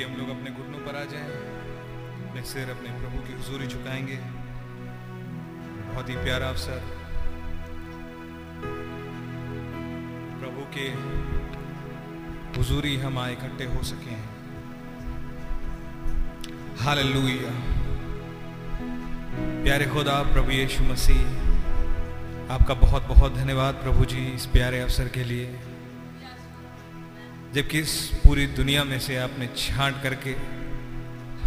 आइए, हम लोग अपने घुटनों पर आ जाएँ। अपने सिर अपने प्रभु की हजूरी झुकाएँगे। बहुत ही प्यारा अवसर। प्रभु के हजूरी हम आए, इकट्ठे हो सके हैं। हालेलुया। प्यारे खुदा, प्रभु यीशु मसीह, आपका बहुत बहुत धन्यवाद प्रभु जी इस प्यारे अवसर के लिए। जबकि इस पूरी दुनिया में से आपने छांट करके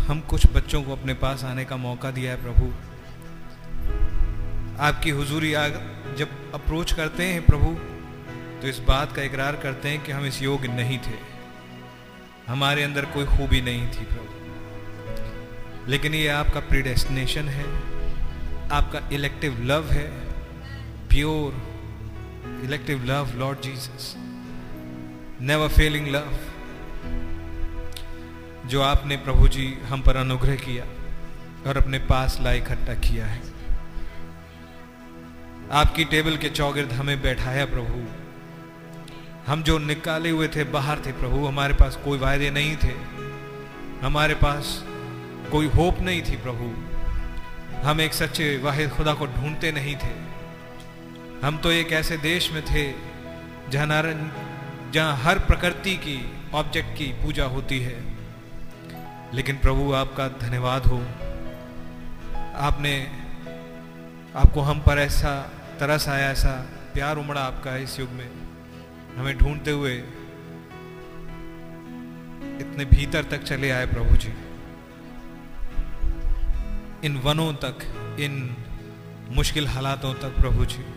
हम कुछ बच्चों को अपने पास आने का मौका दिया है प्रभु। आपकी हुजूरी आग जब अप्रोच करते हैं प्रभु तो इस बात का इकरार करते हैं कि हम इस योग्य नहीं थे। हमारे अंदर कोई खूबी नहीं थी प्रभु। लेकिन ये आपका प्रीडेस्टिनेशन है, आपका इलेक्टिव लव है pure elective love Lord Jesus never failing love जो आपने प्रभु जी हम पर अनुग्रह किया और अपने पास ला इकट्ठा किया है। आपकी टेबल के चौगिर्द हमें बैठाया प्रभु। हम जो निकाले हुए थे, बाहर थे प्रभु, हमारे पास कोई वायदे नहीं थे। हमारे पास कोई होप नहीं थी प्रभु। हम एक सच्चे वाहिद खुदा को ढूंढते नहीं थे। हम तो एक ऐसे देश में थे, जहाँ जहाँ हर प्रकृति की ऑब्जेक्ट की पूजा होती है। लेकिन प्रभु, आपका धन्यवाद हो। आपने, आपको हम पर ऐसा तरस आया, ऐसा प्यार उमड़ा आपका इस युग में। हमें ढूंढते हुए इतने भीतर तक चले आए प्रभु जी। इन वनों तक, इन मुश्किल हालातों तक प्रभु जी।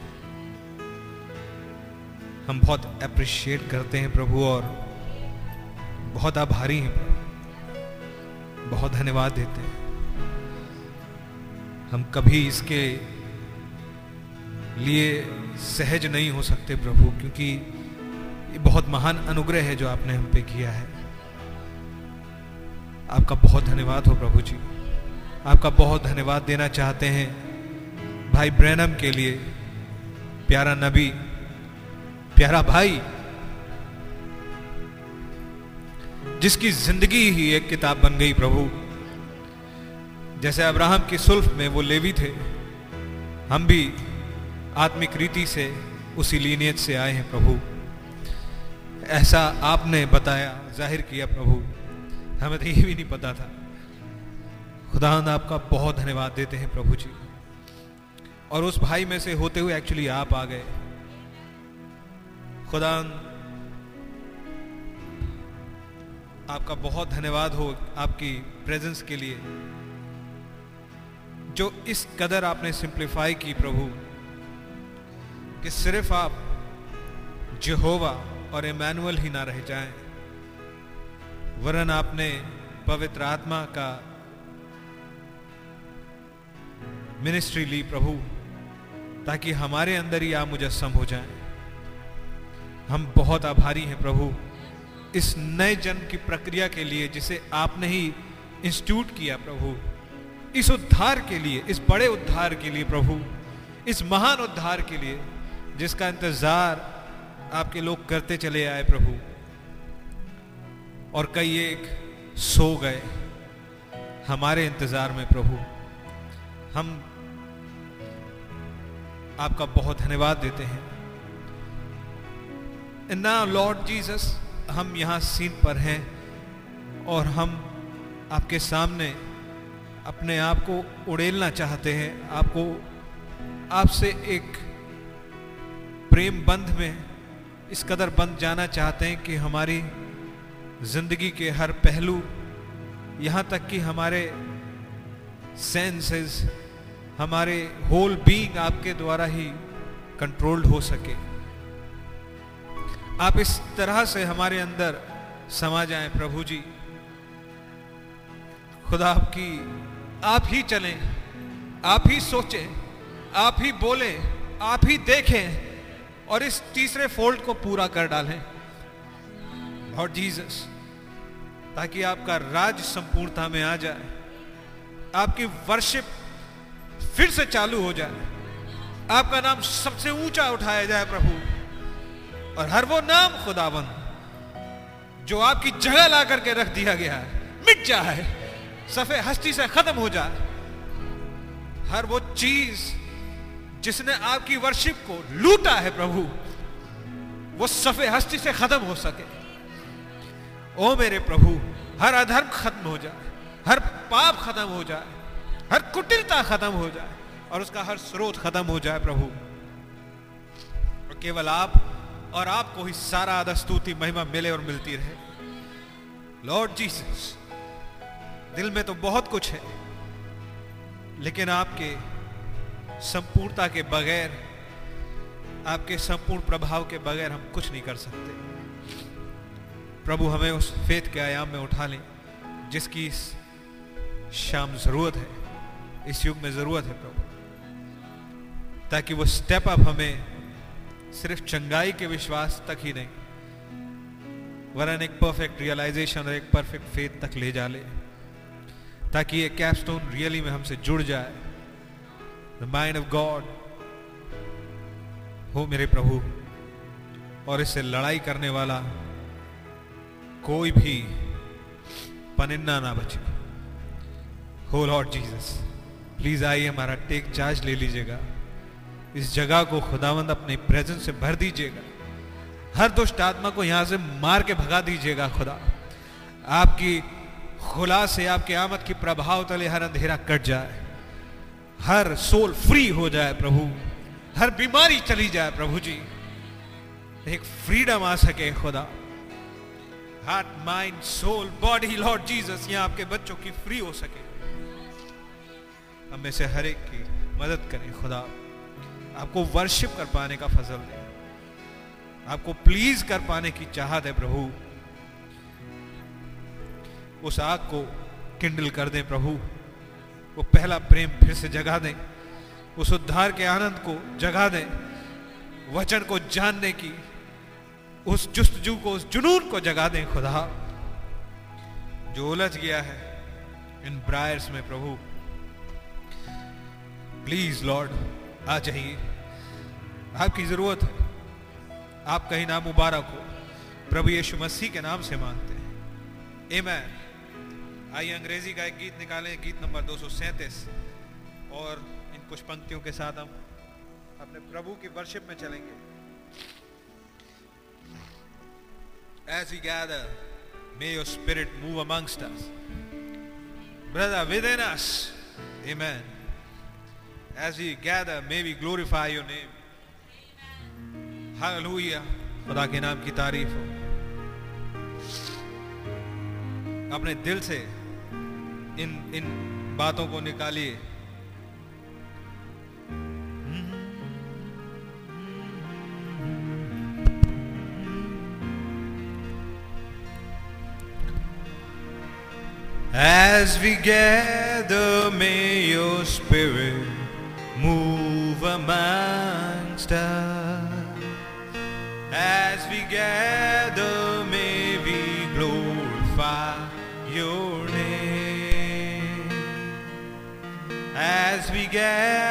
हम बहुत अप्रिशिएट करते हैं प्रभु और बहुत आभारी हैं प्रभु। बहुत धन्यवाद देते हैं। हम कभी इसके लिए सहज नहीं हो सकते प्रभु, क्योंकि ये बहुत महान अनुग्रह है जो आपने हम पे किया है। आपका बहुत धन्यवाद हो प्रभु जी। आपका बहुत धन्यवाद देना चाहते हैं भाई ब्रैनम के लिए, प्यारा नबी। प्यारा भाई, जिसकी ज़िंदगी ही एक किताब बन गई प्रभु। जैसे अब्राहम की सुल्फ में वो लेवी थे, हम भी आत्मिक रीति से उसी लीनियत से आए हैं प्रभु। ऐसा आपने बताया, ज़ाहिर किया प्रभु। हमें तो ये भी नहीं पता था। खुदा आपका बहुत धन्यवाद देते हैं प्रभु जी। और उस भाई में से होते हुए एक्चुअली आप आ गए। खुदा, आपका बहुत धन्यवाद हो आपकी प्रेजेंस के लिए, जो इस कदर आपने सिंप्लीफाई की प्रभु, कि सिर्फ़ आप जेहोवा और इमैनुअल ही ना रह जाएँ, वरन आपने पवित्र आत्मा का मिनिस्ट्री ली प्रभु, ताकि हमारे अंदर ही आप मुझे मुजस्म हो जाएँ। हम बहुत आभारी हैं प्रभु। इस नए जन्म की प्रक्रिया के लिए जिसे आपने ही इंस्टीट्यूट किया प्रभु। इस उद्धार के लिए, इस बड़े उद्धार के लिए प्रभु। इस महान उद्धार के लिए जिसका इंतज़ार आपके लोग करते चले आए प्रभु। और कई एक सो गए हमारे इंतज़ार में प्रभु। हम आपका बहुत धन्यवाद देते हैं। ना लॉर्ड जीसस हम यहाँ सीन पर हैं और हम आपके सामने अपने आप को उड़ेलना चाहते हैं। आपको, आपसे एक प्रेम बंध में इस कदर बंध जाना चाहते हैं कि हमारी ज़िंदगी के हर पहलू, यहाँ तक कि हमारे सेंसेस हमारे होल बीइंग आपके द्वारा ही कंट्रोल्ड हो सके। आप इस तरह से हमारे अंदर समा जाएँ, प्रभु जी। खुदा आपकी, आप ही चलें, आप ही सोचें, आप ही बोले, आप ही देखें और इस तीसरे फोल्ड को पूरा कर डालें। और जीसस ताकि आपका राज संपूर्णता में आ जाए, आपकी वर्शिप फिर से चालू हो जाए, आपका नाम सबसे ऊँचा उठाया जाए, प्रभु। और हर वो नाम खुदावन जो आपकी जगह ला करके रख दिया गया है। मिट जाए सफ़ेद हस्ती से खत्म हो जाए हर वो चीज़ जिसने आपकी वर्शिप को लूटा है प्रभु, वो सफ़ेद हस्ती से खत्म हो सके। ओ मेरे प्रभु, हर अधर्म खत्म हो जाए, हर पाप खत्म हो जाए, हर कुटिलता खत्म हो जाए और उसका हर स्रोत खत्म हो जाए प्रभु। और केवल आप और आपको ही सारा आदर स्तुति महिमा मिले और मिलती रहे। लॉर्ड जीसस दिल में तो बहुत कुछ है, लेकिन आपके संपूर्णता के बगैर, आपके संपूर्ण प्रभाव के बगैर हम कुछ नहीं कर सकते। प्रभु, हमें उस फेत के आयाम में उठा लें, जिसकी इस शाम ज़रूरत है, इस युग में ज़रूरत है प्रभु, ताकि वो स्टेप अप हमें सिर्फ़ चंगाई के विश्वास तक ही नहीं, वरन एक परफेक्ट रियलाइजेशन और एक परफेक्ट फेथ तक ले जा ले, ताकि ये कैपस्टोन रियली में हमसे जुड़ जाए। द माइंड ऑफ़ गॉड हो मेरे प्रभु, और इससे लड़ाई करने वाला कोई भी पनिन्ना ना बचे। हो लॉर्ड जीसस, प्लीज़ आइए हमारा टेक चार्ज ले लीजिएगा। इस जगह को खुदावंद अपने प्रेजेंस से भर दीजिएगा। हर दुष्ट आत्मा को यहाँ से मार के भगा दीजिएगा खुदा। आपकी खुला से आपके आमद की प्रभाव तले हर अंधेरा कट जाए। हर सोल फ्री हो जाए प्रभु। हर बीमारी चली जाए प्रभु जी। एक फ्रीडम आ सके खुदा। Heart mind soul body Lord Jesus यहाँ आपके बच्चों की फ्री हो सके। हमें से हर एक की मदद करें खुदा। आपको वर्शिप कर पाने का फजल दे। आपको प्लीज़ कर पाने की चाहत है प्रभु। उस आग को किंडल कर दें प्रभु। वो पहला प्रेम फिर से जगा दें। उस उद्धार के आनंद को जगा दें। वचन को जानने की, उस जुस्तजू को, उस जुनून को जगा दें खुदा। जो उलझ गया है इन ब्रायर्स में प्रभु। प्लीज़ लॉर्ड आ जाइए। आपकी ज़रूरत है। आप कहीं नाम मुबारक हो। प्रभु यीशु मसीह के नाम से मांगते हैं। ए मैन आइए अंग्रेज़ी का एक गीत निकालें। गीत नंबर दो सौ सैंतीस। और इन कुछ पंक्तियों के साथ हम अपने प्रभु की वर्शिप में चलेंगे। As we gather, may your spirit move amongst us. Brother, within us. Amen. As we gather, may we glorify your name. Hallelujah. खुदा के नाम की तारीफ हो अपने दिल से इन इन बातों को निकालिए As we gather, may your spirit move amongst us. As we gather, may we glorify your name. As we gather,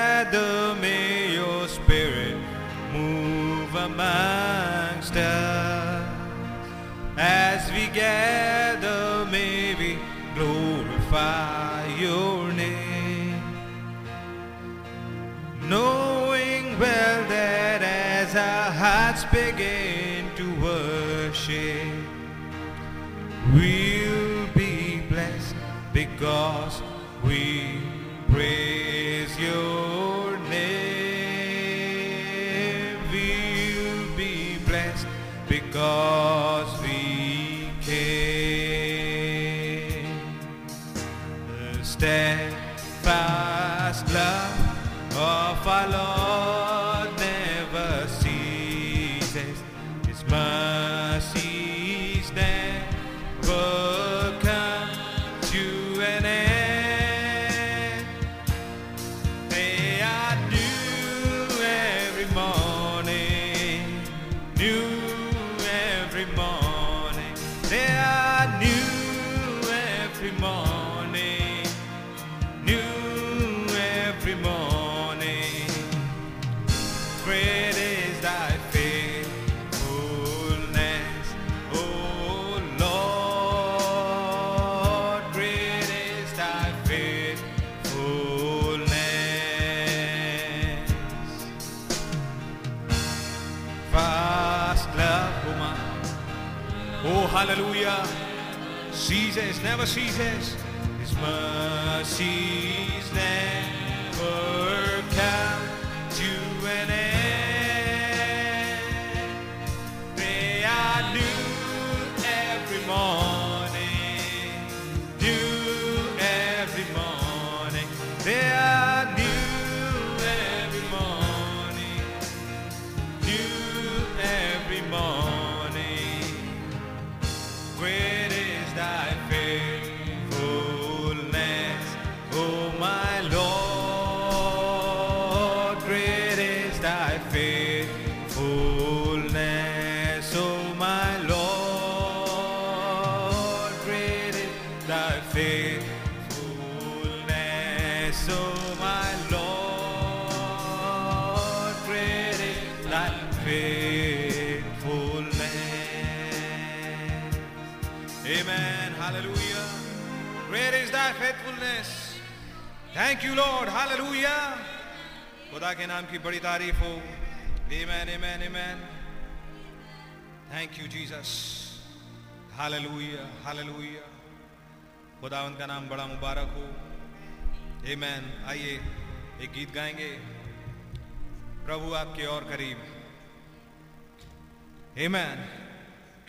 mercy is His mercy You, Lord. Hallelujah. खुदा के नाम की बड़ी तारीफ़ हो Amen, amen, amen. Thank you, Jesus. Hallelujah, hallelujah. खुदावंत का नाम बड़ा मुबारक हो Amen. आइए एक गीत गाएँगे प्रभु आपके और करीब Amen.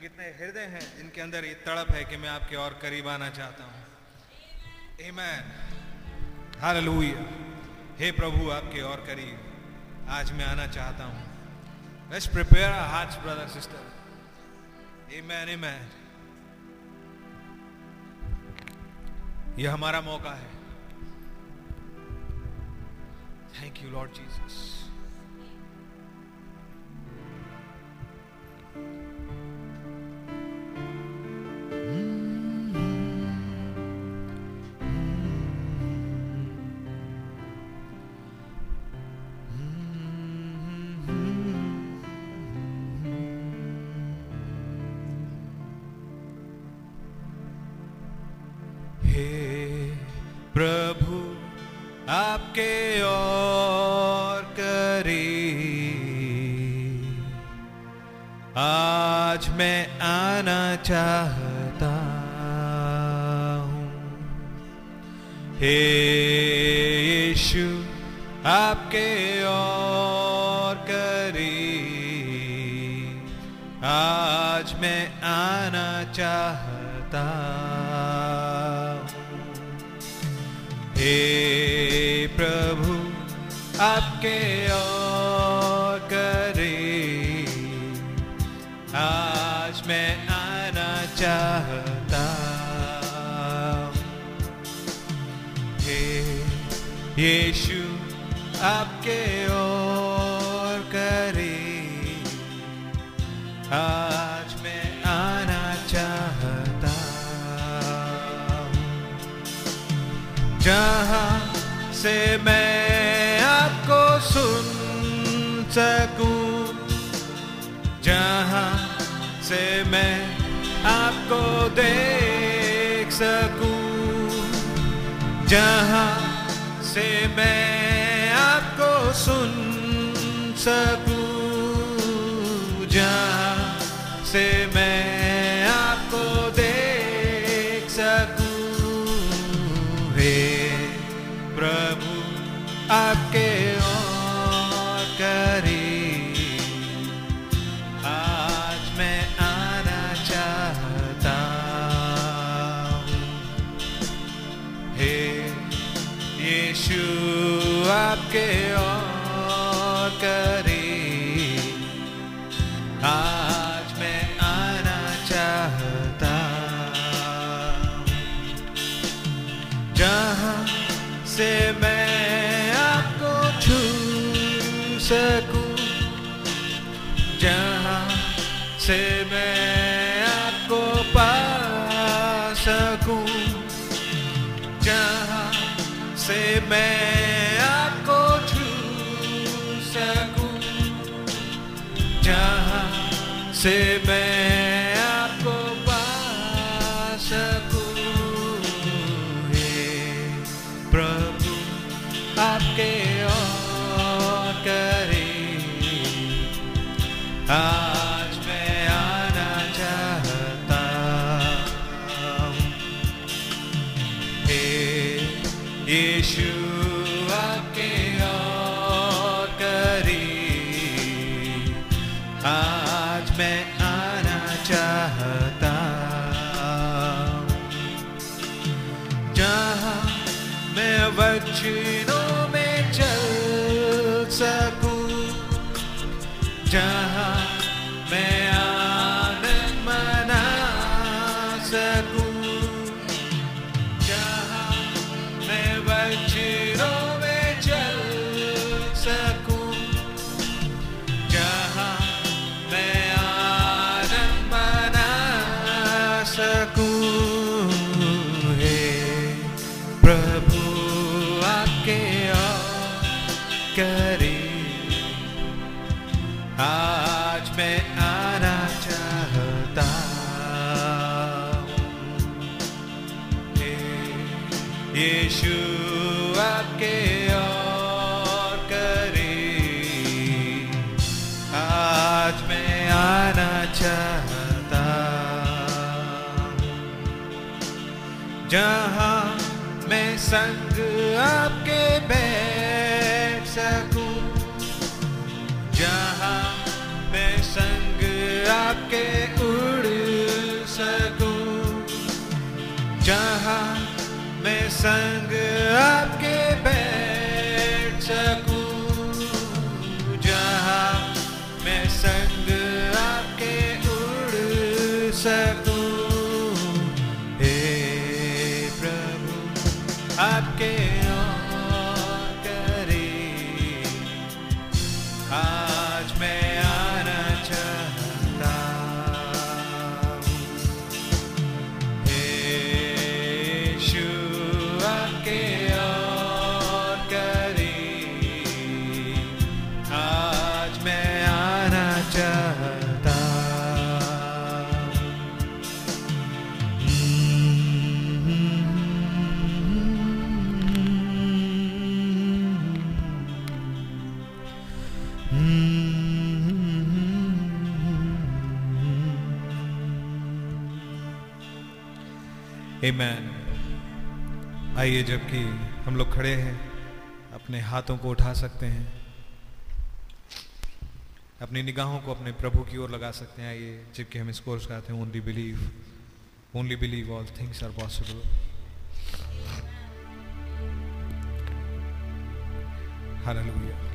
कितने हृदय हैं जिनके अंदर ये तड़प है कि मैं आपके और करीब आना चाहता हूँ Amen. हालेलुया। हे प्रभु, आपके और करीब। आज मैं आना चाहता हूँ। Let's prepare our brother sister amen amen यह हमारा मौका है। Thank you Lord Jesus Yeshu आपके और करीब। आज मैं आना चाहता जहाँ से मैं आपको सुन सकूँ। जहाँ से मैं आपको देख सकूँ। जहाँ से मैं आपको सुन सकूँ जहाँ से आपके से मैं मैन आइए जबकि हम लोग खड़े हैं, अपने हाथों को उठा सकते हैं। अपनी निगाहों को अपने प्रभु की ओर लगा सकते हैं। आइए जबकि हम इस कोर्स हैं only believe only believe all things are possible hallelujah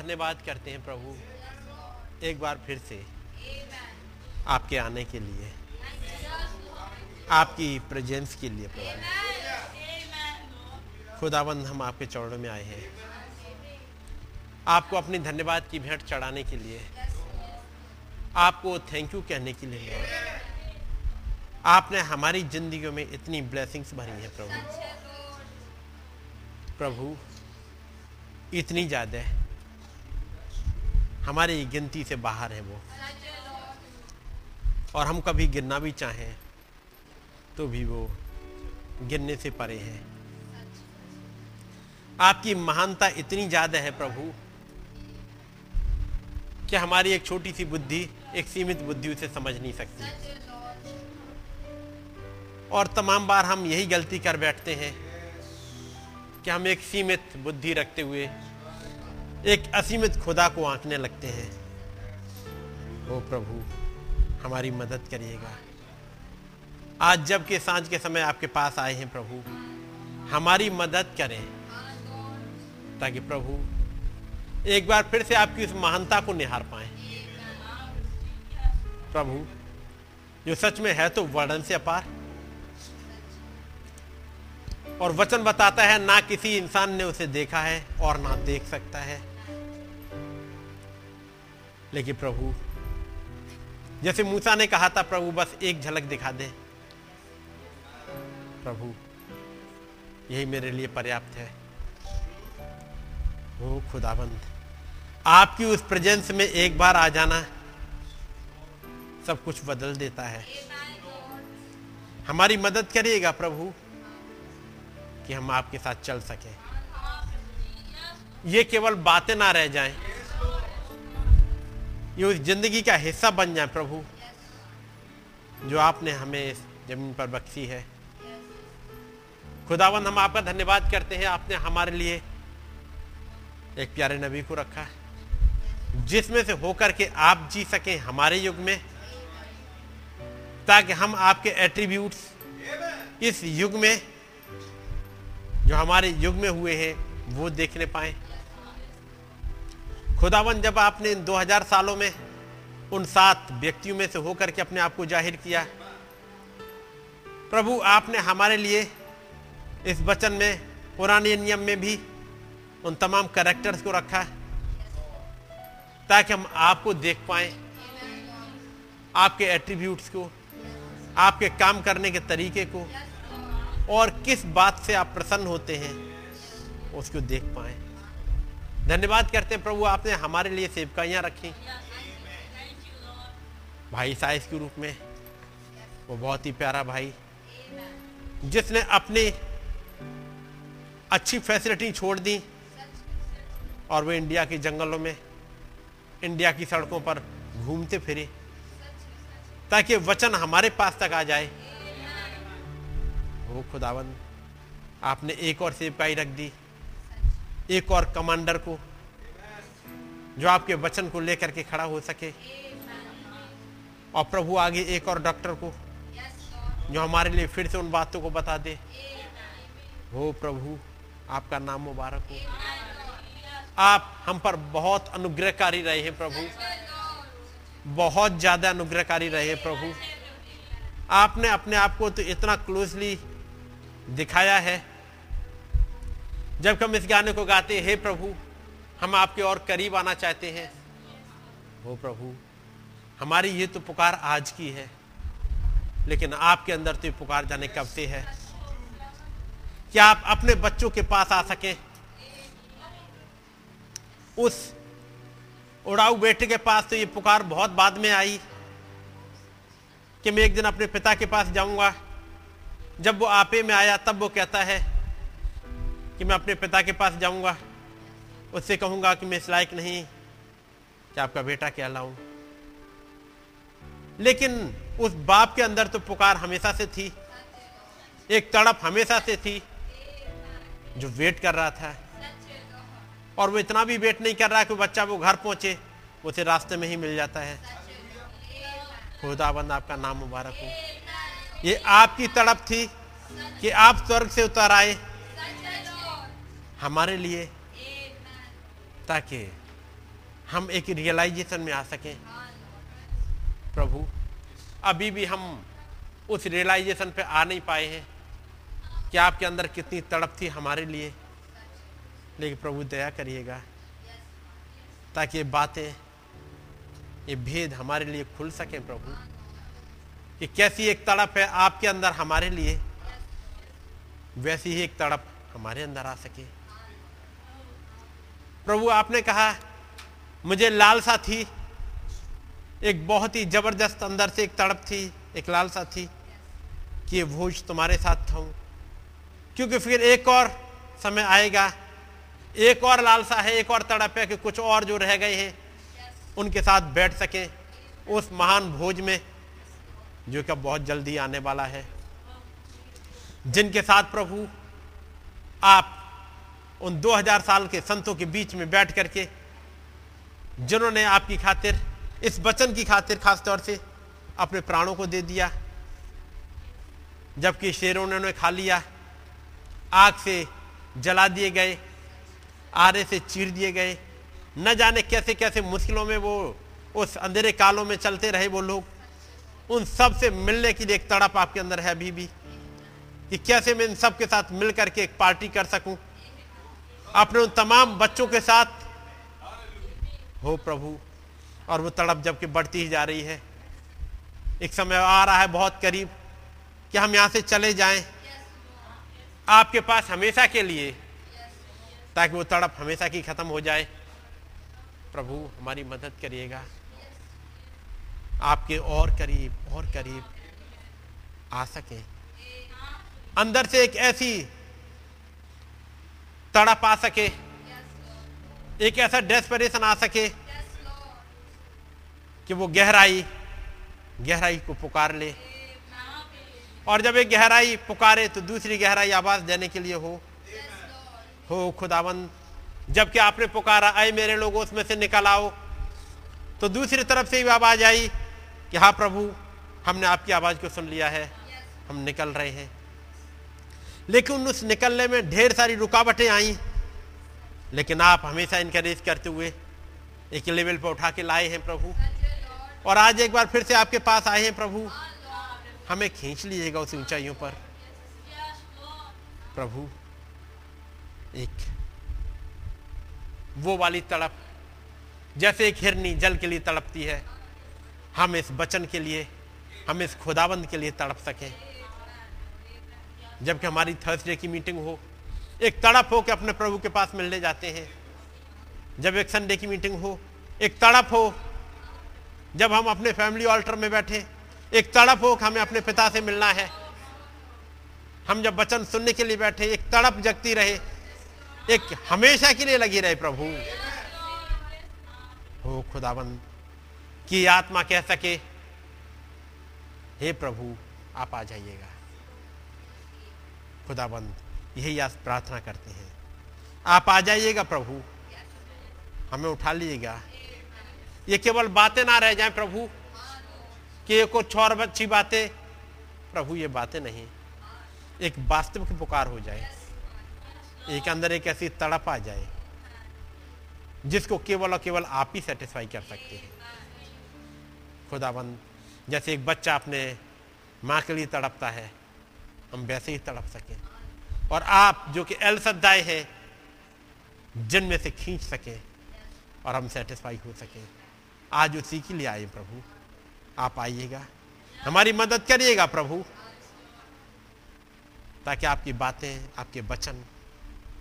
धन्यवाद करते हैं प्रभु। एक बार फिर से आपके आने के लिए, आपकी प्रेजेंस के लिए प्रभु। खुदाबंद हम आपके चरणों में आए हैं। आपको अपनी धन्यवाद की भेंट चढ़ाने के लिए, आपको थैंक यू कहने के लिए। आपने हमारी जिंदगियों में इतनी ब्लेसिंग्स भरी है प्रभु। प्रभु, इतनी ज़्यादा हमारी गिनती से बाहर है वो। और हम कभी गिनना भी चाहें तो भी वो गिनने से परे है। आपकी महानता इतनी ज़्यादा है प्रभु, कि हमारी एक छोटी सी बुद्धि एक सीमित बुद्धि उसे समझ नहीं सकती। और तमाम बार हम यही गलती कर बैठते हैं, कि हम एक सीमित बुद्धि रखते हुए एक असीमित खुदा को आंकने लगते हैं। ओ प्रभु, हमारी मदद करिएगा। आज जब के साँझ के समय आपके पास आए हैं प्रभु, हमारी मदद करें, ताकि प्रभु, एक बार फिर से आपकी उस महानता को निहार पाए। प्रभु, जो सच में है तो वर्णन से अपार। और वचन बताता है, ना किसी इंसान ने उसे देखा है और ना देख सकता है। लेकिन प्रभु, जैसे मूसा ने कहा था, प्रभु, बस एक झलक दिखा दे। प्रभु, यही मेरे लिए पर्याप्त है। वो खुदाबंद, आपकी उस प्रेजेंस में एक बार आ जाना, सब कुछ बदल देता है। हमारी मदद करिएगा प्रभु, कि हम आपके साथ चल सकें। ये केवल बातें ना रह जाएँ। ये उस ज़िंदगी का हिस्सा बन जाए प्रभु। जो आपने हमें ज़मीन पर बख्शी है। खुदावन हम आपका धन्यवाद करते हैं। आपने हमारे लिए एक प्यारे नबी को रखा है, जिसमें से होकर के आप जी सकें हमारे युग में, ताकि हम आपके एट्रीब्यूट्स इस युग में, जो हमारे युग में हुए हैं, वो देखने पाए। खुदावन, जब आपने इन 2000 सालों में उन सात व्यक्तियों में से होकर के अपने आप को ज़ाहिर किया, प्रभु आपने हमारे लिए इस वचन में पुराने नियम में भी उन तमाम करेक्टर्स को रखा ताकि हम आपको देख पाए, आपके एट्रीब्यूट्स को, आपके काम करने के तरीके को और किस बात से आप प्रसन्न होते हैं, उसको देख पाए। धन्यवाद करते हैं प्रभु, आपने हमारे लिए सेवकाइयाँ रखी। भाई साइज़ के रूप में, वो बहुत ही प्यारा भाई, जिसने अपनी अच्छी फैसिलिटी छोड़ दी, और वो इंडिया के जंगलों में, इंडिया की सड़कों पर घूमते फिरे, ताकि वचन हमारे पास तक आ जाए। वो खुदावन आपने एक और सेवकाई रख दी। एक और कमांडर को, जो आपके वचन को लेकर के खड़ा हो सके। और प्रभु आगे एक और डॉक्टर को, जो हमारे लिए फिर से उन बातों को बता दे। हो प्रभु, आपका नाम मुबारक हो। आप हम पर बहुत अनुग्रहकारी रहे हैं प्रभु। बहुत ज़्यादा अनुग्रहकारी रहे हैं प्रभु। आपने अपने आप को तो इतना क्लोजली दिखाया है। जब हम इस गाने को गाते हैं, हे प्रभु, हम आपके और करीब आना चाहते हैं। वो प्रभु, हमारी ये तो पुकार आज की है, लेकिन आपके अंदर तो ये पुकार जाने कब से है? क्या आप अपने बच्चों के पास आ सके? उस उड़ाऊ बेटे के पास तो ये पुकार बहुत बाद में आई कि मैं एक दिन अपने पिता के पास जाऊँगा। जब वो आपे में आया, तब वो कहता है कि मैं अपने पिता के पास जाऊँगा। उससे कहूँगा कि मैं इस लायक नहीं कि आपका बेटा क्या लाऊं। लेकिन उस बाप के अंदर तो पुकार हमेशा से थी। एक तड़प हमेशा से थी, जो वेट कर रहा था। और वो इतना भी वेट नहीं कर रहा कि बच्चा वो घर पहुँचे, उसे रास्ते में ही मिल जाता है। खुदाबंद, आपका नाम मुबारक हो। ये आपकी तड़प थी कि आप स्वर्ग से उतर आए। हमारे लिए ताकि हम एक रियलाइजेशन में आ सकें। प्रभु अभी भी हम उस रियलाइजेशन पे आ नहीं पाए हैं कि आपके अंदर कितनी तड़प थी हमारे लिए। लेकिन प्रभु दया करिएगा ताकि ये बातें ये भेद हमारे लिए खुल सके प्रभु। कि कैसी एक तड़प है आपके अंदर हमारे लिए वैसी ही एक तड़प हमारे अंदर आ सके। प्रभु, आपने कहा, मुझे लालसा थी। एक बहुत ही ज़बरदस्त अंदर से एक तड़प थी, एक लालसा थी कि ये भोज तुम्हारे साथ था। क्योंकि फिर एक और समय आएगा, एक और लालसा है, एक और तड़प है कि कुछ और जो रह गए हैं, उनके साथ बैठ सकें उस महान भोज में, जो कि बहुत जल्दी आने वाला है। जिनके साथ प्रभु, आप उन 2000 साल के संतों के बीच में बैठ करके, जिन्होंने आपकी खातिर, इस वचन की खातिर खास तौर से अपने प्राणों को दे दिया, जबकि शेरों ने उन्हें खा लिया, आग से जला दिए गए, आरे से चीर दिए गए। न जाने कैसे कैसे मुश्किलों में वो, उस अंधेरे कालों में चलते रहे वो लोग। उन सबसे मिलने की एक तड़प आपके अंदर है अभी भी, कि कैसे मैं इन सब के साथ मिल करके एक पार्टी कर सकूँ? अपने उन तमाम बच्चों के साथ। हो प्रभु, और वो तड़प जबकि बढ़ती ही जा रही है। एक समय आ रहा है बहुत करीब कि हम यहाँ से चले जाएँ। आपके पास हमेशा के लिए, ताकि वो तड़प हमेशा की खत्म हो जाए। प्रभु, हमारी मदद करिएगा। आपके और करीब और करीब आ सके। अंदर से एक ऐसी तड़प आ सके एक ऐसा डेस्परेशन आ सके कि वो गहराई गहराई को पुकार ले। और जब एक गहराई पुकारे तो दूसरी गहराई आवाज़ देने के लिए हो। हो खुदावंद जबकि आपने पुकारा आए मेरे लोगों उसमें से निकल आओ। तो दूसरी तरफ़ से भी आवाज़ आई कि हाँ प्रभु हमने आपकी आवाज़ को सुन लिया है। हम निकल रहे हैं। लेकिन उस निकलने में ढेर सारी रुकावटें आई। लेकिन आप हमेशा इनकरेज करते हुए एक लेवल पर उठा के लाए हैं प्रभु। और आज एक बार फिर से आपके पास आए हैं प्रभु। हमें खींच लीजिएगा उस ऊंचाइयों पर। प्रभु, एक वो वाली तड़प, जैसे एक हिरनी जल के लिए तड़पती है, हम इस बचन के लिए, हम इस खुदाबंद के लिए तड़प सकें। जबकि हमारी थर्सडे की मीटिंग हो, एक तड़प हो कि अपने प्रभु के पास मिलने जाते हैं। जब एक संडे की मीटिंग हो, एक तड़प हो, जब हम अपने फैमिली ऑल्टर में बैठे, एक तड़प हो कि हमें अपने पिता से मिलना है। हम जब वचन सुनने के लिए बैठे, एक तड़प जगती रहे, एक हमेशा के लिए लगी रहे प्रभु। हो खुदाबंद, की आत्मा कह सके, हे प्रभु, आप आ जाइएगा। खुदाबंद, यही आज प्रार्थना करते हैं। आप आ जाइएगा प्रभु। हमें उठा लीजिएगा। ये केवल बातें ना रह जाएँ प्रभु, कि ये कुछ और अच्छी बातें। प्रभु, ये बातें नहीं। एक वास्तविक पुकार हो जाए। एक अंदर एक ऐसी तड़प आ जाए, जिसको केवल और केवल आप ही सेटिस्फाई कर सकते हैं। खुदाबंद, जैसे एक बच्चा अपने माँ के लिए तड़पता है हम वैसे ही तड़प सकें। और आप जो कि एल सद्दाए हैं जिन में से खींच सकें और हम सेटिस्फाई हो सकें। आज उसी के लिए आए प्रभु। आप आइएगा। हमारी मदद करिएगा प्रभु। ताकि आपकी बातें, आपके वचन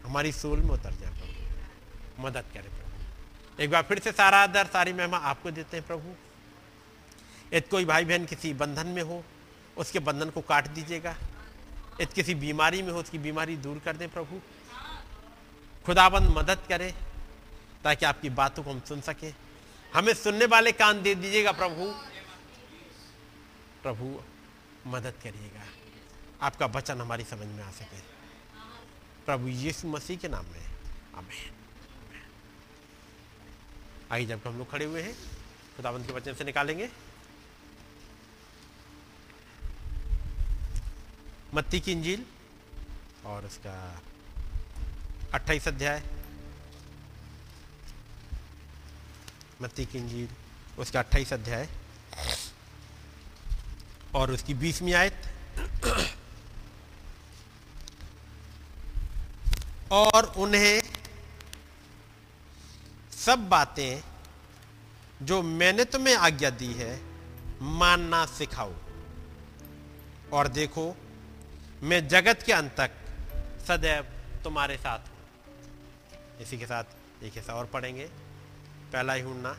हमारी सोल में उतर जाए प्रभु। मदद करें प्रभु। एक बार फिर से सारा आदर, सारी महिमा आपको देते हैं प्रभु। यदि कोई भाई बहन किसी बंधन में हो, उसके बंधन को काट दीजिएगा। यदि किसी बीमारी में हो, उसकी बीमारी दूर कर दें प्रभु। खुदाबंद मदद करे, ताकि आपकी बातों को हम सुन सके। हमें सुनने वाले कान दे दीजिएगा प्रभु। प्रभु, मदद करिएगा। आपका वचन हमारी समझ में आ सके। प्रभु यीशु मसीह के नाम में। आमेन। आइए जब हम लोग खड़े हुए हैं, खुदाबंद के वचन से निकालेंगे। मत्ती की इंजील और उसका अट्ठाईस अध्याय। मत्ती की इंजील, उसका अट्ठाईस अध्याय। और उसकी बीसवीं आयत। और उन्हें सब बातें जो मैंने तुम्हें आज्ञा दी है, मानना सिखाओ। और देखो मैं जगत के अंत तक सदैव तुम्हारे साथ हूँ। इसी के साथ एक ऐसा और पढ़ेंगे। पहला ही हूँ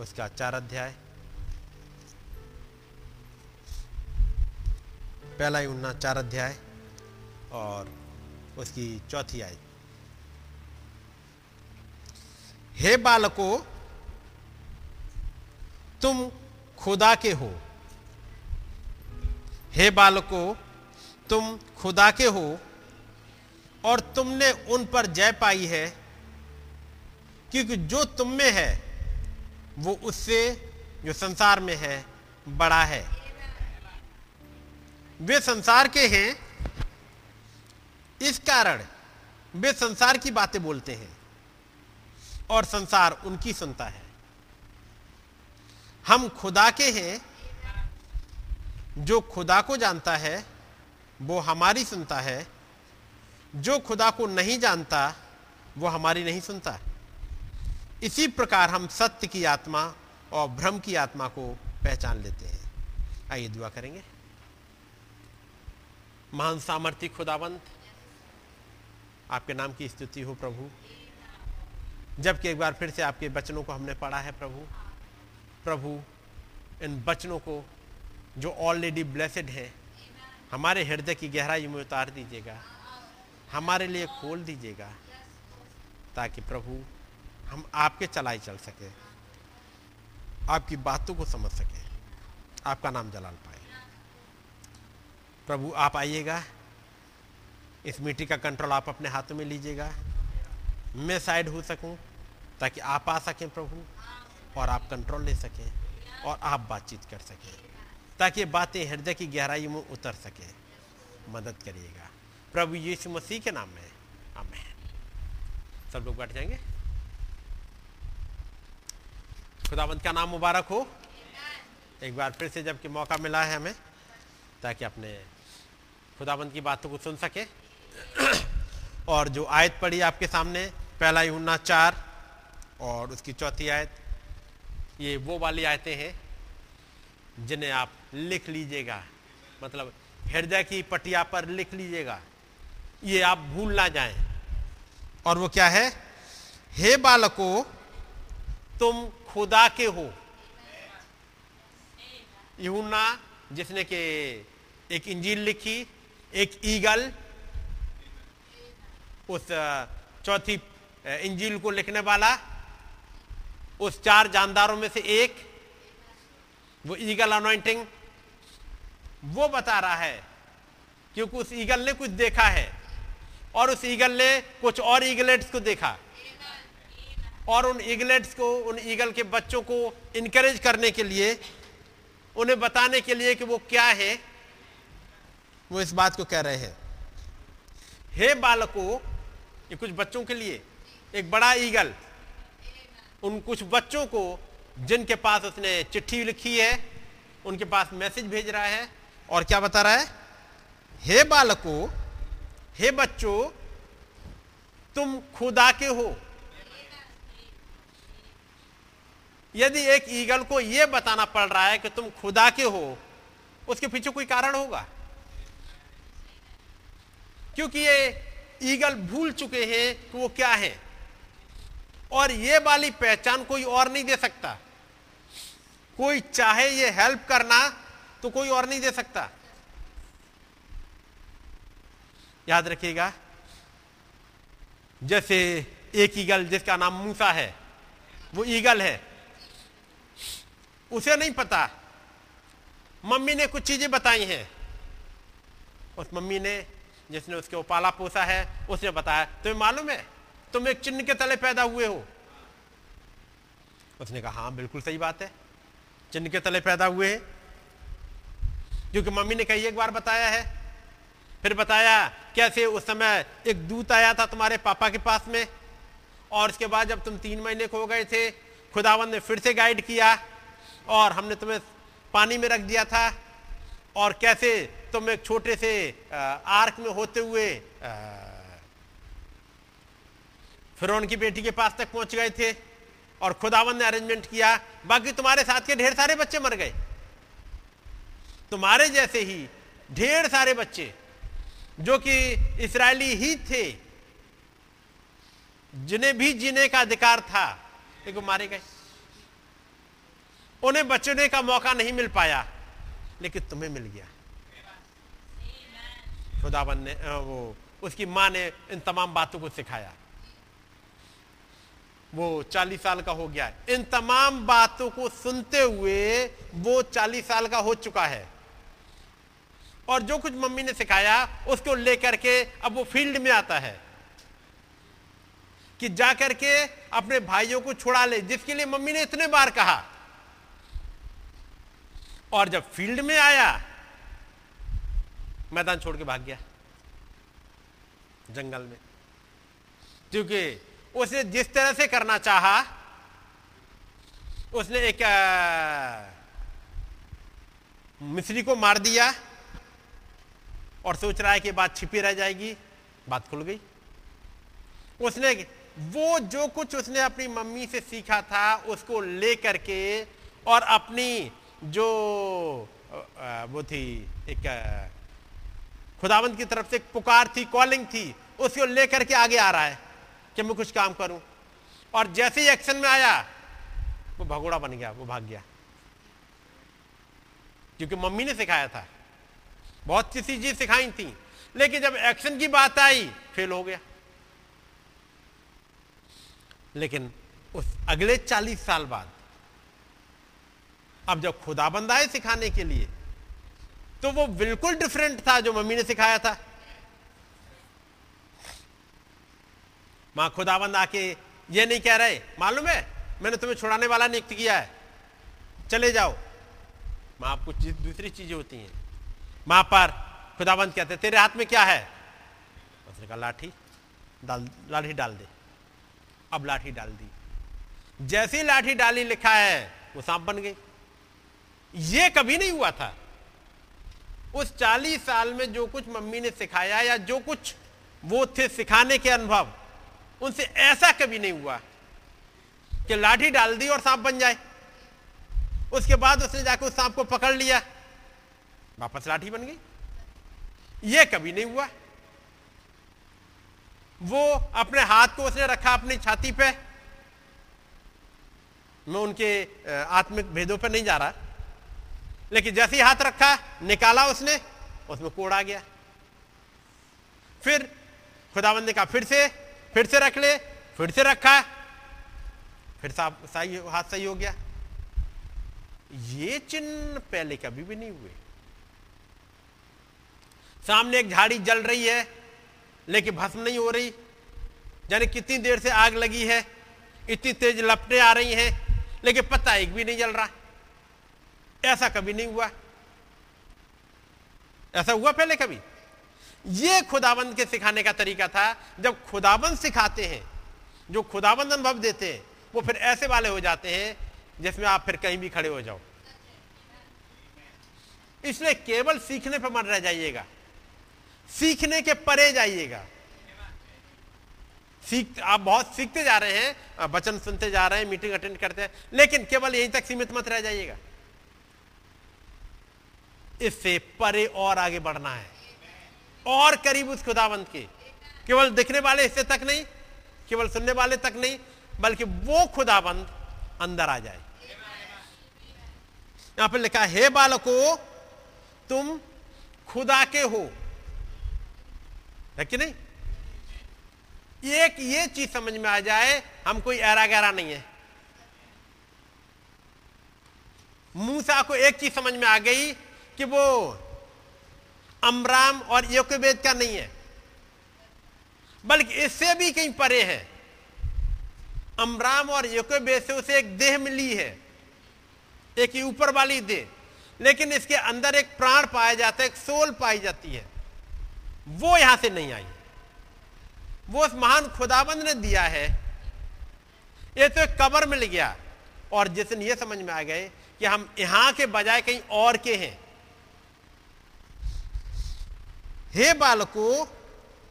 उसका चार अध्याय। पहला ही उन्ना चार अध्याय और उसकी चौथी आय। हे बालको, तुम खुदा के हो। हे बालको, तुम खुदा के हो और तुमने उन पर जय पाई है, क्योंकि जो तुम में है, वो उससे जो संसार में है, बड़ा है। वे संसार के हैं, इस कारण वे संसार की बातें बोलते हैं और संसार उनकी सुनता है। हम खुदा के हैं जो खुदा को जानता है, वो हमारी सुनता है। जो खुदा को नहीं जानता, वो हमारी नहीं सुनता। इसी प्रकार हम सत्य की आत्मा और भ्रम की आत्मा को पहचान लेते हैं। आइए दुआ करेंगे। महान सामर्थ्य खुदावंत, आपके नाम की स्तुति हो प्रभु। जबकि एक बार फिर से आपके वचनों को हमने पढ़ा है प्रभु। प्रभु, इन वचनों को जो ऑलरेडी ब्लेसड है, हमारे हृदय की गहराई में उतार दीजिएगा। हमारे लिए खोल दीजिएगा, ताकि प्रभु, हम आपके चलाई चल सके, आपकी बातों को समझ सके, आपका नाम जलाल पाए। प्रभु, आप आइएगा, इस मिट्टी का कंट्रोल आप अपने हाथों में लीजिएगा। मैं साइड हो सकूँ, ताकि आप आ सकें प्रभु, और आप कंट्रोल ले सकें, और आप बातचीत कर सकें। ताकि बातें हृदय की गहराई में उतर सके। मदद करिएगा। प्रभु यीशु मसीह के नाम में। आमेन। सब लोग बैठ जाएँगे। खुदाबंद का नाम मुबारक हो। एक बार फिर से जबकि मौका मिला है हमें, ताकि अपने खुदाबंद की बातों को सुन सके। और जो आयत पड़ी आपके सामने, पहला यूना चार और उसकी चौथी आयत, ये वो वाली आयतें हैं जिन्हें आप लिख लीजिएगा। मतलब हृदय की पटिया पर लिख लीजिएगा। ये आप भूल ना जाएँ। और वो क्या है? हे बालको, तुम खुदा के हो। यूना जिसने के एक इंजील लिखी, एक ईगल, उस चौथी इंजील को लिखने वाला, उस चार जानदारों में से एक, वो ईगल अनोइंटिंग वो बता रहा है क्योंकि उस ईगल ने कुछ देखा है और उस ईगल ने कुछ और ईगलेट्स को देखा। और उन ईगलेट्स को, उन ईगल के बच्चों को इनकरेज करने के लिए, उन्हें बताने के लिए कि वो क्या है, वो इस बात को कह रहे हैं। हे बालकों, ये कुछ बच्चों के लिए, एक बड़ा ईगल, उन कुछ बच्चों को जिनके पास उसने चिट्ठी लिखी है, उनके पास मैसेज भेज रहा है और क्या बता रहा है? हे बालको, हे बच्चों, तुम खुदा के हो। यदि एक ईगल को यह बताना पड़ रहा है कि तुम खुदा के हो, उसके पीछे कोई कारण होगा? क्योंकि ये ईगल भूल चुके हैं कि वो क्या है। और ये वाली पहचान कोई और नहीं दे सकता। कोई चाहे ये हेल्प करना तो कोई और नहीं दे सकता। याद रखिएगा, जैसे एक ईगल जिसका नाम मूसा है, वो ईगल है। उसे नहीं पता। मम्मी ने कुछ चीज़ें बताई हैं। उस मम्मी ने, जिसने उसके उपाला पोसा है, उसने बताया, तुम्हें मालूम है, तुम एक चिन्ह के तले पैदा हुए हो? उसने कहा हाँ बिल्कुल सही बात है। चिन्ह के तले पैदा हुए हैं क्योंकि मम्मी ने कई एक बार बताया है। फिर बताया, कैसे उस समय एक दूत आया था तुम्हारे पापा के पास में? और उसके बाद जब तुम तीन महीने को हो गए थे, खुदावन ने फिर से गाइड किया और हमने तुम्हें पानी में रख दिया था। और कैसे तुम एक छोटे से आर्क में होते हुए फिर की बेटी के पास तक पहुँच गए थे और खुदावन ने अरेंजमेंट किया। बाकी तुम्हारे साथ के ढेर सारे बच्चे मर गए। तुम्हारे जैसे ही ढेर सारे बच्चे जो कि इसराइली ही थे, जिन्हें भी जीने का अधिकार था, एक मारे गए। उन्हें बचने का मौका नहीं मिल पाया, लेकिन तुम्हें मिल गया। खुदावन ने वो, उसकी माँ ने इन तमाम बातों को सिखाया। वो चालीस साल का हो गया। इन तमाम बातों को सुनते हुए वो चालीस साल का हो चुका है। और जो कुछ मम्मी ने सिखाया, उसको लेकर के अब वो फ़ील्ड में आता है। कि जाकर के अपने भाइयों को छुड़ा ले, जिसके लिए मम्मी ने इतने बार कहा। और जब फ़ील्ड में आया, मैदान छोड़ के भाग गया, जंगल में। क्योंकि उसने जिस तरह से करना चाहा, उसने एक मिस्री को मार दिया और सोच रहा है कि बात छिपी रह जाएगी, बात खुल गई। उसने, वो जो कुछ उसने अपनी मम्मी से सीखा था, उसको लेकर के और अपनी जो वो थी, एक खुदावंत की तरफ़ से एक पुकार थी, कॉलिंग थी, उसको लेकर के आगे आ रहा है कि मैं कुछ काम करूँ। और जैसे ही एक्शन में आया, वो भगोड़ा बन गया, वो भाग गया। क्योंकि मम्मी ने सिखाया था। बहुत सी चीज़ें सिखाई थी। लेकिन जब एक्शन की बात आई फेल हो गया। लेकिन उस अगले चालीस साल बाद, अब जब खुदा खुदाबंद आए सिखाने के लिए तो वो बिल्कुल डिफरेंट था जो मम्मी ने सिखाया था। माँ खुदाबंद आके ये नहीं कह रहे, मालूम है, मैंने तुम्हें छुड़ाने वाला नियुक्त किया है। चले जाओ। माँ, कुछ दूसरी चीज़ें होती हैं। माँ पर। खुदाबंद कहते, तेरे हाथ में क्या है? उसने कहा, लाठी। डाल लाठी डाल दे। अब लाठी डाल दी। जैसी लाठी डाली लिखा है, वो सांप बन गई। ये कभी नहीं हुआ था। उस चालीस साल में जो कुछ मम्मी ने सिखाया या जो कुछ वो थे सिखाने के अनुभव, उनसे ऐसा कभी नहीं हुआ कि लाठी डाल दी और सांप बन जाए। उसके बाद उसने जाकर उस सांप को पकड़ लिया। वापस लाठी बन गई। यह कभी नहीं हुआ। वो अपने हाथ को उसने रखा अपनी छाती पे। मैं उनके आत्मिक भेदों पर नहीं जा रहा। लेकिन जैसे ही हाथ रखा, निकाला उसने, उसमें कोड़ आ गया। फिर खुदाबंद ने कहा, फिर से फिर से रख ले, फिर से रखा। फिर सही हाथ सही हो गया। ये चिन्ह पहले कभी भी नहीं हुए। सामने एक झाड़ी जल रही है, लेकिन भस्म नहीं हो रही। यानी कितनी देर से आग लगी है, इतनी तेज लपटे आ रही हैं, लेकिन पत्ता एक भी नहीं जल रहा। ऐसा कभी नहीं हुआ। ऐसा हुआ पहले कभी? यह खुदाबंद के सिखाने का तरीका था, जब खुदाबंद सिखाते हैं, जो खुदाबंद अनुभव देते हैं, वो फिर ऐसे वाले हो जाते हैं, जिसमें आप फिर कहीं भी खड़े हो जाओ। इसलिए केवल सीखने पर मन रह जाइएगा। सीखने के परे जाइएगा। सीख, आप बहुत सीखते जा रहे हैं वचन सुनते जा रहे हैं, मीटिंग अटेंड करते हैं, लेकिन केवल यहीं तक सीमित मत रह जाइएगा। इससे परे और आगे बढ़ना है। और करीब उस खुदावंत के। केवल दिखने वाले हिस्से तक नहीं, केवल सुनने वाले तक नहीं, बल्कि वो खुदाबंद अंदर आ जाए। यहाँ पर लिखा है बालको, तुम खुदा के हो। है कि नहीं? एक ये चीज़ समझ में आ जाए, हम कोई ऐरा गहरा नहीं है। मूसा को एक चीज़ समझ में आ गई कि वो अमराम और योकवेद का नहीं है, बल्कि इससे भी कहीं परे है। अमराम और योकवेद से उसे एक देह मिली है, एक ही ऊपर वाली देह, लेकिन इसके अंदर एक प्राण पाया जाता है, एक सोल पाई जाती है। वो यहाँ से नहीं आई। वो उस महान खुदाबंद ने दिया है। ये तो कबर मिल गया और जिस दिन ये समझ में आ गए कि हम यहाँ के बजाय कहीं और के हैं। हे बालको,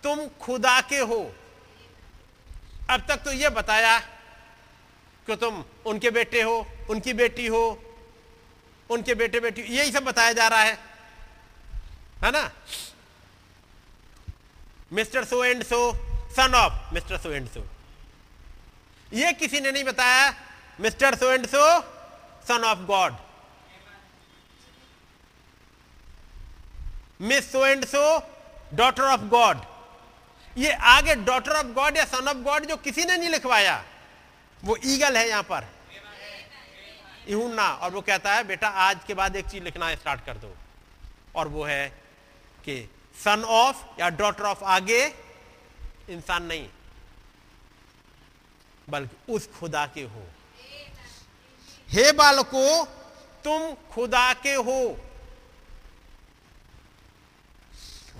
तुम खुदा के हो। अब तक तो यह बताया कि तुम उनके बेटे हो, उनकी बेटी हो, उनके बेटे बेटी यही सब बताया जा रहा है। है ना? Mister so and so son of mister so and so. ये किसी ने नहीं बताया? Mister so and so son of God miss so and so daughter of God ये आगे डॉटर ऑफ़ गॉड या सन ऑफ़ गॉड जो किसी ने नहीं लिखवाया, वो ईगल है यहाँ पर। इहुन्ना और वो कहता है, बेटा, आज के बाद एक चीज़ लिखना स्टार्ट कर दो। और वो है कि सन ऑफ़ या डॉटर ऑफ़ आगे इंसान नहीं बल्कि उस खुदा के हो। हे बालको तुम खुदा के हो।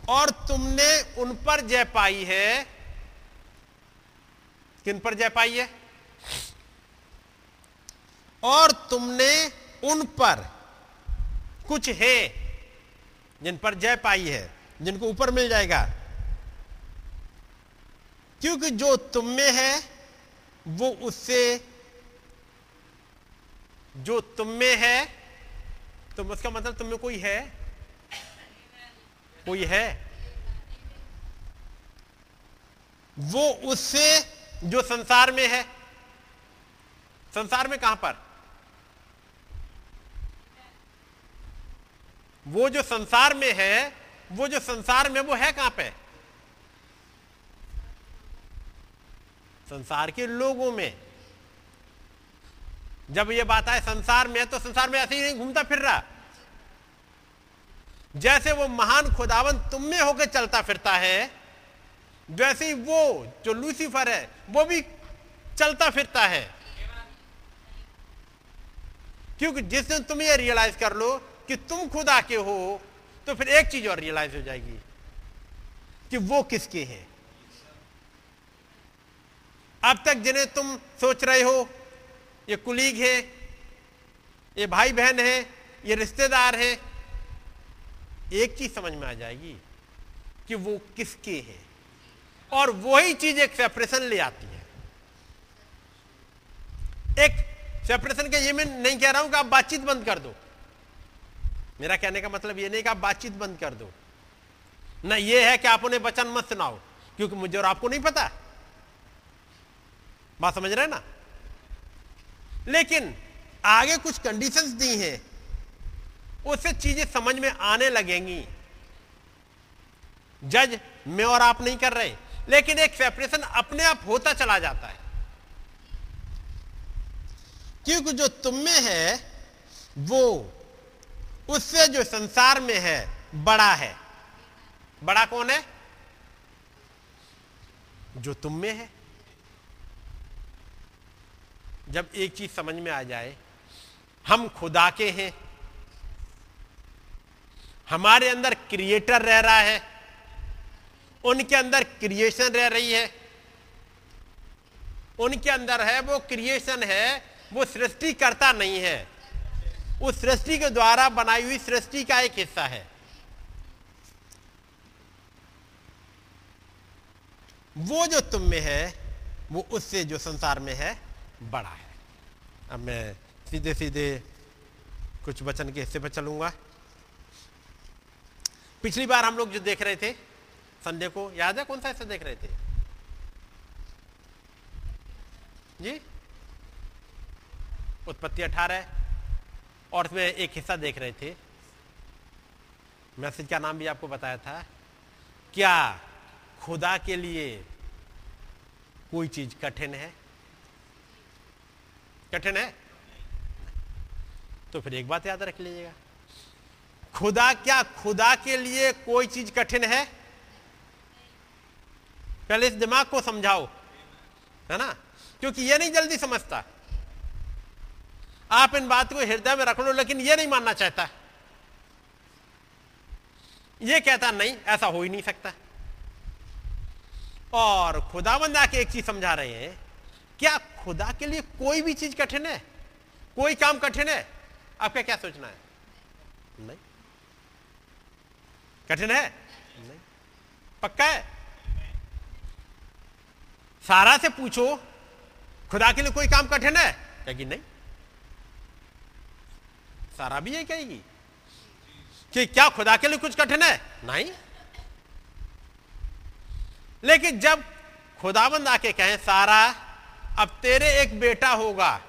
और तुमने उन पर जय पाई है। किन पर जय पाई है? और तुमने उन पर कुछ है जिन पर जय पाई है। जिनको ऊपर मिल जाएगा। क्योंकि जो तुम में है, वो उससे जो तुम में है तो उसका मतलब तुम में कोई है? कोई है? वो उससे जो संसार में है। संसार में कहाँ पर? वो जो संसार में है वो जो संसार में वो है कहाँ पे? संसार के लोगों में। जब ये बात आए संसार में तो संसार में ऐसे ही नहीं घूमता फिर रहा। जैसे वो महान खुदावन तुम में होकर चलता फिरता है, वैसे ही वो जो लूसीफर है, वो भी चलता फिरता है। क्योंकि जिस दिन तुम ये रियलाइज़ कर लो कि तुम खुदा के हो तो फिर एक चीज़ और रियलाइज़ हो जाएगी कि वो किसके हैं। अब तक जिन्हें तुम सोच रहे हो, ये कुलीग है, ये भाई बहन है, ये रिश्तेदार है, एक चीज़ समझ में आ जाएगी कि वो किसके हैं। और वही चीज़ एक सेपरेशन ले आती है। एक सेपरेशन के ये मैं नहीं कह रहा हूँ कि आप बातचीत बंद कर दो। मेरा कहने का मतलब ये नहीं कि आप बातचीत बंद कर दो। ना ये है कि आप उन्हें वचन मत सुनाओ, क्योंकि मुझे और आपको नहीं पता। बात समझ रहे ना? लेकिन आगे कुछ कंडीशंस दी हैं, उससे चीज़ें समझ में आने लगेंगी। जज, मैं और आप नहीं कर रहे। लेकिन एक सेपरेशन अपने आप होता चला जाता है। क्योंकि जो तुम में है, वो उससे जो संसार में है, बड़ा है। बड़ा कौन है? जो तुम में है। जब एक चीज़ समझ में आ जाए, हम खुदा के हैं। हमारे अंदर क्रिएटर रह रहा है। उनके अंदर क्रिएशन रह रही है। उनके अंदर है, वो क्रिएशन है, वो सृष्टि करता नहीं है। उस सृष्टि के द्वारा बनाई हुई सृष्टि का एक हिस्सा है। वो जो तुम में है, वो उससे जो संसार में है, बड़ा है। अब मैं सीधे सीधे कुछ वचन के हिस्से पर चलूँगा। पिछली बार हम लोग जो देख रहे थे संडे को, याद है कौन सा हिस्सा देख रहे थे? जी? उत्पत्ति अठारह और उसमें एक हिस्सा देख रहे थे। मैसेज का नाम भी आपको बताया था। क्या खुदा के लिए कोई चीज़ कठिन है? कठिन है? तो फिर एक बात याद रख लीजिएगा। खुदा, क्या खुदा के लिए कोई चीज़ कठिन है? पहले इस दिमाग को समझाओ, है ना? क्योंकि यह नहीं जल्दी समझता। आप इन बात को हृदय में रख लो, लेकिन यह नहीं मानना चाहता। यह कहता, नहीं, ऐसा हो ही नहीं सकता। और खुदाबंद आके एक चीज़ समझा रहे हैं, क्या खुदा के लिए कोई भी चीज़ कठिन है? कोई काम कठिन है? आपका क्या सोचना है? नहीं। कठिन है? नहीं। पक्का है? सारा से पूछो, खुदा के लिए कोई काम कठिन है? कहेगी, नहीं। सारा भी ये कहेगी? कि क्या खुदा के लिए कुछ कठिन है? नहीं। लेकिन जब खुदाबंद आके कहें, सारा, अब तेरे एक बेटा होगा।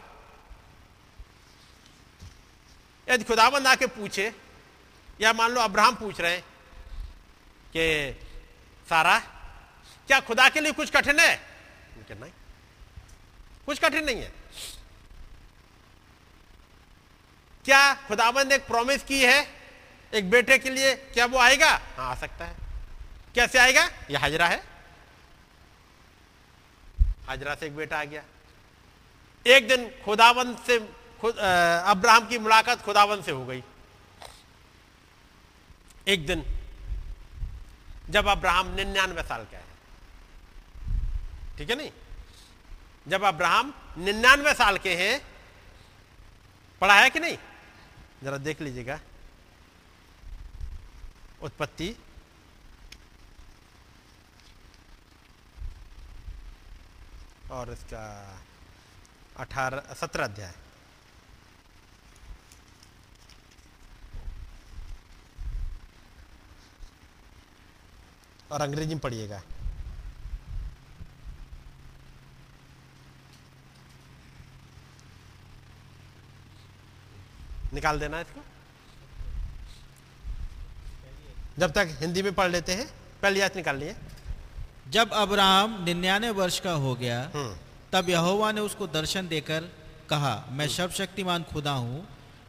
यदि खुदाबंद आके पूछे, या मान लो अब्राहम पूछ रहे हैं कि, सारा, क्या खुदा के लिए कुछ कठिन है? नहीं। कुछ कठिन नहीं है। क्या खुदाबंद ने एक प्रॉमिस की है? एक बेटे के लिए क्या वो आएगा? हाँ आ सकता है। कैसे आएगा? ये हाजरा है। हाजरा से एक बेटा आ गया। एक दिन खुदाबंद से खुद अब्राहम की मुलाकात खुदाबंद से हो गई। एक दिन जब अब्राहम निन्यानवे साल का है। ठीक है नहीं? जब अब्राहम निन्यानवे साल के हैं पढ़ा है कि नहीं? जरा देख लीजिएगा। उत्पत्ति। और इसका अठारह सत्रह अध्याय। और अंग्रेज़ी में पढ़िएगा। निकाल देना इसको। जब तक हिंदी में पढ़ लेते हैं पहली याद निकाल लिए। जब अब्राहम निन्यानवे वर्ष का हो गया हम्म। तब यहोवा ने उसको दर्शन देकर कहा मैं हम्म। सर्वशक्तिमान खुदा हूँ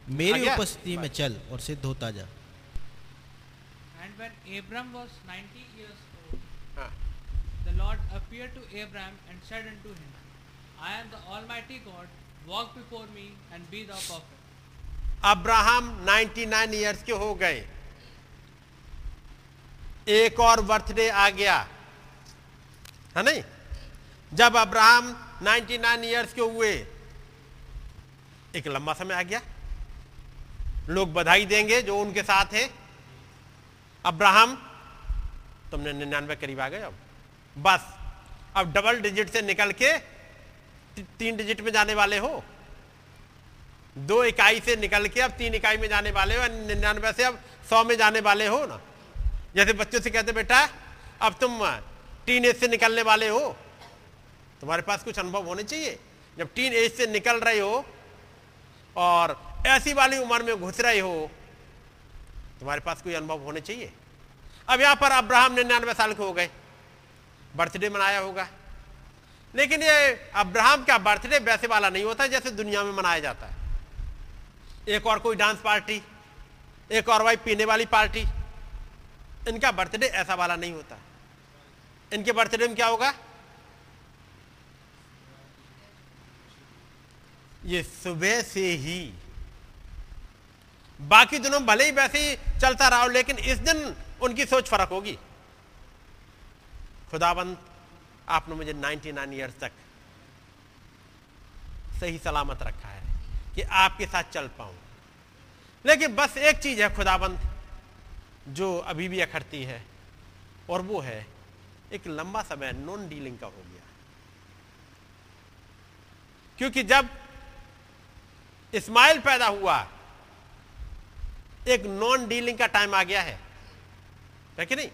मेरी उपस्थिति में चल और सिद्ध होता जा। एंड अब्राहम 99 इयर्स के हो गए। एक और बर्थडे आ गया। है नहीं? जब अब्राहम 99 इयर्स के हुए, एक लंबा समय आ गया। लोग बधाई देंगे जो उनके साथ है। अब्राहम, तुमने निन्यानवे करीब आ गए अब। बस, अब डबल डिजिट से निकल के तीन डिजिट में जाने वाले हो। दो इकाई से निकल के अब तीन इकाई में जाने वाले हो, निन्यानवे से अब सौ में जाने वाले हो ना। जैसे बच्चों से कहते बेटा, अब तुम टीन एज से निकलने वाले हो। तुम्हारे पास कुछ अनुभव होने चाहिए। जब टीन एज से निकल रहे हो और ऐसी वाली उम्र में घुस रहे हो, तुम्हारे पास कोई अनुभव होने चाहिए। अब यहाँ पर अब्राहम निन्यानवे साल के हो गए। बर्थडे मनाया होगा। लेकिन ये अब्राहम का बर्थडे वैसे वाला नहीं होता जैसे दुनिया में मनाया जाता है। एक और कोई डांस पार्टी, एक और भाई पीने वाली पार्टी। इनका बर्थडे ऐसा वाला नहीं होता। इनके बर्थडे में क्या होगा? ये सुबह से ही। बाकी दिनों भले ही वैसे ही चलता रहा हो, लेकिन इस दिन उनकी सोच फ़र्क होगी। खुदाबंद, आपने मुझे 99 इयर्स तक सही सलामत रखा है। कि आपके साथ चल पाऊँ। लेकिन बस एक चीज़ है खुदाबंद, जो अभी भी अखड़ती है, और वो है, एक लंबा समय नॉन डीलिंग का हो गया। क्योंकि जब इस्माइल पैदा हुआ, एक नॉन डीलिंग का टाइम आ गया है। है कि नहीं?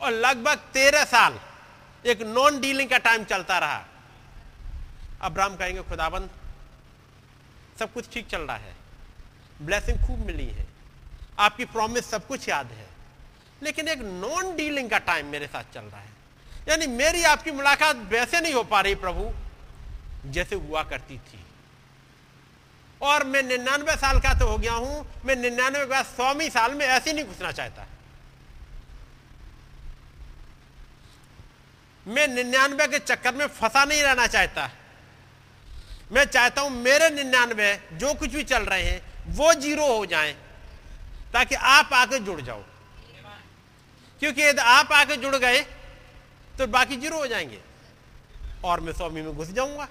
और लगभग तेरह साल एक नॉन डीलिंग का टाइम चलता रहा। अब्राहम कहेंगे, खुदाबंद सब कुछ ठीक चल रहा है। ब्लेसिंग खूब मिली है। आपकी प्रॉमिस सब कुछ याद है। लेकिन एक नॉन डीलिंग का टाइम मेरे साथ चल रहा है। यानी मेरी आपकी मुलाकात वैसे नहीं हो पा रही प्रभु, जैसे हुआ करती थी। और मैं निन्यानवे साल का तो हो गया हूँ, मैं निन्यानवे के बाद सौवीं साल में ऐसे नहीं घुसना चाहता। मैं निन्यानवे के चक्कर में फंसा नहीं रहना चाहता। मैं चाहता हूँ मेरे निन्यानवे जो कुछ भी चल रहे हैं, वो ज़ीरो हो जाएँ, ताकि आप आके जुड़ जाओ। क्योंकि यदि आप आके जुड़ गए तो बाकी ज़ीरो हो जाएँगे। और मैं स्वामी में घुस जाऊँगा,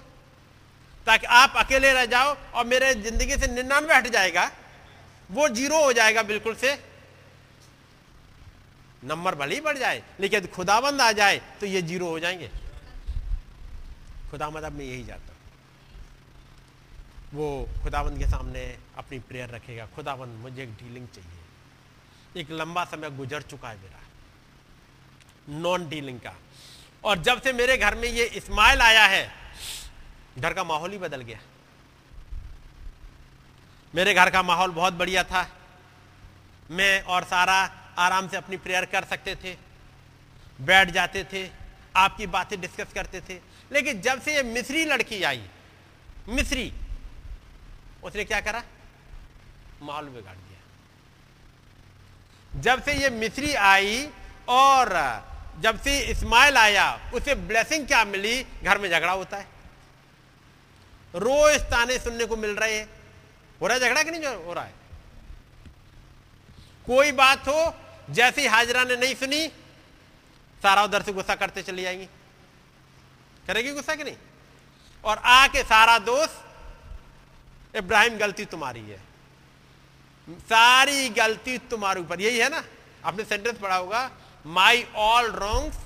ताकि आप अकेले रह जाओ और मेरे ज़िंदगी से निन्यानवे हट जाएगा। वो ज़ीरो हो जाएगा बिल्कुल से। नंबर भले ही बढ़ जाए, लेकिन खुदाबंद आ जाए तो ये ज़ीरो हो जाएँगे। खुदाबंद अब मैं यही जाता वो खुदाबंद के सामने अपनी प्रेयर रखेगा। खुदाबंद, मुझे एक डीलिंग चाहिए। एक लंबा समय गुजर चुका है मेरा। नॉन डीलिंग का। और जब से मेरे घर में ये इस्माइल आया है, घर का माहौल ही बदल गया। मेरे घर का माहौल बहुत बढ़िया था। मैं और सारा आराम से अपनी प्रेयर कर सकते थे। बैठ जाते थे। आपकी बातें डिस्कस करते थे। लेकिन जब से ये मिस्री लड़की आई, मिस्री उसने क्या करा? माहौल बिगाड़ दिया। जब से ये मिस्री आई और जब से इस्माइल आया, उसे ब्लेसिंग क्या मिली? घर में झगड़ा होता है। रोज ताने सुनने को मिल रहे हैं। हो रहा है झगड़ा कि नहीं हो रहा है? कोई बात हो, जैसी हाजरा ने नहीं सुनी, सारा उधर से गुस्सा करते चली जाएँगी करेगी गुस्सा कि नहीं? और आके सारा दोस्त इब्राहिम, गलती तुम्हारी है। सारी गलती तुम्हारे ऊपर। यही है ना? आपने सेंटेंस पढ़ा होगा my all wrongs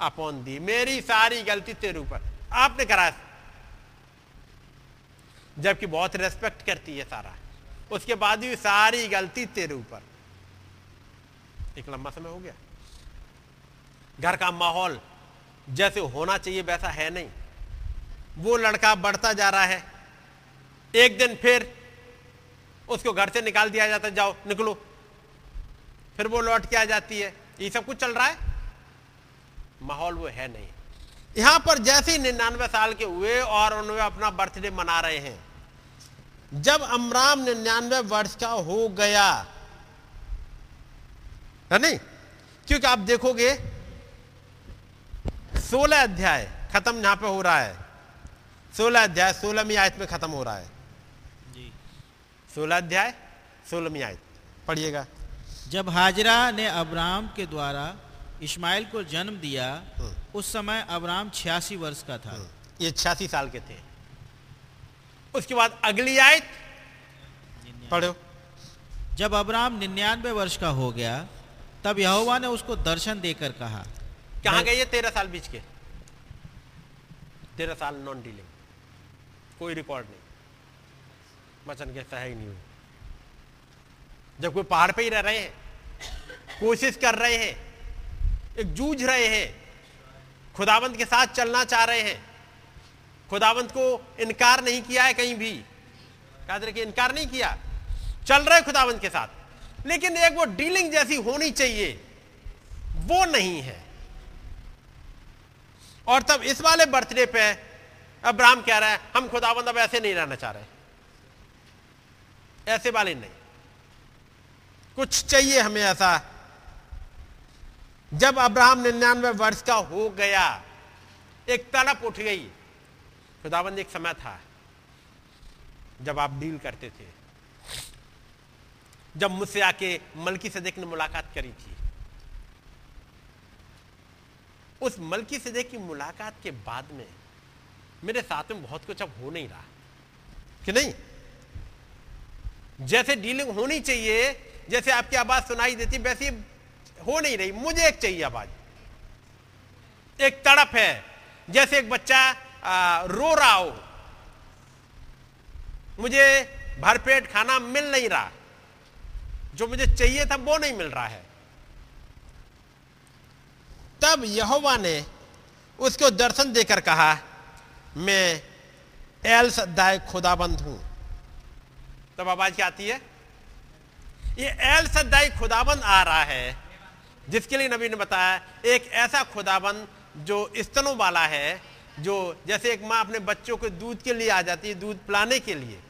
upon thee मेरी सारी गलती तेरे ऊपर। आपने करा जबकि बहुत रेस्पेक्ट करती है सारा। उसके बाद भी सारी गलती तेरे ऊपर। एक लंबा समय हो गया। घर का माहौल जैसे होना चाहिए, वैसा है नहीं। वो लड़का बढ़ता जा रहा है। एक दिन फिर उसको घर से निकाल दिया जाता जाओ, निकलो। फिर वो लौट के आ जाती है। ये सब कुछ चल रहा है? माहौल वो है नहीं। यहाँ पर जैसे ही निन्यानवे साल के हुए और उन्होंने अपना बर्थडे मना रहे हैं, जब अमराम निन्यानवे वर्ष का हो गया, है नहीं? क्योंकि आप देखोगे, सोलह अध्याय खत्म यहाँ पे हो रहा है। सोलह अध्याय सोलह सोलहवीं आयत में खत्म हो रहा है। सोलह अध्याय सोलहवीं आयत पढ़िएगा। जब हाजरा ने अब्राम के द्वारा इस्माइल को जन्म दिया हम्म। उस समय अब्राम छियासी वर्ष का था। ये छियासी साल के थे। उसके बाद अगली आयत पढ़ो। जब अब्राम निन्यानवे वर्ष का हो गया तब यहोवा ने उसको दर्शन देकर कहा कहाँ गए ये तेरह साल बीच के? तेरह साल नॉन डीलिंग। कोई रिकॉर्ड नहीं। वचन के सही नहीं हुई जब कोई पहाड़ पे ही रह रहे हैं, कोशिश कर रहे हैं, एक जूझ रहे हैं, खुदावंत के साथ चलना चाह रहे हैं, खुदावंत को इनकार नहीं किया है कहीं भी याद रखिए इनकार नहीं किया, चल रहे खुदावंत के साथ। लेकिन एक वो डीलिंग जैसी होनी चाहिए, वो नहीं है। और तब इस वाले बर्थडे पे अब्राहम कह रहा है, हम खुदाबंद अब ऐसे नहीं रहना चाह रहे। ऐसे वाले नहीं। कुछ चाहिए हमें ऐसा। जब अब्राहम निन्यानवे वर्ष का हो गया, एक तड़प उठ गई। खुदाबंद एक समय था, जब आप डील करते थे। जब मुझसे आके मलकी सदेक ने मुलाकात करी थी। उस मलकी सदेक की मुलाकात के बाद में मेरे साथ में बहुत कुछ अब हो नहीं रहा। कि नहीं? जैसे डीलिंग होनी चाहिए जैसे आपकी आवाज़ सुनाई देती वैसी हो नहीं रही। मुझे एक चाहिए आवाज़। एक तड़प है। जैसे एक बच्चा आ, रो रहा हो। मुझे भरपेट खाना मिल नहीं रहा। जो मुझे चाहिए था वो नहीं मिल रहा है। तब यहोवा ने उसको दर्शन देकर कहा मैं एल सद्दाय खुदाबंद हूँ। तब आवाज़ क्या आती है? ये एल सदाई खुदाबन आ रहा है। जिसके लिए नबी ने बताया, एक ऐसा खुदाबन जो स्तनों वाला है, जो जैसे एक माँ अपने बच्चों को दूध के लिए आ जाती है, दूध पिलाने के लिए।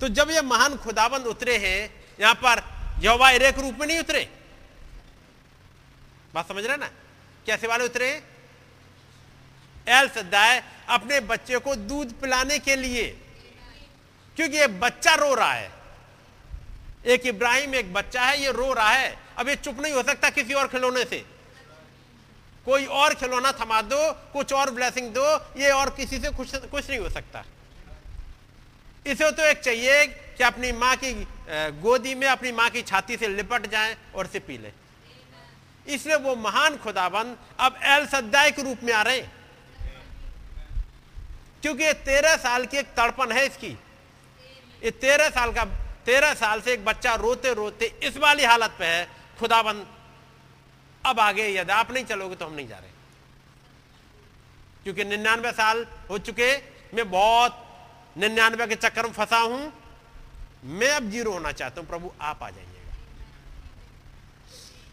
तो जब ये महान खुदाबंद उतरे हैं, यहाँ पर यहोवा एक रूप में नहीं उतरे। बात समझ रहे ना? कैसे वाले उतरे? एल सद्दाय अपने बच्चे को दूध पिलाने के लिए। क्योंकि ये बच्चा रो रहा है। एक इब्राहिम, एक बच्चा है, ये रो रहा है। अब ये चुप नहीं हो सकता किसी और खिलौने से। कोई और खिलौना थमा दो, कुछ और ब्लेसिंग दो, ये और किसी से कुछ कुछ नहीं हो सकता। इसे तो एक चाहिए कि अपनी माँ की गोदी में अपनी माँ की छाती से लिपट जाए और से पी ले। इसलिए वो महान खुदाबंद अब एल सद्दाई के रूप में आ रहे क्योंकि तेरह साल की एक तड़पन है इसकी। ये तेरह साल का, तेरह साल से एक बच्चा रोते रोते इस वाली हालत पे है, खुदाबंद, अब आगे यदि आप नहीं चलोगे तो हम नहीं जा रहे। क्योंकि निन्यानवे साल हो चुके, मैं बहुत निन्यानवे के चक्कर में फंसा हूँ। मैं अब ज़ीरो होना चाहता हूँ, प्रभु आप आ जाइएगा।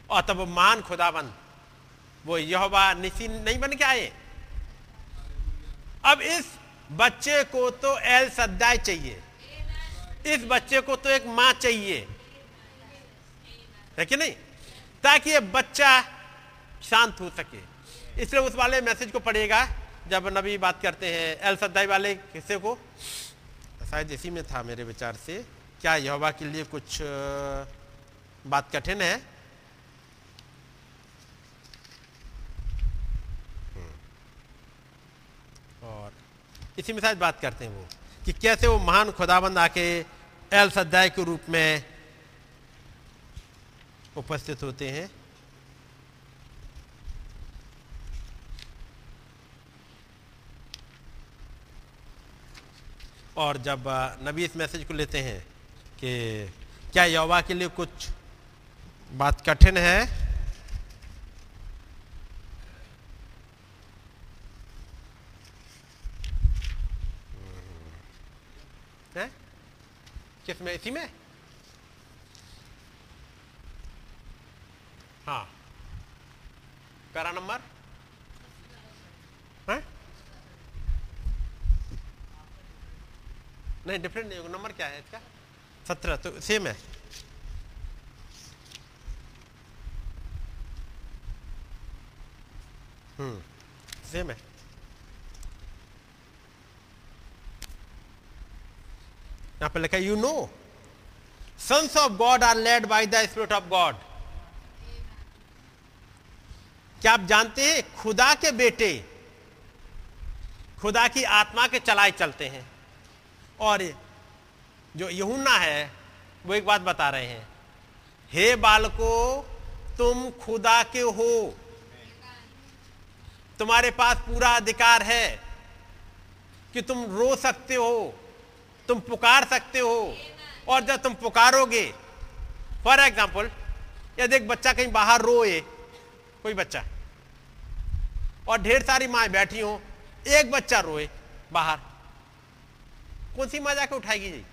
और तब मान खुदाबंद, वो यहोवा निशी नहीं बन के आए। अब इस बच्चे को तो एल सद्दाय चाहिए। इस बच्चे को तो एक माँ चाहिए। है कि नहीं? ताकि ये बच्चा शांत हो सके। इसलिए उस वाले मैसेज को पढ़ेगा जब नबी बात करते हैं एल सद्दाई वाले किस्से को। शायद इसी में था मेरे विचार से। क्या यहोवा के लिए कुछ बात कठिन है? हम्म। और इसी में शायद बात करते हैं वो। कि कैसे वो महान खुदाबंद आके एल सद्दाई के रूप में उपस्थित होते हैं। और जब नबी इस मैसेज को लेते हैं कि क्या यौवा के लिए कुछ बात कठिन है? किसमें इसी में हाँ पैरा नंबर है नहीं डिफरेंट नहीं नंबर क्या है इसका सत्रह तो सेम है हम्म सेम है यहाँ पर लिखा you know sons of God are led by the spirit of God क्या आप जानते हैं, खुदा के बेटे, खुदा की आत्मा के चलाए चलते हैं। और जो यहुन्ना है, वो एक बात बता रहे हैं। हे बालको, तुम खुदा के हो। तुम्हारे पास पूरा अधिकार है कि तुम रो सकते हो। तुम पुकार सकते हो और जब तुम पुकारोगे फॉर एग्ज़ाम्पल यदि एक बच्चा कहीं बाहर रोए, कोई बच्चा, और ढेर सारी माए बैठी हो, एक बच्चा रोए बाहर, कौन सी माँ जाके उठाएगी जी?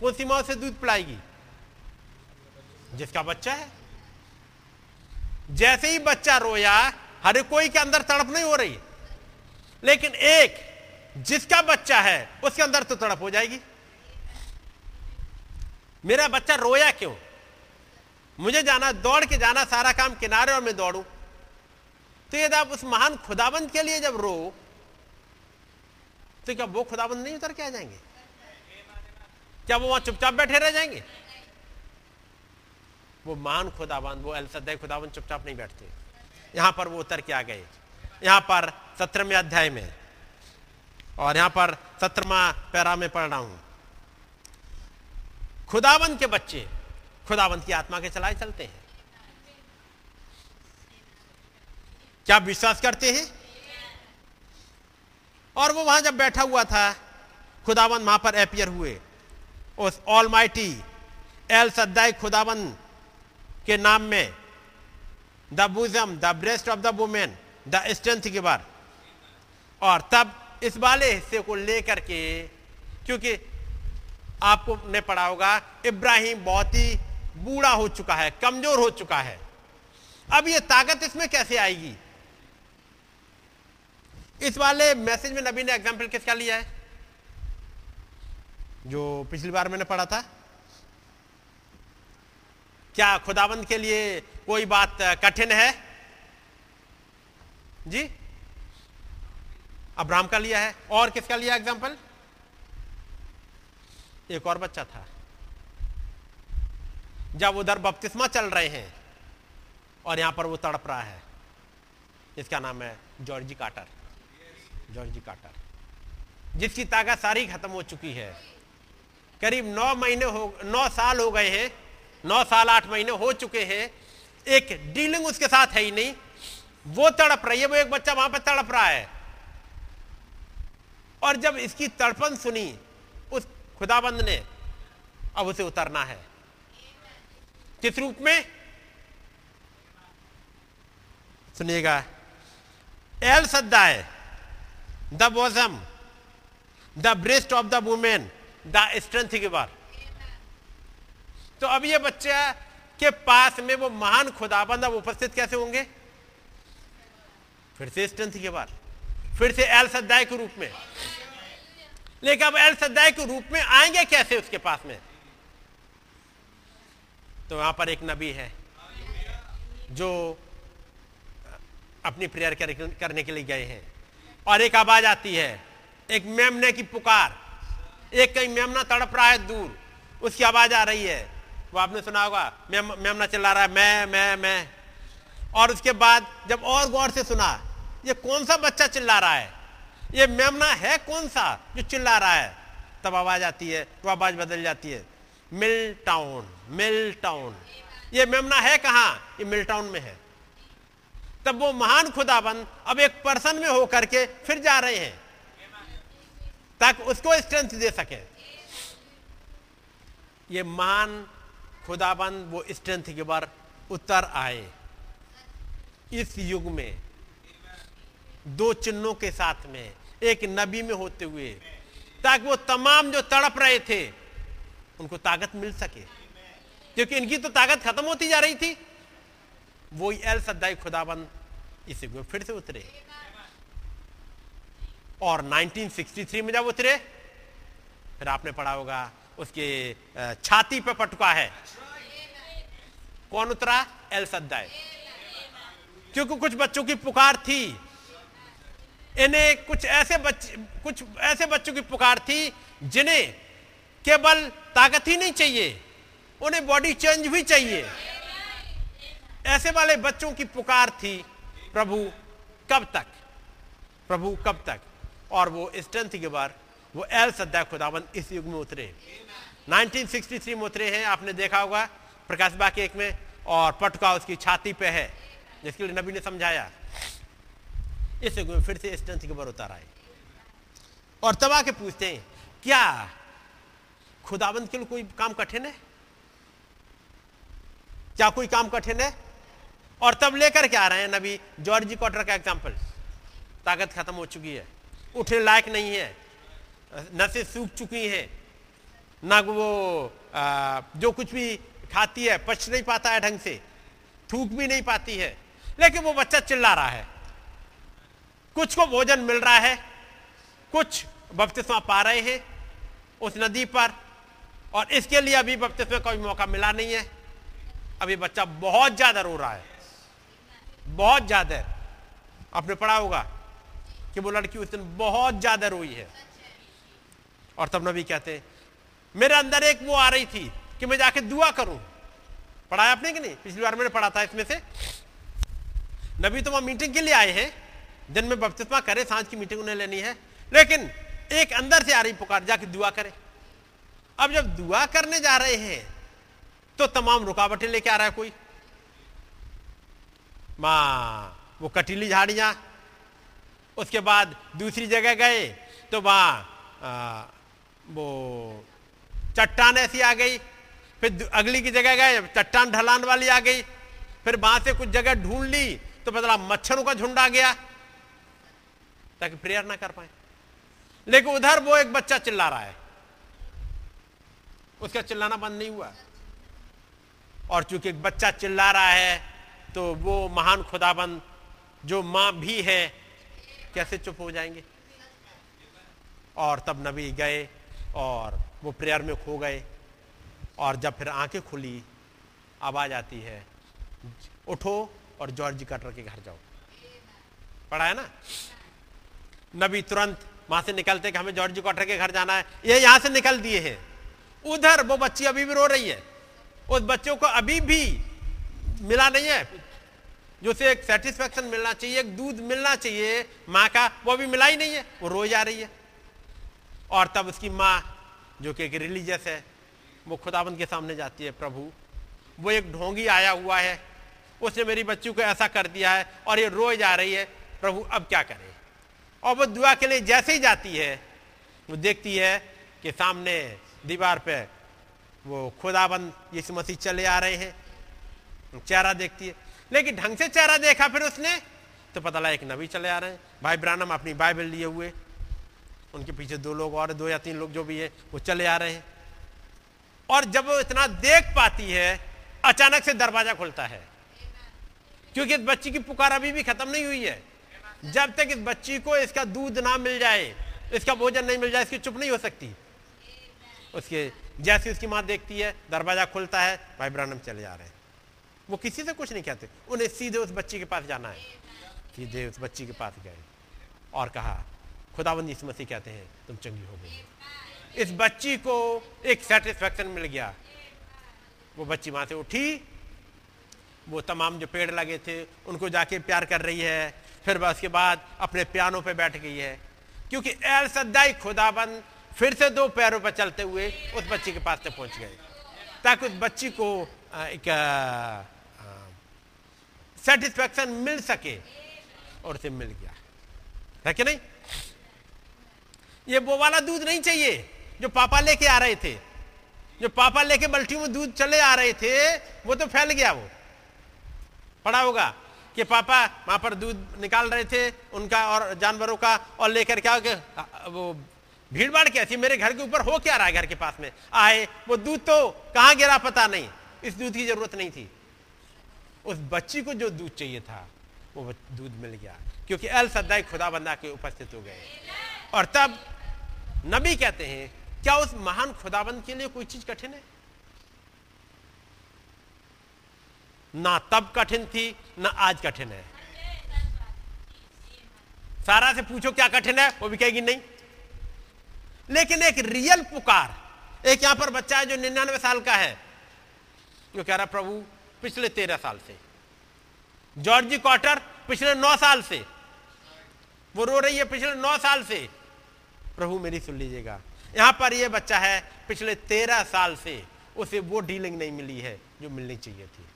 कौन सी माँ से दूध पिलाएगी? जिसका बच्चा है। जैसे ही बच्चा रोया, हर कोई के अंदर तड़प नहीं हो रही। लेकिन एक जिसका बच्चा है, उसके अंदर तो तड़प हो जाएगी। मेरा बच्चा रोया क्यों? मुझे जाना, दौड़ के जाना सारा काम किनारे और मैं दौड़ू। तो यदि आप उस महान खुदाबंद के लिए जब रो तो क्या वो खुदाबंद नहीं उतर के आ जाएँगे? क्या वो वहाँ चुपचाप बैठे रह जाएँगे? वो महान खुदाबंद, वो अलसदय खुदाबंद चुपचाप नहीं बैठते। यहाँ पर वो उतर के आ गए। यहाँ पर सत्रहवें अध्याय में और यहाँ पर सत्रमा पैरा में पढ़ रहा हूँ। खुदाबंद के बच्चे खुदाबंद की आत्मा के चलाए चलते हैं। क्या विश्वास करते हैं? और वो वहाँ जब बैठा हुआ था खुदाबंद वहाँ पर अपियर हुए। उस ऑल माइटी एल सद्दाई खुदाबंद के नाम में the bosom the breast of the women the strength के बार। और तब इस वाले हिस्से को लेकर के, क्योंकि आपको ने पढ़ा होगा, इब्राहिम बहुत ही बूढ़ा हो चुका है, कमज़ोर हो चुका है। अब ये ताकत इसमें कैसे आएगी? इस वाले मैसेज में नबी ने एग्ज़ाम्पल किसका लिया है? जो पिछली बार मैंने पढ़ा था। क्या खुदाबंद के लिए कोई बात कठिन है? जी? अब्राहम का लिया है। और किसका लिया एग्ज़ाम्पल एक और बच्चा था। जब उधर बपतिस्मा चल रहे हैं और यहाँ पर वो तड़प रहा है। इसका नाम है जॉर्जी काटर जॉर्जी काटर जिसकी ताकत सारी खत्म हो चुकी है। करीब नौ महीने हो, नौ साल हो गए हैं। नौ साल आठ महीने हो चुके हैं। एक डीलिंग उसके साथ है ही नहीं। वो तड़प रही है। वो एक बच्चा वहाँ पर तड़प रहा है। और जब इसकी तड़पन सुनी, उस खुदाबंद ने, अब उसे उतरना है। किस रूप में? सुनिएगा। El Shaddai, the bosom the breast of the women, the strength के गिवर तो अब ये बच्चा के पास में वो महान खुदाबंद अब उपस्थित कैसे होंगे? फिर से स्ट्रेंथ के बाद फिर से एल सद्दाय के रूप में। लेकिन अब एल सद्दाय के रूप में आएँगे कैसे उसके पास में? तो वहाँ पर एक नबी है जो अपनी प्रेयर करने के लिए गए हैं। और एक आवाज़ आती है एक मेमने की पुकार। एक कहीं मेमना तड़प रहा है दूर उसकी आवाज़ आ रही है। वो आपने सुना होगा मेम, मेमना चिल्ला रहा है मैं मैं मैं। और उसके बाद जब और गौर से सुना ये कौन सा बच्चा चिल्ला रहा है? ये मेमना है कौन सा जो चिल्ला रहा है? तब आवाज़ आती है तो आवाज़ बदल जाती है। मिल टाउन मिल टाउन ये मेमना है कहाँ? ये मिल टाउन में है। तब वो महान खुदाबंद अब एक पर्सन में होकर के फिर जा रहे हैं, ताकि उसको स्ट्रेंथ दे सके। ये महान खुदाबंद वो स्ट्रेंथ के बार उतर आए। इस युग में दो चिन्हों के साथ में, एक नबी में होते हुए, ताकि वो तमाम जो तड़प रहे थे, उनको ताकत मिल सके। क्योंकि इनकी तो ताकत खत्म होती जा रही थी। वो एल सद्दाई खुदाबंद इस में फिर से उतरे। और 1963 में जब उतरे, फिर आपने पढ़ा होगा, उसके छाती पे पटका है। कौन उतरा? El Shaddai. क्योंकि कुछ बच्चों की पुकार थी। इन्हें कुछ ऐसे बच्चे कुछ ऐसे बच्चों की पुकार थी, जिन्हें केवल ताकत ही नहीं चाहिए, उन्हें बॉडी चेंज भी चाहिए। ऐसे वाले बच्चों की पुकार थी प्रभु कब तक? प्रभु कब तक? और वो स्ट्रेंथ के बार वो एल सद्दा खुदावन इस युग में उतरे। 1963 में उतरे हैं, आपने देखा होगा, प्रकाश बाग एक में, और पटका उसकी छाती पे है, जिसके लिए नबी ने समझाया। इस फिर से स्ट्रेंथ के ऊपर उतार आए और तब आके पूछते हैं क्या खुदाबंद के लिए कोई काम कठिन है? क्या कोई काम कठिन है? और तब लेकर के आ रहे हैं नबी जॉर्जी कॉटर का एग्ज़ाम्पल। ताकत खत्म हो चुकी है। उठने लायक नहीं है। नसें सूख चुकी हैं। ना वो आ, जो कुछ भी खाती है पच नहीं पाता है ढंग से। थूक भी नहीं पाती है। लेकिन वो बच्चा चिल्ला रहा है। कुछ को भोजन मिल रहा है, कुछ बपतिस्मा पा रहे हैं उस नदी पर, और इसके लिए अभी बपतिस्मा कोई मौका मिला नहीं है। अभी बच्चा बहुत ज़्यादा रो रहा है, बहुत ज़्यादा। आपने पढ़ा होगा कि वो लड़की उस दिन बहुत ज़्यादा रोई है। और तब नबी कहते हैं, मेरे अंदर एक वो आ रही थी कि मैं जाके दुआ करूँ। पढ़ाया आपने कि नहीं? पिछली बार मैंने पढ़ा था इसमें से। नबी तो वहाँ मीटिंग के लिए आए हैं। दिन में बपतिस्मा करे, साँझ की मीटिंग उन्हें लेनी है। लेकिन एक अंदर से आ रही पुकार, जाके दुआ करे। अब जब दुआ करने जा रहे हैं तो तमाम रुकावटें लेके आ रहा है कोई। माँ, वो कटीली झाड़ियाँ। उसके बाद दूसरी जगह गए तो वहाँ वो चट्टान ऐसी आ गई। फिर अगली की जगह गए, चट्टान ढलान वाली आ गई। फिर वहाँ से कुछ जगह ढूंढ ली तो बदला मच्छरों का झुंड आ गया। ताकि प्रेयर ना कर पाए। लेकिन उधर वो एक बच्चा चिल्ला रहा है। उसका चिल्लाना बंद नहीं हुआ। और चूँकि बच्चा चिल्ला रहा है तो वो महान खुदाबंद जो माँ भी है, कैसे चुप हो जाएँगे? और तब नबी गए और वो प्रेयर में खो गए। और जब फिर आँखें खुली, आवाज़ आती है, उठो और जॉर्ज कटर के घर जाओ। पढ़ा है ना? नबी तुरंत वहाँ से निकलते कि हमें जॉर्ज कटर के घर जाना है। ये यहाँ से निकल दिए हैं। उधर वो बच्ची अभी भी रो रही है। उस बच्चों को अभी भी मिला नहीं है। जो से एक सेटिस्फेक्शन मिलना चाहिए, एक दूध मिलना चाहिए, माँ का, वो अभी मिला ही नहीं है। वो रो जा रही है। और तब उसकी माँ, जो कि एक रिलीजियस है, वो खुदाबंद के सामने जाती है, प्रभु। वो एक ढोंगी आया हुआ है। उसने मेरी बच्ची को ऐसा कर दिया है और ये रो जा रही है। प्रभु, अब क्या करे? और वो दुआ के लिए जैसे ही जाती है, वो देखती है कि सामने दीवार पे वो खुदाबंद यीशु मसीह चले आ रहे हैं। चेहरा देखती है। लेकिन ढंग से चेहरा देखा फिर उसने तो पता लगा एक नबी चले आ रहे हैं। भाई ब्रानम, अपनी बाइबल लिए हुए। उनके पीछे दो लोग और दो या तीन लोग जो भी है, वो चले आ रहे हैं। और जब वो इतना देख पाती है, अचानक से दरवाज़ा खुलता है। क्योंकि इस बच्ची की पुकार अभी भी खत्म नहीं हुई है। जब तक इस बच्ची को इसका दूध ना मिल जाए, इसका भोजन नहीं मिल जाए, इसकी चुप नहीं हो सकती। उसके, जैसे उसकी माँ देखती है, दरवाज़ा खुलता है, भाई ब्रानम चले जा रहे हैं। वो किसी से कुछ नहीं कहते। उन्हें सीधे उस बच्ची के पास जाना है। सीधे उस बच्ची के पास गए और कहा, खुदाबंद इस मसीह कहते हैं, तुम चंगी हो गई। इस बच्ची को एक सेटिस्फेक्शन मिल गया। वो बच्ची वहाँ से उठी। वो तमाम जो पेड़ लगे थे, उनको जाके प्यार कर रही है। फिर उसके बाद अपने पियानों पे बैठ गई है। क्योंकि एल सद्दाई खुदाबंद फिर से दो पैरों पर चलते हुए उस बच्ची के पास से पहुँच गए। ताकि उस बच्ची को एक सेटिस्फैक्शन मिल सके और उसे मिल गया। है कि नहीं? ये वो वाला दूध नहीं चाहिए जो पापा लेके आ रहे थे। जो पापा लेके बल्टी में दूध चले आ रहे थे, वो तो फैल गया वो। पड़ा होगा। कि पापा, वहाँ पर दूध निकाल रहे थे उनका और जानवरों का, और लेकर क्या वो भीड़ भाड़ क्या थी? मेरे घर के ऊपर हो क्या रहा है घर के पास में? आए, वो दूध तो कहाँ गिरा पता नहीं। इस दूध की ज़रूरत नहीं थी। उस बच्ची को जो दूध चाहिए था, वो दूध मिल गया। क्योंकि अल सद्दाई खुदा बंदा के उपस्थित हो गए। और तब नबी कहते हैं, क्या उस महान खुदाबंद के लिए कोई चीज़ कठिन है? ना तब कठिन थी ना आज कठिन है। सारा से पूछो क्या कठिन है, वो भी कहेगी नहीं। लेकिन एक रियल पुकार, एक यहाँ पर बच्चा है जो निन्यानवे साल का है। जो कह रहा, प्रभु, पिछले तेरह साल से, जॉर्जी क्वार्टर पिछले नौ साल से, वो रो रही है पिछले नौ साल से। प्रभु, मेरी सुन लीजिएगा, यहाँ पर ये बच्चा है, पिछले तेरह साल से, उसे वो डीलिंग नहीं मिली है जो मिलनी चाहिए थी।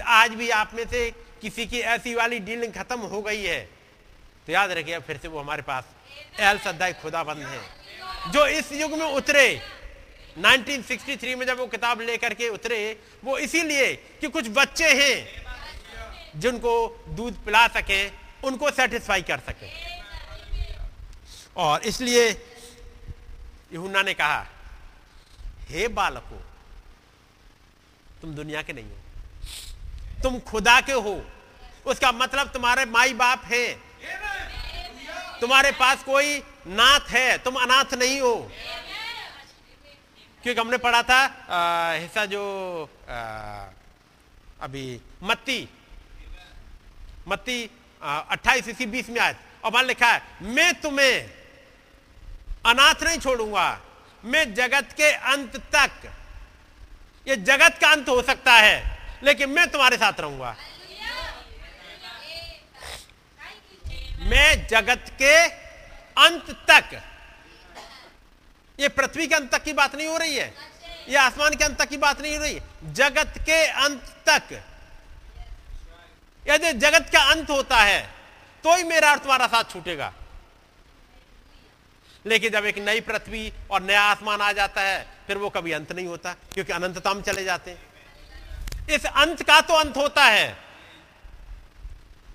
आज भी आप में से किसी की ऐसी वाली डीलिंग खत्म हो गई है। तो याद रखिए, फिर से वो हमारे पास एल सद्दाई खुदाबंद है, जो इस युग में उतरे। 1963 में जब वो किताब लेकर के उतरे, वो इसीलिए कि कुछ बच्चे हैं जिनको दूध पिला सके, उनको सेटिस्फाई कर सके। और इसलिए यूना ने कहा, हे बालको, तुम दुनिया के नहीं हो। तुम खुदा के हो। उसका मतलब तुम्हारे माई बाप हैं। तुम्हारे पास कोई नाथ है तुम अनाथ नहीं हो। क्योंकि हमने पढ़ा था हिस्सा जो आ, अभी मत्ती मत्ती अट्ठाईस इसी बीस में आए और वहाँ लिखा है मैं तुम्हें अनाथ नहीं छोड़ूँगा मैं जगत के अंत तक ये जगत का अंत हो सकता है। लेकिन मैं तुम्हारे साथ रहूँगा। मैं जगत के अंत तक, ये पृथ्वी के अंत तक की बात नहीं हो रही है, ये आसमान के अंत तक की बात नहीं हो रही है। जगत के अंत तक, यदि जगत का अंत होता है तो ही मेरा और तुम्हारा साथ छूटेगा। लेकिन जब एक नई पृथ्वी और नया आसमान आ जाता है, फिर वो कभी अंत नहीं होता, क्योंकि अनंतता में चले जाते हैं। इस अंत का तो अंत होता है।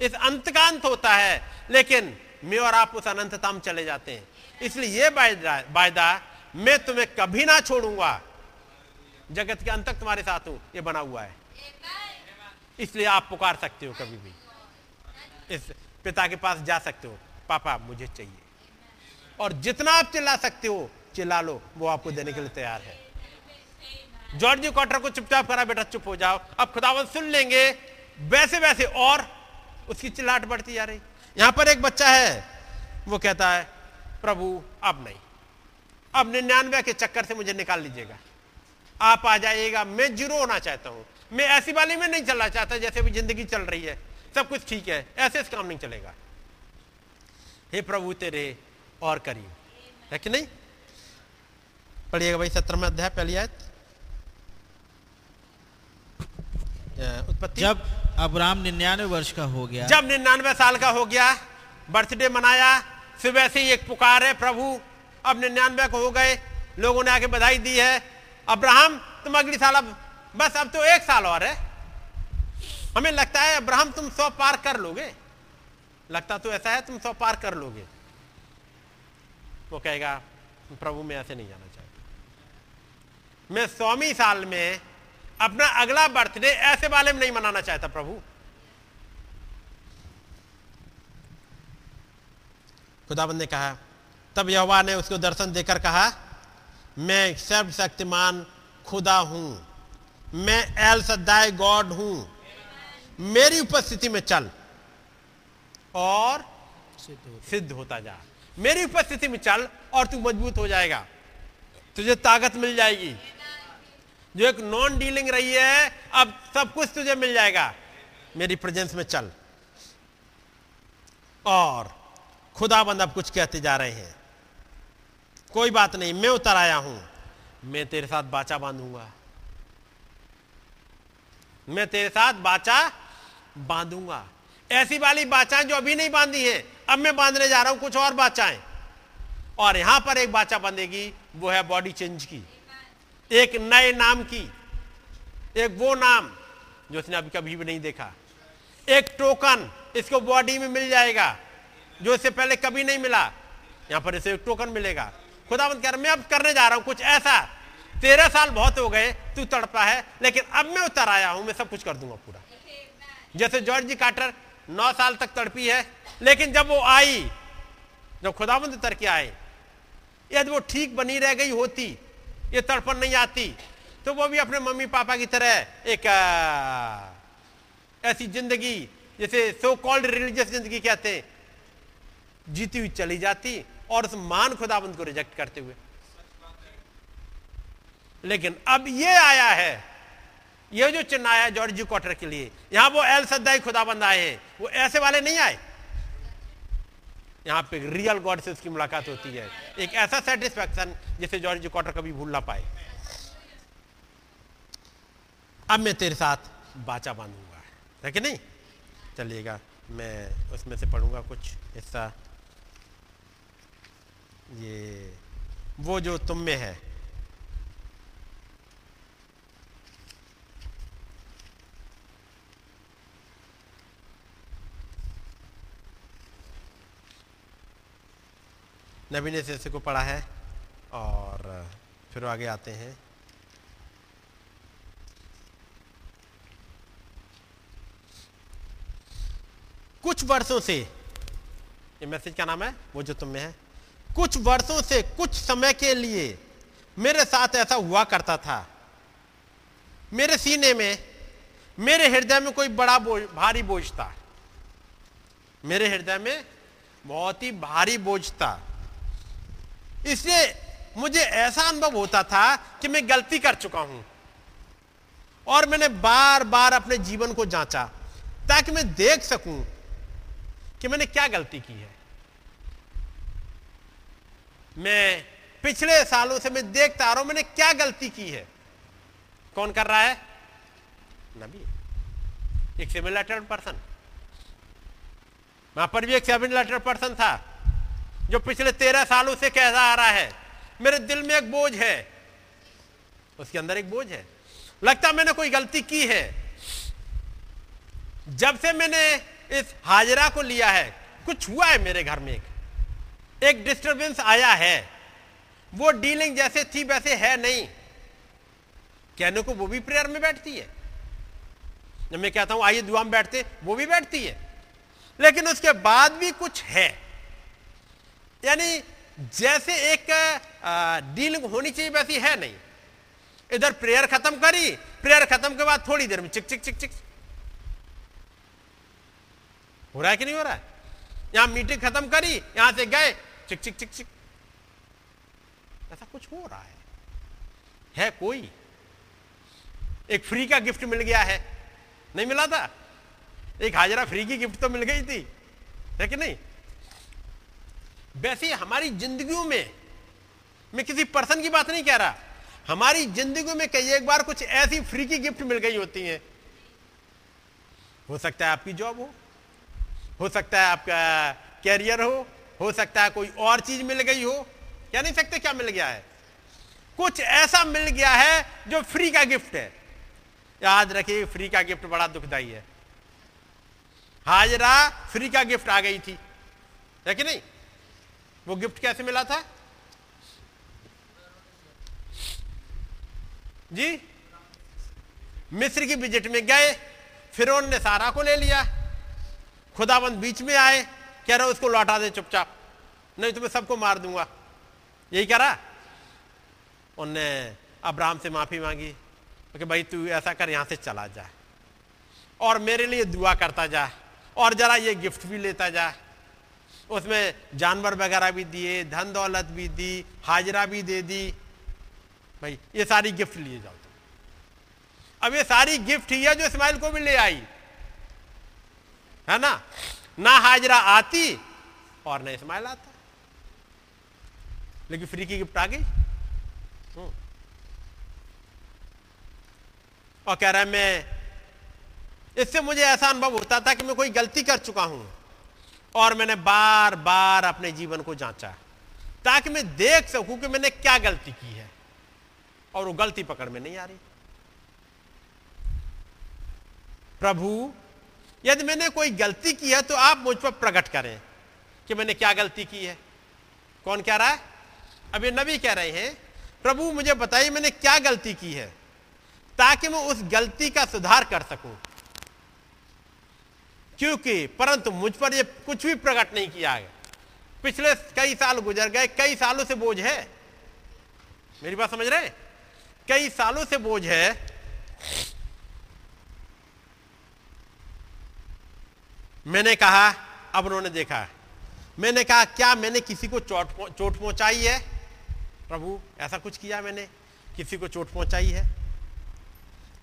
इस अंत का अंत होता है, लेकिन मैं और आप उस अनंतता में चले जाते हैं। इसलिए ये वायदा मैं तुम्हें कभी ना छोड़ूँगा। जगत के अंत तक तुम्हारे साथ हूँ, ये बना हुआ है। इसलिए आप पुकार सकते हो कभी भी। इस पिता के पास जा सकते हो, पापा मुझे चाहिए। और जितना आप चिल्ला सकते हो, चिल्ला लो, वो आपको देने के लिए तैयार है। जॉर्जी क्वार्टर को चुपचाप करा, बेटा, चुप हो जाओ। अब खुदावत सुन लेंगे। वैसे वैसे, और उसकी चिल्लाट बढ़ती जा रही। यहाँ पर एक बच्चा है, वो कहता है, प्रभु, अब नहीं। अब निन्यानवे के चक्कर से मुझे निकाल लीजिएगा। आप आ जाइएगा। मैं ज़ीरो होना चाहता हूँ। मैं ऐसी वाली में नहीं चलना चाहता जैसे अभी ज़िंदगी चल रही है। सब कुछ ठीक है। ऐसे काम नहीं चलेगा। हे प्रभु, तेरे और करीब है कि नहीं? पढ़िएगा भाई सत्रह में अध्याय, पहली आयत। उत्पत्ति। जब अब्राम निन्यानवे वर्ष का हो गया जब निन्यानवे साल का हो गया बर्थडे मनाया सुबह से ही एक पुकार है प्रभु अब निन्यानवे को हो गए लोगों ने आके बधाई दी है। अब्राहम तुम अगली साल अब बस अब तो एक साल और है। हमें लगता है अब्राहम तुम सौ पार कर लोगे। लगता तो ऐसा है तुम सौ पार कर लोगे। वो कहेगा प्रभु मैं ऐसे नहीं जाना चाहता। मैं सौवीं साल में अपना अगला बर्थडे ऐसे वाले में नहीं मनाना चाहता प्रभु। खुदाबंद ने कहा, तब यहोवा ने उसको दर्शन देकर कहा, मैं सर्वशक्तिमान खुदा हूँ, मैं एल सदाय गॉड हूँ, मेरी उपस्थिति में चल और सिद्ध होता जा। मेरी उपस्थिति में चल और तू मज़बूत हो जाएगा, तुझे ताकत मिल जाएगी। जो एक नॉन डीलिंग रही है, अब सब कुछ तुझे मिल जाएगा। मेरी प्रेजेंस में चल। और खुदा बंद अब कुछ कहते जा रहे हैं। कोई बात नहीं, मैं उतर आया हूँ। मैं तेरे साथ बाचा बांधूँगा। मैं तेरे साथ बाचा बांधूँगा। ऐसी वाली बाचाएँ जो अभी नहीं बांधी हैं, अब मैं बांधने जा रहा हूँ, कुछ और बाचाएँ। और यहाँ पर एक बाचा बंधेगी, वो है बॉडी चेंज की। एक नए नाम की, एक वो नाम जो उसने अभी कभी भी नहीं देखा। एक टोकन इसको बॉडी में मिल जाएगा, जो इससे पहले कभी नहीं मिला। यहाँ पर इसे एक टोकन मिलेगा। खुदा कह रहा मैं अब करने जा रहा हूँ कुछ ऐसा। तेरह साल बहुत हो गए, तू तड़पा है, लेकिन अब मैं उतर आया हूँ, मैं सब कुछ कर दूँगा पूरा। जैसे जॉर्ज जी कार्टर नौ साल तक तड़पी है, लेकिन जब वो आई, जब खुदाबंद उतर के आए, यदि वो ठीक बनी रह गई होती ये तड़पन नहीं आती। तो वो भी अपने मम्मी पापा की तरह एक ऐसी ज़िंदगी, जैसे सो कॉल्ड रिलीजियस ज़िंदगी कहते हैं। जीती हुई चली जाती और उस मान खुदाबंद को रिजेक्ट करते हुए। लेकिन अब ये आया है, ये जो चिन्ह आया जॉर्ज क्वार्टर के लिए, यहाँ वो एल सद्दाई खुदाबंद आए हैं, वो ऐसे वाले नहीं आए। यहाँ पे रियल गॉड से उसकी मुलाकात होती है। एक ऐसा सेटिस्फेक्शन जिसे जॉर्ज कॉटर कभी भूल ना पाए। अब मैं तेरे साथ बाचा बांधूँगा। है कि नहीं? चलिएगा, मैं उसमें से पढ़ूँगा कुछ हिस्सा। ये, वो जो तुम में है नबी ने सिलसिले को पढ़ा है और फिर आगे आते हैं। कुछ वर्षों से, ये मैसेज का नाम है? वो जो तुम में है। कुछ वर्षों से, कुछ समय के लिए मेरे साथ ऐसा हुआ करता था। मेरे सीने में, मेरे हृदय में कोई बड़ा बोझ, भारी बोझ था। मेरे हृदय में बहुत ही भारी बोझ था। इसलिए मुझे ऐसा अनुभव होता था कि मैं गलती कर चुका हूँ। और मैंने बार बार अपने जीवन को जांचा, ताकि मैं देख सकूँ कि मैंने क्या गलती की है। मैं पिछले सालों से मैं देखता आ रहा हूँ, मैंने क्या गलती की है। कौन कर रहा है? नबी। एक सिमिलर पर्सन। वहाँ पर भी एक सिमिलर पर्सन था। जो पिछले तेरह सालों से कहता आ रहा है, मेरे दिल में एक बोझ है। उसके अंदर एक बोझ है। लगता मैंने कोई गलती की है। जब से मैंने इस हाजरा को लिया है, कुछ हुआ है मेरे घर में एक। एक डिस्टरबेंस आया है। वो डीलिंग जैसे थी वैसे है नहीं। कहने को वो भी प्रेयर में बैठती है। जब मैं कहता हूँ, आइए दुआ में बैठते वो भी बैठती है। लेकिन उसके बाद भी कुछ है। यानी जैसे एक डीलिंग होनी चाहिए वैसी है नहीं। इधर प्रेयर खत्म करी प्रेयर खत्म के बाद थोड़ी देर में चिक चिक चिक चिक। हो रहा है कि नहीं हो रहा है? यहाँ मीटिंग खत्म करी, यहाँ से गए, चिक चिक चिक चिक। ऐसा कुछ हो रहा है। है कोई? एक फ्री का गिफ्ट मिल गया है। नहीं मिला था? एक हाजरा फ्री की गिफ्ट तो मिल गई थी। है कि नहीं? वैसे हमारी जिंदगियों में, मैं किसी पर्सन की बात नहीं कह रहा। हमारी ज़िंदगी में कई एक बार कुछ ऐसी फ्री की गिफ्ट मिल गई होती हैं। हो सकता है आपकी जॉब हो हो सकता है आपका कैरियर हो हो सकता है कोई और चीज़ मिल गई हो। क्या नहीं सकते क्या मिल गया है। कुछ ऐसा मिल गया है जो फ्री का गिफ्ट है। याद रखिए फ्री का गिफ्ट बड़ा दुखदाई है। हाजरा फ्री का गिफ्ट आ गई थी। है कि नहीं? वो गिफ्ट कैसे मिला था? जी? मिस्र की विज़िट में गए फिर ने सारा को ले लिया। खुदाबंद बीच में आए, कह रहे, उसको लौटा दे चुपचाप, नहीं तो मैं सबको मार दूँगा। यही कह रहा? उनने अब्राहम से माफ़ी मांगी। कि भाई, तू ऐसा कर, यहाँ से चला जा और मेरे लिए दुआ करता जा और जरा ये गिफ्ट भी लेता जा। उसमें जानवर वगैरह भी दिए, धन दौलत भी दी, हाजरा भी दे दी। भाई, ये सारी गिफ्ट लिए जाओ तुम। अब ये सारी गिफ्ट ही है जो इस्माइल को भी ले आई। है ना? ना हाजरा आती और ना इस्माइल आता। लेकिन फ्री की गिफ्ट आ गई। हम्म। और कह रहा है, मैं इससे मुझे ऐसा अनुभव होता था कि मैं कोई गलती कर चुका हूँ। और मैंने बार बार अपने जीवन को जांचा ताकि मैं देख सकूँ कि मैंने क्या गलती की है। और वो गलती पकड़ में नहीं आ रही। प्रभु, यदि मैंने कोई गलती की है तो आप मुझ पर प्रकट करें कि मैंने क्या गलती की है। कौन कह रहा है? अब ये नबी कह रहे हैं, प्रभु मुझे बताइए मैंने क्या गलती की है ताकि मैं उस गलती का सुधार कर सकूँ। क्योंकि परंतु मुझ पर यह कुछ भी प्रकट नहीं किया गया। पिछले कई साल गुजर गए, कई सालों से बोझ है। मेरी बात समझ रहे कई सालों से बोझ है। मैंने कहा, अब उन्होंने देखा। मैंने कहा, क्या मैंने किसी को चोट चोट पहुंचाई है? प्रभु, ऐसा कुछ किया मैंने? किसी को चोट पहुंचाई है?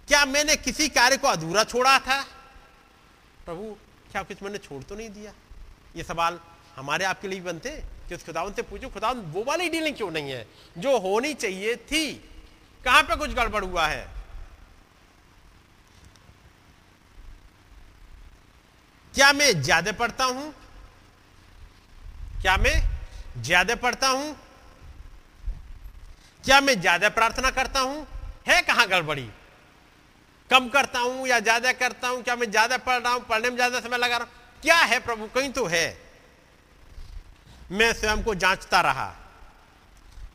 क्या मैंने किसी कार्य को अधूरा छोड़ा था? प्रभु क्या कुछ मैंने छोड़ तो नहीं दिया? ये सवाल हमारे आपके लिए बनते कि उस खुदावन से पूछो खुदावन वो वाली डीलिंग क्यों नहीं है? जो होनी चाहिए थी। कहाँ पे कुछ गड़बड़ हुआ है? क्या मैं ज़्यादा पढ़ता हूँ? क्या मैं ज़्यादा पढ़ता हूँ? क्या मैं ज़्यादा प्रार्थना करता हूँ? है कहाँ गड़बड़ी? कम करता हूँ या ज़्यादा करता हूँ, क्या मैं ज़्यादा पढ़ रहा हूँ, पढ़ने में ज़्यादा समय लगा रहा हूँ? क्या है प्रभु? कहीं तो है। मैं स्वयं को जांचता रहा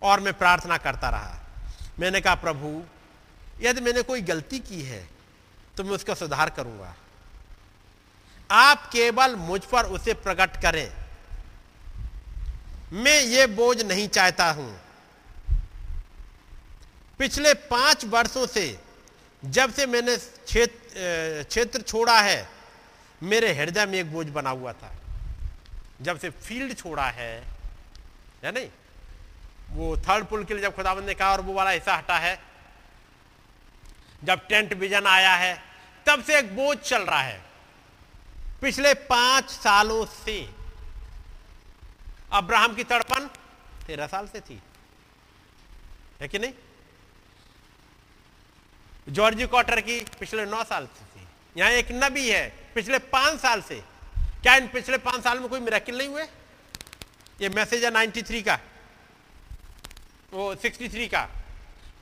और मैं प्रार्थना करता रहा। मैंने कहा, प्रभु, यदि मैंने कोई गलती की है तो मैं उसका सुधार करूँगा। आप केवल मुझ पर उसे प्रकट करें। मैं ये बोझ नहीं चाहता हूँ। पिछले पाँच वर्षों से जब से मैंने क्षेत्र क्षेत्र छोड़ा है, मेरे हृदय में एक बोझ बना हुआ था। जब से फ़ील्ड छोड़ा है या नहीं? वो थर्ड पुल के लिए जब खुदाबंद ने कहा और वो वाला हिस्सा हटा है, जब टेंट विजन आया है, तब से एक बोझ चल रहा है। पिछले पाँच सालों से अब्राहम की तड़पन तेरह साल से थी। है कि नहीं? जॉर्जी क्वार्टर की पिछले नौ साल से थी। यहाँ एक नबी है, पिछले पाँच साल से। क्या इन पिछले पाँच साल में कोई मेरेकिल नहीं हुए? ये मैसेज है 93 का। वो 63 का।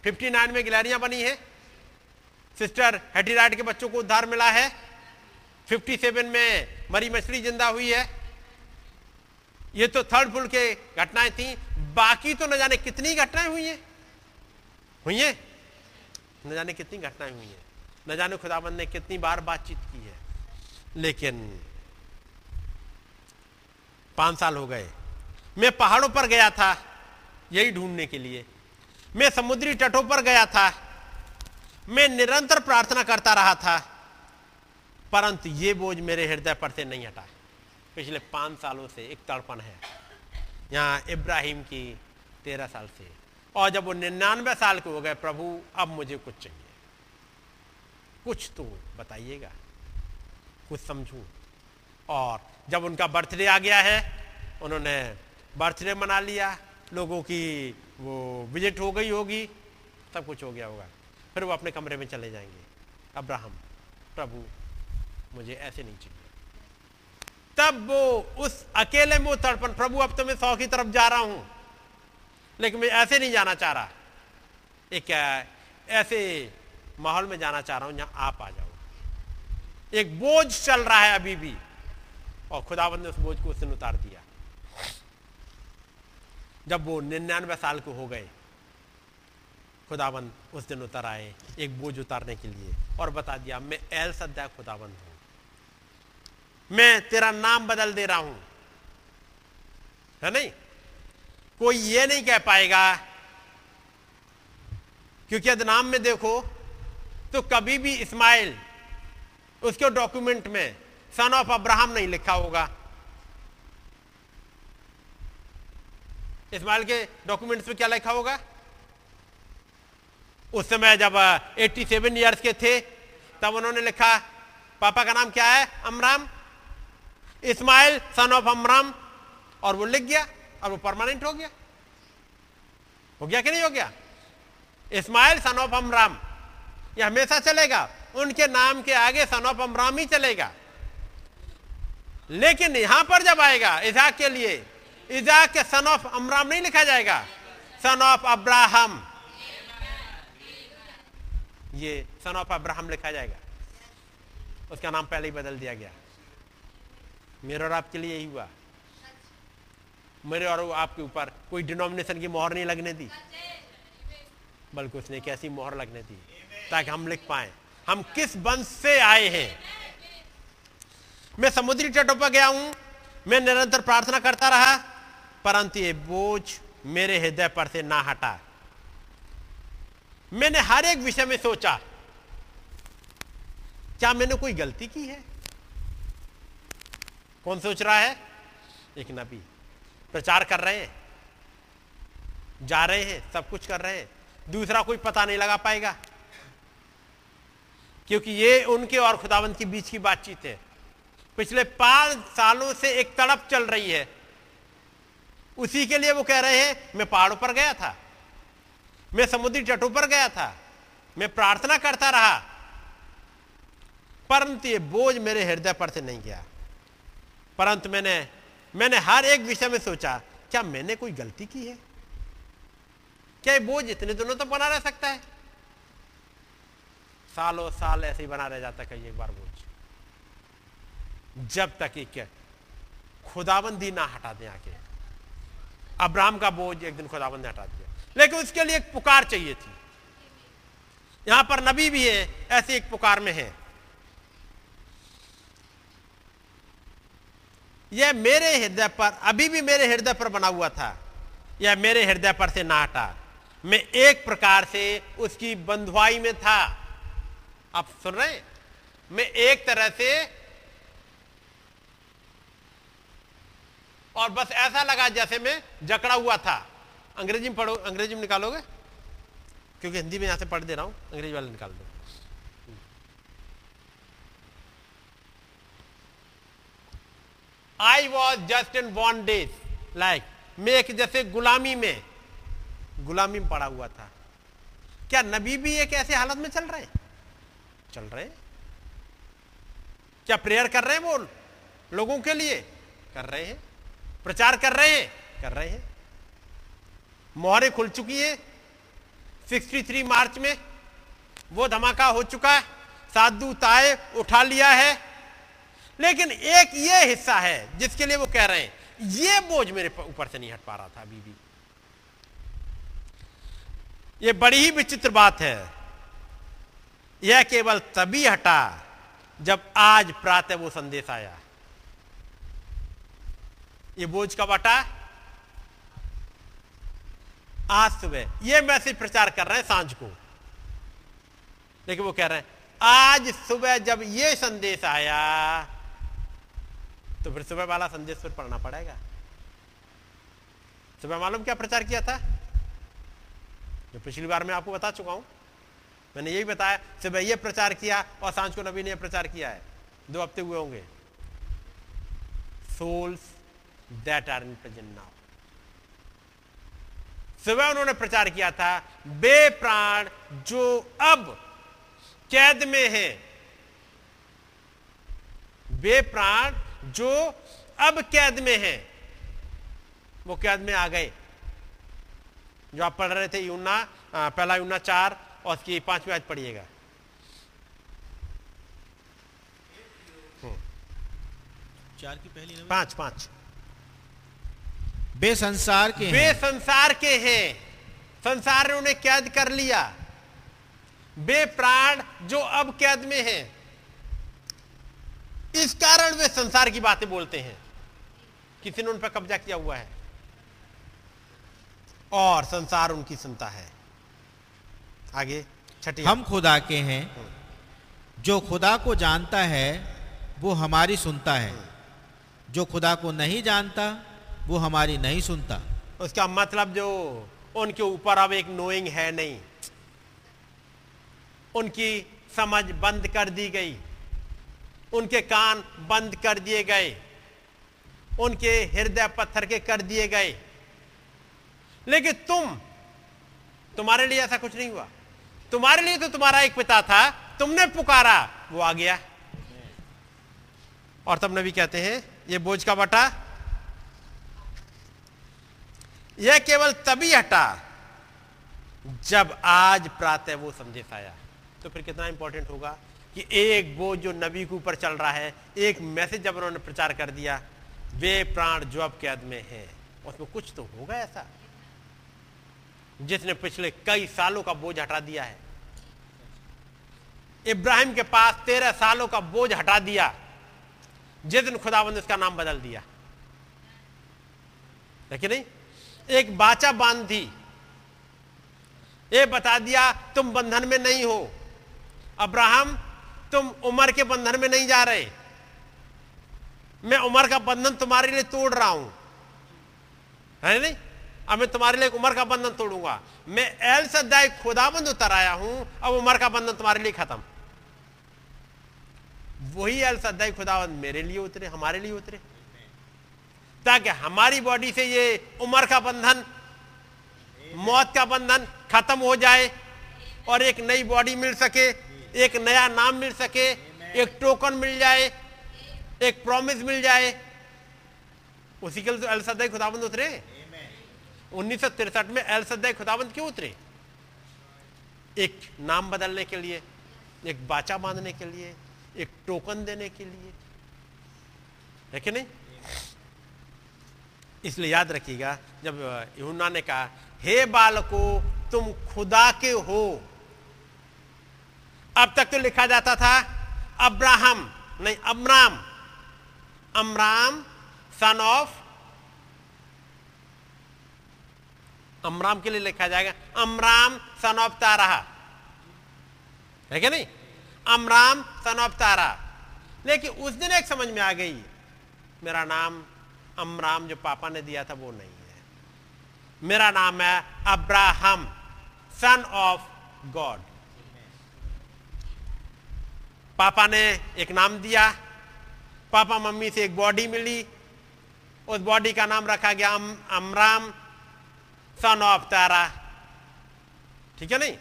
59 में गिलहरियाँ बनी है। सिस्टर हेटीराइट के बच्चों को उद्धार मिला है। 57 में मरी मछली ज़िंदा हुई है। ये तो थर्ड पुल के घटनाएँ थी। बाकी तो न जाने कितनी घटनाएँ हुई हैं। हुई हैं? न जाने कितनी घटनाएँ हुई हैं, न जाने खुदाबंद ने कितनी बार बातचीत की है। लेकिन पाँच साल हो गए। मैं पहाड़ों पर गया था, यही ढूँढने के लिए। मैं समुद्री तटों पर गया था, मैं निरंतर प्रार्थना करता रहा था, परंतु ये बोझ मेरे हृदय पर से नहीं हटा। पिछले पाँच सालों से एक तड़पन है। यहाँ इब्राहिम की तेरह साल से। और जब वो निन्यानवे साल के हो गए, प्रभु, अब मुझे कुछ चाहिए। कुछ तो बताइएगा, कुछ समझू। और जब उनका बर्थडे आ गया है, उन्होंने बर्थडे मना लिया, लोगों की वो विज़िट हो गई होगी सब कुछ हो गया होगा। फिर वो अपने कमरे में चले जाएँगे। अब्राहम, प्रभु, मुझे ऐसे नहीं चाहिए। तब वो उस अकेले में तड़पन प्रभु, अब तो मैं सौ की तरफ़ जा रहा हूँ। लेकिन मैं ऐसे नहीं जाना चाह रहा। एक, ऐसे माहौल में जाना चाह रहा हूँ जहाँ आप आ जाओ। एक बोझ चल रहा है अभी भी, और खुदाबंद ने उस बोझ को उस दिन उतार दिया। जब वो निन्यानवे साल के हो गए, खुदाबंद उस दिन उतर आए, एक बोझ उतारने के लिए, और बता दिया, मैं एल सद्या खुदाबंद हूँ। मैं तेरा नाम बदल दे रहा हूँ। है नहीं? कोई ये नहीं कह पाएगा, क्योंकि यदि नाम में देखो तो कभी भी इस्माइल, उसके डॉक्यूमेंट में सन ऑफ़ अब्राहम नहीं लिखा होगा। इस्माइल के डॉक्यूमेंट्स में क्या लिखा होगा? उस समय जब 87 इयर्स के थे, तब उन्होंने लिखा, पापा का नाम क्या है? अमराम। इस्माइल सन ऑफ़ अमराम और वो लिख गया। और वो परमानेंट हो गया। हो गया कि नहीं हो गया? इस्माइल सन ऑफ़ अमराम ये हमेशा चलेगा। उनके नाम के आगे सन ऑफ़ अमराम ही चलेगा। लेकिन यहाँ पर जब आएगा इजाक के लिए इजाक के सन ऑफ़ अमराम नहीं लिखा जाएगा। सन ऑफ़ अब्राहम ये सन ऑफ़ अब्राहम लिखा जाएगा। उसका नाम पहले ही बदल दिया गया। मेरा और आपके लिए यही हुआ। मेरे और आपके ऊपर कोई डिनोमिनेशन की मोहर नहीं लगने दी। बल्कि उसने एक ऐसी मोहर लगने दी ताकि हम लिख पाए। हम किस वंश से आए हैं? मैं समुद्री तटों पर गया हूँ, मैं निरंतर प्रार्थना करता रहा, परंतु ये बोझ मेरे हृदय पर से ना हटा। मैंने हर एक विषय में सोचा, क्या मैंने कोई गलती की है? कौन सोच रहा है? एक नबी। प्रचार कर रहे हैं। जा रहे हैं, सब कुछ कर रहे हैं। दूसरा कोई पता नहीं लगा पाएगा। क्योंकि ये उनके और खुदावंत के बीच की बातचीत है। पिछले पाँच सालों से एक तड़प चल रही है। उसी के लिए वो कह रहे हैं, मैं पहाड़ों पर गया था। मैं समुद्री तटों पर गया था। मैं प्रार्थना करता रहा। परंतु ये बोझ मेरे हृदय पर से नहीं गया। परंतु मैंने मैंने हर एक विषय में सोचा, क्या मैंने कोई गलती की है? क्या ये बोझ इतने दिनों तो बना रह सकता है? सालों साल ऐसे ही बना रह जाता कई एक बार बोझ। जब तक एक खुदाबंदी ना हटा दें आके। अब्राहम का बोझ एक दिन खुदाबंद ने हटा दिया। लेकिन उसके लिए एक पुकार चाहिए थी। यहाँ पर नबी भी है, ऐसे एक पुकार में है। यह मेरे हृदय पर, अभी भी मेरे हृदय पर बना हुआ था। यह मेरे हृदय पर से ना हटा। मैं एक प्रकार से उसकी बंधुआई में था। आप सुन रहे हैं? मैं एक तरह से और बस ऐसा लगा जैसे मैं जकड़ा हुआ था। अंग्रेज़ी में पढ़ो, अंग्रेज़ी में निकालोगे? क्योंकि हिंदी में यहाँ से पढ़ दे रहा हूँ, अंग्रेज़ी वाले निकाल दो। I was just in bondage like मैं एक जैसे गुलामी में। गुलामी में पड़ा हुआ था। क्या नबी भी एक ऐसे हालत में चल रहे हैं? चल रहे हैं। क्या प्रेयर कर रहे हैं वो लोगों के लिए कर रहे हैं। प्रचार कर रहे हैं। कर रहे हैं। मोहरें खुल चुकी है। 63 मार्च में वो धमाका हो चुका है। साधु ताए उठा लिया है। लेकिन एक ये हिस्सा है जिसके लिए वो कह रहे हैं, ये बोझ मेरे ऊपर से नहीं हट पा रहा था अभी भी ये बड़ी ही विचित्र बात है। यह केवल तभी हटा जब आज प्रातः वो संदेश आया। ये बोझ कब हटा? आज सुबह। ये मैसेज प्रचार कर रहे हैं साँझ को। लेकिन वो कह रहे हैं, आज सुबह जब ये संदेश आया तो फिर सुबह वाला संदेश फिर पढ़ना पड़ेगा। सुबह मालूम क्या प्रचार किया था? जो पिछली बार मैं आपको बता चुका हूँ। मैंने यही बताया, सुबह ये प्रचार किया और साँझ को नबी ने प्रचार किया है। दो हफ़्ते हुए होंगे। Souls that are in present now सुबह उन्होंने प्रचार किया था, बे प्राण जो अब कैद में है। वे प्राण जो अब कैद में हैं। वो कैद में आ गए। जो आप पढ़ रहे थे यूना पहला यूना चार और उसकी पांचवी आज पढ़िएगा। चार की पहली पाँच पाँच। वे संसार के हैं। संसार के हैं। संसार ने उन्हें कैद कर लिया। बे प्राण जो अब कैद में हैं। इस कारण वे संसार की बातें बोलते हैं। किसी ने उन पर कब्जा किया हुआ है। और संसार उनकी सुनता है। आगे छठी हम खुदा के हैं। जो खुदा को जानता है वो हमारी सुनता है। जो खुदा को नहीं जानता वो हमारी नहीं सुनता। उसका मतलब जो उनके ऊपर अब एक नोइंग है नहीं। उनकी समझ बंद कर दी गई। उनके कान बंद कर दिए गए। उनके हृदय पत्थर के कर दिए गए। लेकिन तुम, तुम्हारे लिए ऐसा कुछ नहीं हुआ। तुम्हारे लिए तो तुम्हारा एक पिता था, तुमने पुकारा, वो आ गया। और तब नबी कहते हैं, ये बोझ का बटा, यह केवल तभी हटा जब आज प्रातः वो संदेश आया। तो फिर कितना इंपॉर्टेंट होगा? कि एक बोझ जो नबी के ऊपर चल रहा है, एक मैसेज जब उन्होंने प्रचार कर दिया, वे प्राण जो अब कैद में है। उसमें कुछ तो होगा ऐसा। जिसने पिछले कई सालों का बोझ हटा दिया है। इब्राहिम के पास तेरह सालों का बोझ हटा दिया। जिस दिन खुदाबंद उसका नाम बदल दिया। देखिए नहीं? एक बाचा बाँध थी। ये बता दिया, तुम बंधन में नहीं हो। अब्राहम तुम उम्र के बंधन में नहीं जा रहे। मैं उम्र का बंधन तुम्हारे लिए तोड़ रहा हूँ। है नहीं? अब मैं तुम्हारे लिए उम्र का बंधन तोड़ूँगा। मैं एल सदाई खुदाबंद उतर आया हूँ, अब उम्र का बंधन तुम्हारे लिए खत्म। वही एल सदाई खुदाबंद मेरे लिए उतरे, हमारे लिए उतरे। ताकि हमारी बॉडी से ये उम्र का बंधन, मौत का बंधन खत्म हो जाए और एक नई बॉडी मिल सके। एक नया नाम मिल सके एक टोकन मिल जाए एक प्रॉमिस मिल जाए। उसी के लिए तो अलसदाई खुदाबंद उतरे। उन्नीस सौ तिरसठ में अलसदाई खुदाबंद क्यों उतरे? एक नाम बदलने के लिए एक बाचा बांधने के लिए एक टोकन देने के लिए। है कि नहीं? इसलिए याद रखिएगा जब यूना ने कहा हे बालको तुम खुदा के हो अब तक तो लिखा जाता था अब्राहम, नहीं, अमराम। अमराम सन ऑफ़ अमराम के लिए लिखा जाएगा। अमराम सन ऑफ़ तारा है क्या नहीं? अमराम सन ऑफ़ तारा लेकिन उस दिन एक समझ में आ गई, मेरा नाम अमराम, जो पापा ने दिया था, वो नहीं है। मेरा नाम है अब्राहम सन ऑफ़ गॉड पापा ने एक नाम दिया पापा मम्मी से एक बॉडी मिली उस बॉडी का नाम रखा गया अम, अमराम सन ऑफ़ तारा ठीक है नहीं?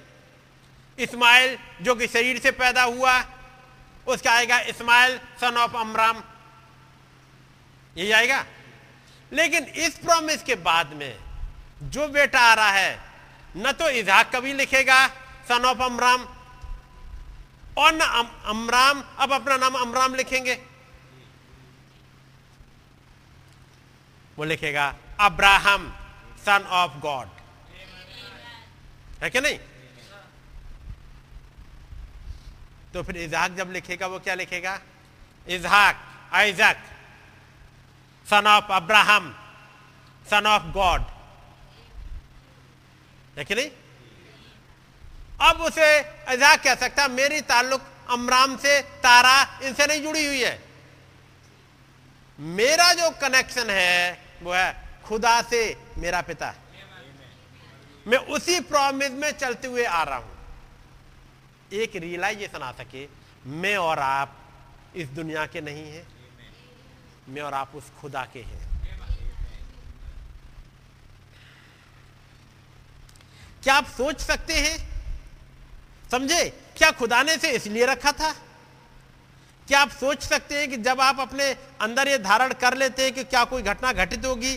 इस्माइल जो कि शरीर से पैदा हुआ उसका आएगा इस्माइल सन ऑफ़ अमराम। यही आएगा? लेकिन इस प्रॉमिस के बाद में जो बेटा आ रहा है न तो इजहाक कभी लिखेगा सन ऑफ़ अमराम और न अम, अमराम अब अपना नाम अमराम लिखेंगे। वो लिखेगा अब्राहम सन ऑफ़ गॉड है क्या नहीं? तो फिर इजहाक जब लिखेगा वो क्या लिखेगा? Ishaq Isaac son of Abraham son of God है कि नहीं? अब उसे इजहाक कह सकता मेरी ताल्लुक अमराम से तारा इनसे नहीं जुड़ी हुई है। मेरा जो कनेक्शन है, वो है खुदा से मेरा पिता। मैं उसी प्रॉमिस में चलते हुए आ रहा हूँ। एक रियलाइजेशन आ सके, मैं और आप इस दुनिया के नहीं हैं। मैं और आप उस खुदा के हैं। क्या आप सोच सकते हैं समझे? क्या खुदा ने इसे इसलिए रखा था? क्या आप सोच सकते हैं कि जब आप अपने अंदर ये धारण कर लेते हैं कि क्या कोई घटना घटित होगी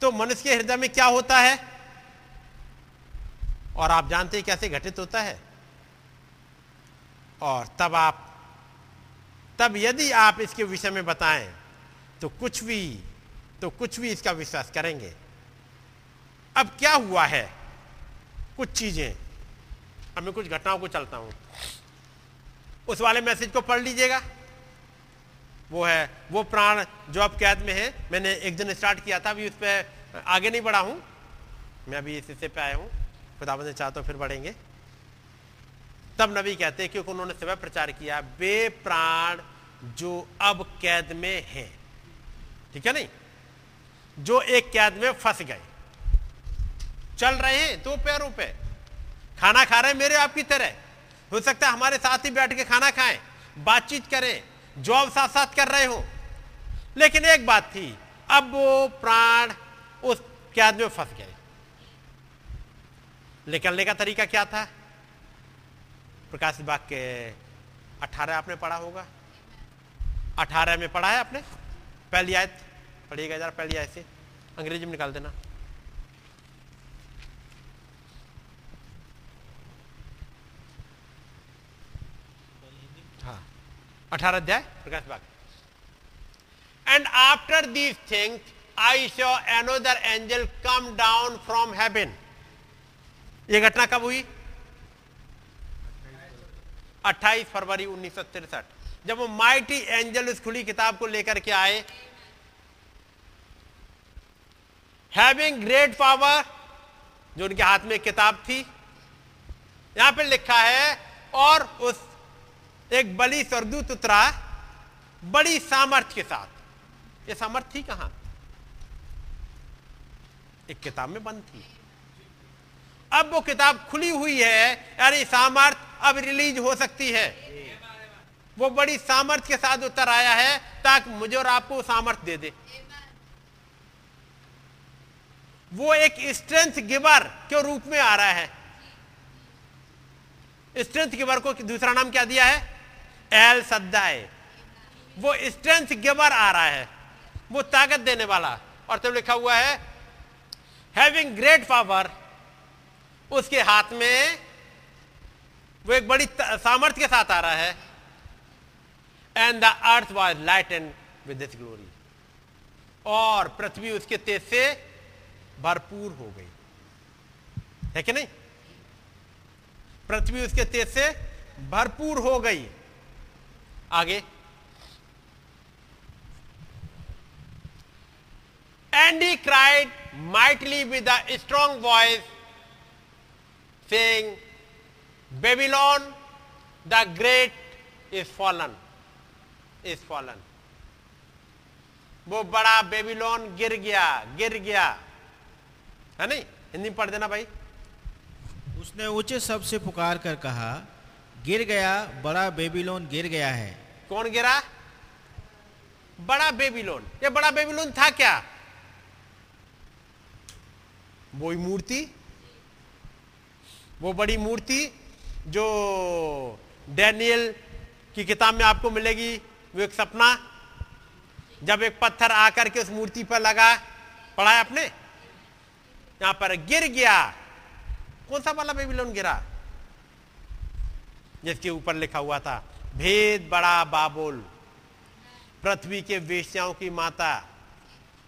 तो मनुष्य के हृदय में क्या होता है? और आप जानते हैं कैसे घटित होता है? और तब आप, तब यदि आप इसके विषय में बताएँ तो कुछ भी तो कुछ भी इसका विश्वास करेंगे। अब क्या हुआ है? कुछ चीज़ें। अब मैं कुछ घटनाओं को चलता हूँ। उस वाले मैसेज को पढ़ लीजिएगा। वो है, वो प्राण जो अब कैद में है, मैंने एक दिन स्टार्ट किया था, अभी उस पर आगे नहीं बढ़ा हूँ। मैं अभी इस हिस्से पे आया हूँ। खुदा ने चाह तो फिर बढ़ेंगे। तब नबी कहते हैं क्योंकि उन्होंने सुबह प्रचार किया, बे प्राण जो अब कैद में है। ठीक है नहीं? जो एक कैद में फंस गए। चल रहे हैं दो पैरों पे। खाना खा रहे हैं, मेरे आपकी तरह। हो सकता है हमारे साथ ही बैठ के खाना खाएँ, बातचीत करें, जॉब साथ साथ कर रहे हो। लेकिन एक बात थी, अब वो प्राण उस कैद में फंस गए। निकलने का तरीका क्या था? प्रकाश बाग के अठारह आपने पढ़ा होगा। अठारह में पढ़ा है आपने? पहली आयत, पढ़िएगा जरा पहली आयत से। अंग्रेज़ी में निकाल देना। 18 अध्याय, प्रकाश बाग and after these things I show another angel come down from heaven ये घटना कब हुई? 28 फरवरी उन्नीस जब वो माइटी एंजल उस खुली किताब को लेकर के आए हैविंग ग्रेट पावर जो उनके हाथ में किताब थी, यहाँ पे लिखा है, और उस एक बली स्वर्गदूत उतरा बड़ी सामर्थ्य के साथ। ये सामर्थ्य थी कहाँ? एक किताब में बंद थी। अब वो किताब खुली हुई है। यानी सामर्थ अब रिलीज़ हो सकती है। वो बड़ी सामर्थ्य के साथ उतर आया है ताकि मुझे और आपको सामर्थ्य दे दे। वो एक स्ट्रेंथ गिवर के रूप में आ रहा है। स्ट्रेंथ गिवर को दूसरा नाम क्या दिया है? एल सद्दाए वो स्ट्रेंथ गिवर आ रहा है। वो ताकत देने वाला। और तब लिखा हुआ है हैविंग ग्रेट पावर उसके हाथ में वो एक बड़ी सामर्थ्य के साथ आ रहा है। And the earth was light and with glory और पृथ्वी उसके तेज से भरपूर हो गई। है कि नहीं? पृथ्वी उसके तेज से भरपूर हो गई। आगे। And he cried mightily with a strong voice saying Babylon the great is fallen is fallen वो बड़ा बेबीलोन गिर गया गिर गया। है नहीं? हिंदी पढ़ देना भाई। उसने ऊँचे शब्द से पुकार कर कहा गिर गया, बड़ा बेबीलोन गिर गया है। कौन गिरा? बड़ा बेबीलोन। ये बड़ा बेबीलोन था क्या? वो मूर्ति? वो बड़ी मूर्ति जो डैनियल की किताब में आपको मिलेगी, वो एक सपना। जब एक पत्थर आकर के उस मूर्ति पर लगा, पढ़ा आपने? यहाँ पर गिर गया। कौन सा वाला बेबीलोन गिरा? जिसके ऊपर लिखा हुआ था भेद बड़ा बाबुल पृथ्वी के वेश्याओं की माता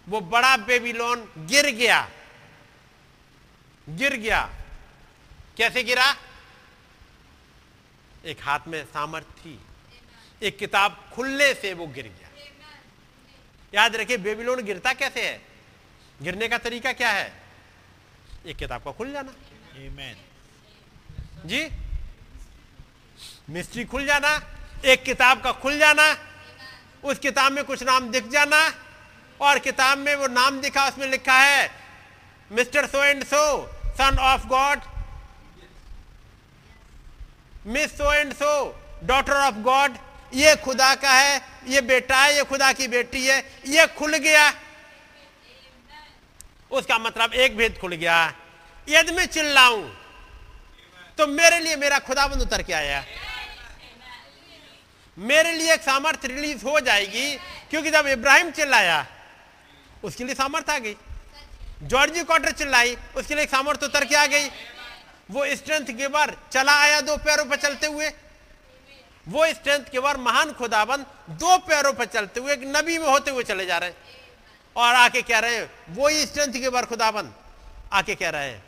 वो बड़ा बेबीलोन गिर गया गिर गया। कैसे गिरा? एक हाथ में सामर्थ्य थी एक किताब खुलने से वो गिर गया। याद रखिए बेबीलोन गिरता कैसे है? गिरने का तरीका क्या है? एक किताब का खुल जाना। Amen. जी? मिस्ट्री खुल जाना, एक किताब का खुल जाना, उस किताब में कुछ नाम दिख जाना, और किताब में वो नाम दिखा, उसमें लिखा है, mister so and so, son of God. Miss so and so, daughter of God, ये खुदा का है, ये बेटा है, ये खुदा की बेटी है, ये खुल गया। उसका मतलब एक भेद खुल गया। यदि मैं चिल्लाऊं तो मेरे लिए मेरा खुदाबंद उतर के आया। मेरे लिए एक सामर्थ्य रिलीज़ हो जाएगी, क्योंकि जब इब्राहिम चिल्लाया, उसके लिए सामर्थ्य आ गई। जॉर्जी कॉटर चिल्लाई, उसके लिए सामर्थ्य उतर के आ गई। वो स्ट्रेंथ गिवर चला आया दो पैरों पर चलते हुए। वो स्ट्रेंथ गिवर महान खुदाबंद दो पैरों पर चलते हुए, एक नबी में होते हुए चले जा रहे हैं। और आके कह रहे हैं वो ही स्ट्रेंथ गिवर खुदाबंद आके कह रहे हैं,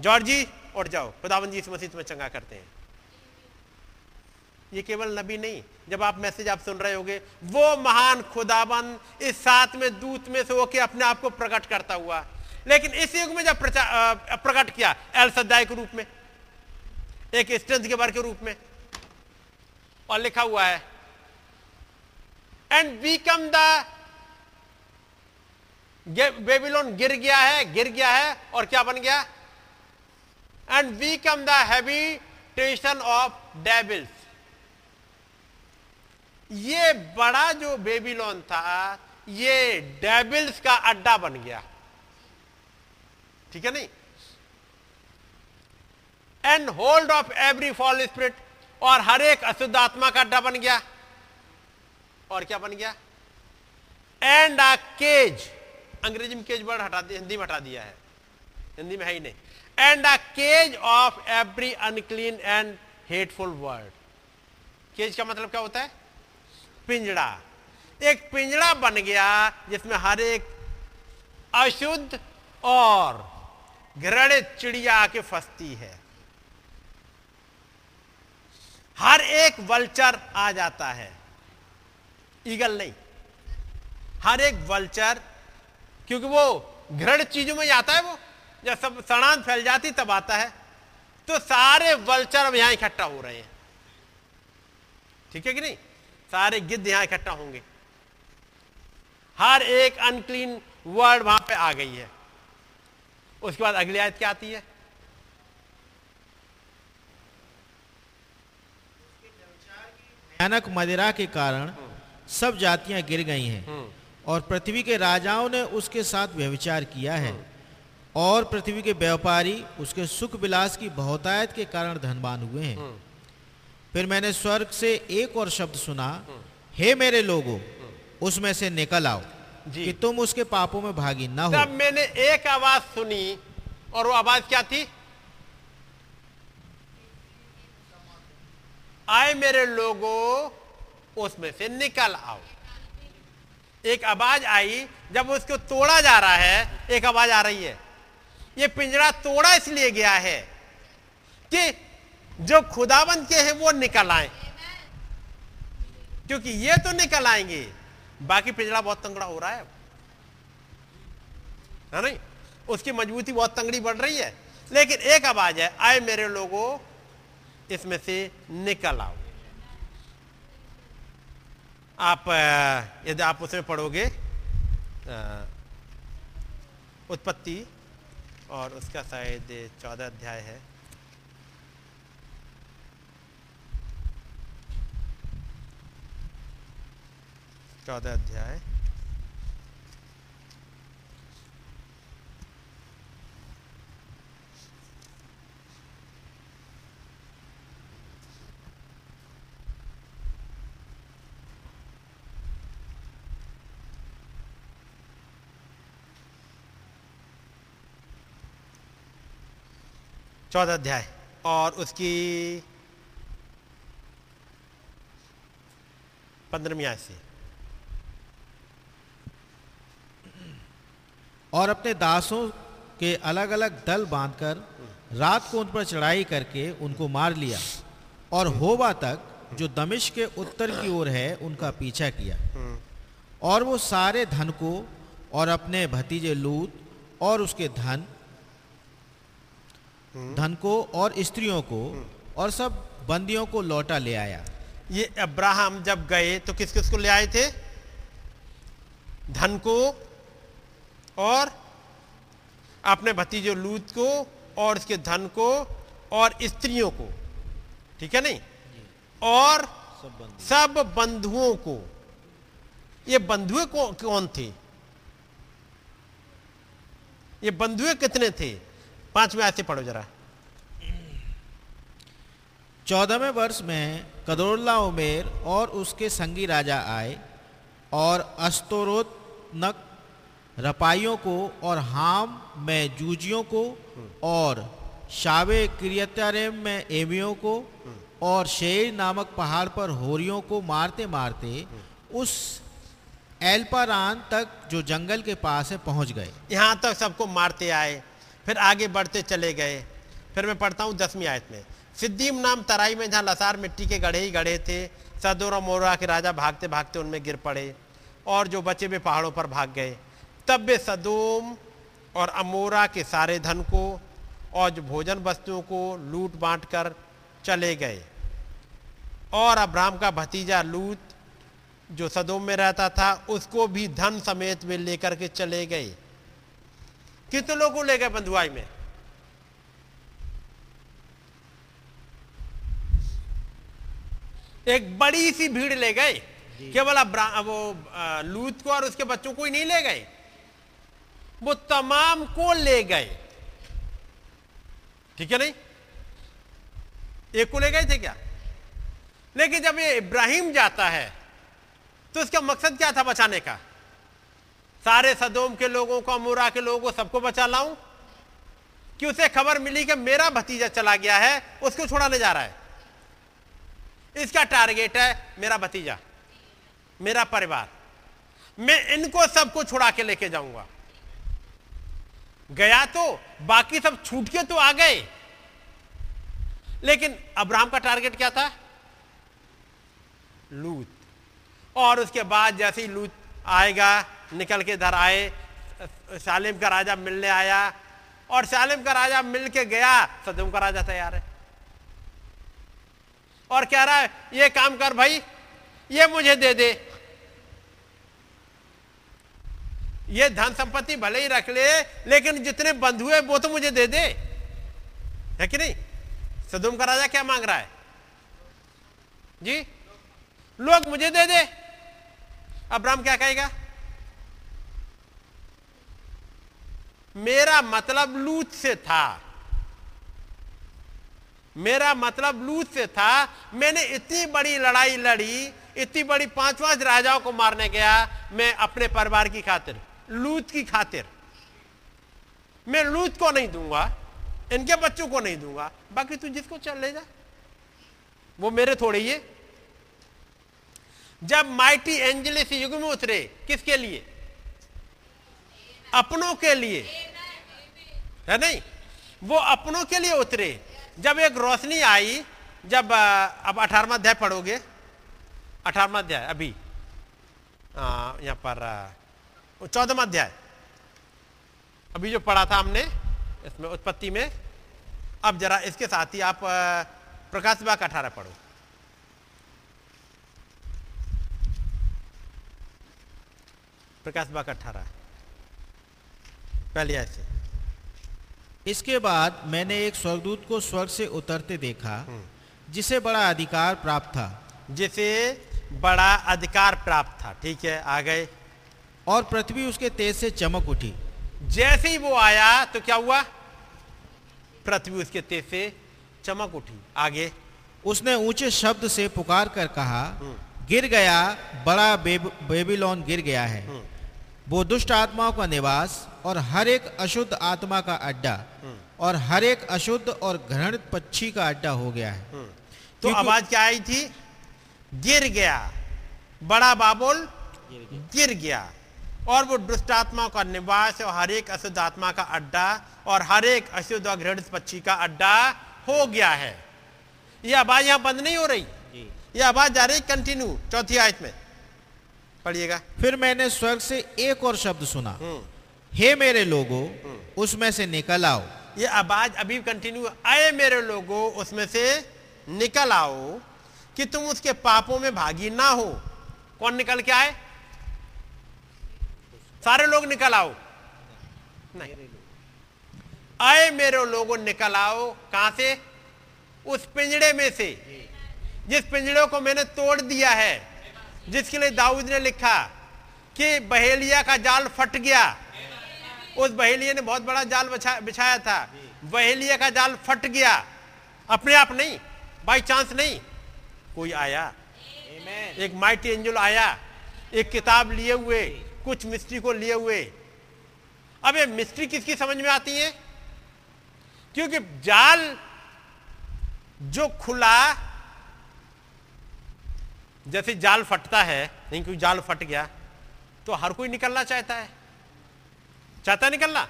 जॉर्जी और जाओ, खुदाबंद जी इस मसीह में चंगा करते हैं। ये केवल नबी नहीं, जब आप मैसेज आप सुन रहे होंगे, वो महान खुदाबंद इस साथ में, दूत में से होके अपने आप को प्रकट करता हुआ। लेकिन इस युग में जब प्रकट किया, एल सद्दाई के रूप में, एक स्ट्रेंथ के बार के रूप में, और लिखा हुआ है, एंड बीकम द बेबीलोन गिर गया है, गिर गया है, और क्या बन गया? And become the habitation of devils ये बड़ा जो बेबीलोन था, ये डेबिल्स का अड्डा बन गया। ठीक है नहीं? And hold of every foul spirit और हर एक अशुद्ध आत्मा का अड्डा बन गया। और क्या बन गया? एंड अ केज अंग्रेज़ी में केज वर्ड हटा दिया, हिंदी में हटा दिया है। हिंदी में है ही नहीं। And a cage of every unclean and hateful word cage का मतलब क्या होता है? पिंजड़ा। एक पिंजड़ा बन गया जिसमें हर एक अशुद्ध और घृणित चिड़िया आके फंसती है। हर एक वल्चर आ जाता है। ईगल नहीं। हर एक वल्चर, क्योंकि वो घृण चीज़ों में आता है वो। जब सब सड़ान फैल जाती तब आता है। तो सारे वल्चर अब यहाँ इकट्ठा हो रहे हैं। ठीक है कि नहीं? सारे गिद्ध यहाँ इकट्ठा होंगे। हर एक अनक्लीन वर्ड वहाँ पे आ गई है। उसके बाद अगली आयत क्या आती है? भयानक मदिरा के कारण सब जातियाँ गिर गई हैं और पृथ्वी के राजाओं ने उसके साथ व्यविचार किया है और पृथ्वी के व्यापारी उसके सुख विलास की बहुतायत के कारण धनवान हुए हैं। फिर मैंने स्वर्ग से एक और शब्द सुना हे मेरे लोगों उसमें से निकल आओ जी। कि तुम उसके पापों में भागी ना हो। तब मैंने एक आवाज़ सुनी और वो आवाज़ क्या थी? आए मेरे लोगों उसमें से निकल आओ। एक आवाज़ आई जब उसको तोड़ा जा रहा है एक आवाज़ आ रही है। ये पिंजरा तोड़ा इसलिए गया है कि जो खुदाबंद के हैं वो निकल आए। क्योंकि ये तो निकल आएँगे। बाकी पिंजरा बहुत तंगड़ा हो रहा है। है नहीं? उसकी मजबूती बहुत तंगड़ी बढ़ रही है। लेकिन एक आवाज़ है, आए मेरे लोगों, इसमें से निकल आओ। आप यदि आप उसमें पढ़ोगे उत्पत्ति, और उसका शायद चौदह अध्याय है। चौदह अध्याय। चौदह अध्याय। और उसकी पंद्रहवीं आय से। और अपने दासों के अलग अलग दल बांधकर रात को उन पर चढ़ाई करके उनको मार लिया। और होबा तक जो दमिश के उत्तर की ओर है, उनका पीछा किया। और वो सारे धन को और अपने भतीजे लूत और उसके धन धन को और स्त्रियों को और सब बंदियों को लौटा ले आया। ये अब्राहम जब गए तो किस किस को ले आए थे? धन को और अपने भतीजे लूत को और उसके धन को और स्त्रियों को ठीक है नहीं? और सब सब बंधुओं को। ये बंधुए कौन थे? ये बंधुए कितने थे? पाँचवें आयत से पढ़ो जरा। चौदहवें वर्ष में कदोरला उमेर और उसके संगी राजा आए और अस्तोरोत नक रपाइयों को और हाम में जूजियों को और शावे क्रियतारेम में एमियों को और शेर नामक पहाड़ पर होरियों को मारते मारते उस एल्पारान तक जो जंगल के पास है पहुँच गए। यहाँ तक सबको मारते आए, फिर आगे बढ़ते चले गए। फिर मैं पढ़ता हूँ दसवीं आयत में। सिद्दीम नाम तराई में जहाँ लसार मिट्टी के गढ़े ही गढ़े थे, सदोर और मोरा के राजा भागते भागते उनमें गिर पड़े और जो बचे हुए पहाड़ों पर भाग गए। तब वे सदोम और अमोरा के सारे धन को और जो भोजन वस्तुओं को लूट बांट कर चले गए। और अब्राहम का भतीजा लूत जो सदोम में रहता था उसको भी धन समेत वे लेकर के चले गए। कितने लोगों को ले गए बंधुआई में? एक बड़ी सी भीड़ ले गए। केवल अब्रा- वो लूत को और उसके बच्चों को ही नहीं ले गए। वो तमाम को ले गए। ठीक है नहीं? एक को ले गए थे क्या? लेकिन जब ये इब्राहिम जाता है तो इसका मकसद क्या था बचाने का? सारे सदोम के लोगों को, अमूरा के लोगों को सबको बचा लाऊं? कि उसे खबर मिली कि मेरा भतीजा चला गया है, उसको छुड़ाने जा रहा है। इसका टारगेट है मेरा भतीजा, मेरा परिवार। मैं इनको सबको छुड़ा के लेके जाऊँगा। गया तो बाकी सब छूट के तो आ गए। लेकिन अब्राहम का टारगेट क्या था? लूत। और उसके बाद जैसे ही लूत आएगा, निकल के इधर आए सालिम का राजा मिलने आया। और सालिम का राजा मिल के गया, सदम का राजा तैयार है। और कह रहा है, ये काम कर भाई, ये मुझे दे दे ये धन संपत्ति भले ही रख ले, लेकिन जितने बंधु है, वो तो मुझे दे दे। है कि नहीं? सदुम का राजा क्या मांग रहा है? जी? लोग मुझे दे दे। अब्राहम क्या कहेगा? मेरा मतलब लूत से था। मेरा मतलब लूत से था। मैंने इतनी बड़ी लड़ाई लड़ी, इतनी बड़ी पाँच पाँच राजाओं को मारने गया, मैं अपने परिवार की खातिर। लूत की खातिर। मैं लूत को नहीं दूँगा, इनके बच्चों को नहीं दूँगा, बाकी तू जिसको चल ले जा। वो मेरे थोड़े ही है। जब माइटी एंजल इस युग में उतरे, किसके लिए? अपनों के लिए। है नहीं? वो अपनों के लिए उतरे। जब एक रोशनी आई, जब अब अठारवा अध्याय पढ़ोगे? अठारवा अध्याय, अभी। यहाँ पर चौदहवा अध्याय। अभी जो पढ़ा था हमने इसमें उत्पत्ति में अब जरा इसके साथ ही आप प्रकाश बाग अठारह पढ़ो। प्रकाश बाग अठारह। पहले ऐसे। इसके बाद मैंने एक स्वर्गदूत को स्वर्ग से उतरते देखा जिसे बड़ा अधिकार प्राप्त था। जिसे बड़ा अधिकार प्राप्त था। ठीक है आ गए। और पृथ्वी उसके तेज से चमक उठी। जैसे ही वो आया तो क्या हुआ? पृथ्वी उसके तेज से चमक उठी। आगे। उसने ऊँचे शब्द से पुकार कर कहा गिर गया बड़ा बेब, बेबीलोन गिर गया है। वो दुष्ट आत्माओं का निवास और हर एक अशुद्ध आत्मा का अड्डा और हर एक अशुद्ध और घृणित पक्षी का अड्डा हो गया है। तो आवाज़ क्या आई थी? गिर गया। बड़ा बाबुल गिर गया। और वो दुष्ट आत्मा का निवास और हर एक अशुद्ध आत्मा का अड्डा और हर एक अशुद्ध और घृणित पक्षी का अड्डा हो गया है। ये आवाज़ यहाँ बंद नहीं हो रही? ये आवाज़ जा रही कंटिन्यू चौथी आयत में। पढ़िएगा। फिर मैंने स्वर्ग से एक और शब्द सुना। हम्म। हे मेरे लोगों उसमें से निकल आओ। ये आवाज़ अभी कंटिन्यू आए मेरे लोगों उसमें से निकल आओ कि तुम उसके पापों में भागी ना हो। कौन निकल के आए? सारे लोग निकल आओ। नहीं। आए मेरे लोगों, निकल आओ। कहाँ से? उस पिंजड़े में से। जिस पिंजड़े को मैंने तोड़ दिया है, जिसके लिए दाऊद ने लिखा कि बहेलिया का जाल फट गया। उस बहेलिया ने बहुत बड़ा जाल बिछाया था। बहेलिया का जाल फट गया। अपने आप नहीं, बाई चांस नहीं। कोई आया? एक माइटी एंजल आया। एक किताब लिए हुए। कुछ मिस्ट्री को लिए हुए। अब ये मिस्ट्री किसकी समझ में आती है? क्योंकि जाल जो खुला, जैसे जाल फटता है, नहीं कोई जाल फट गया तो हर कोई निकलना चाहता है। चाहता है निकलना?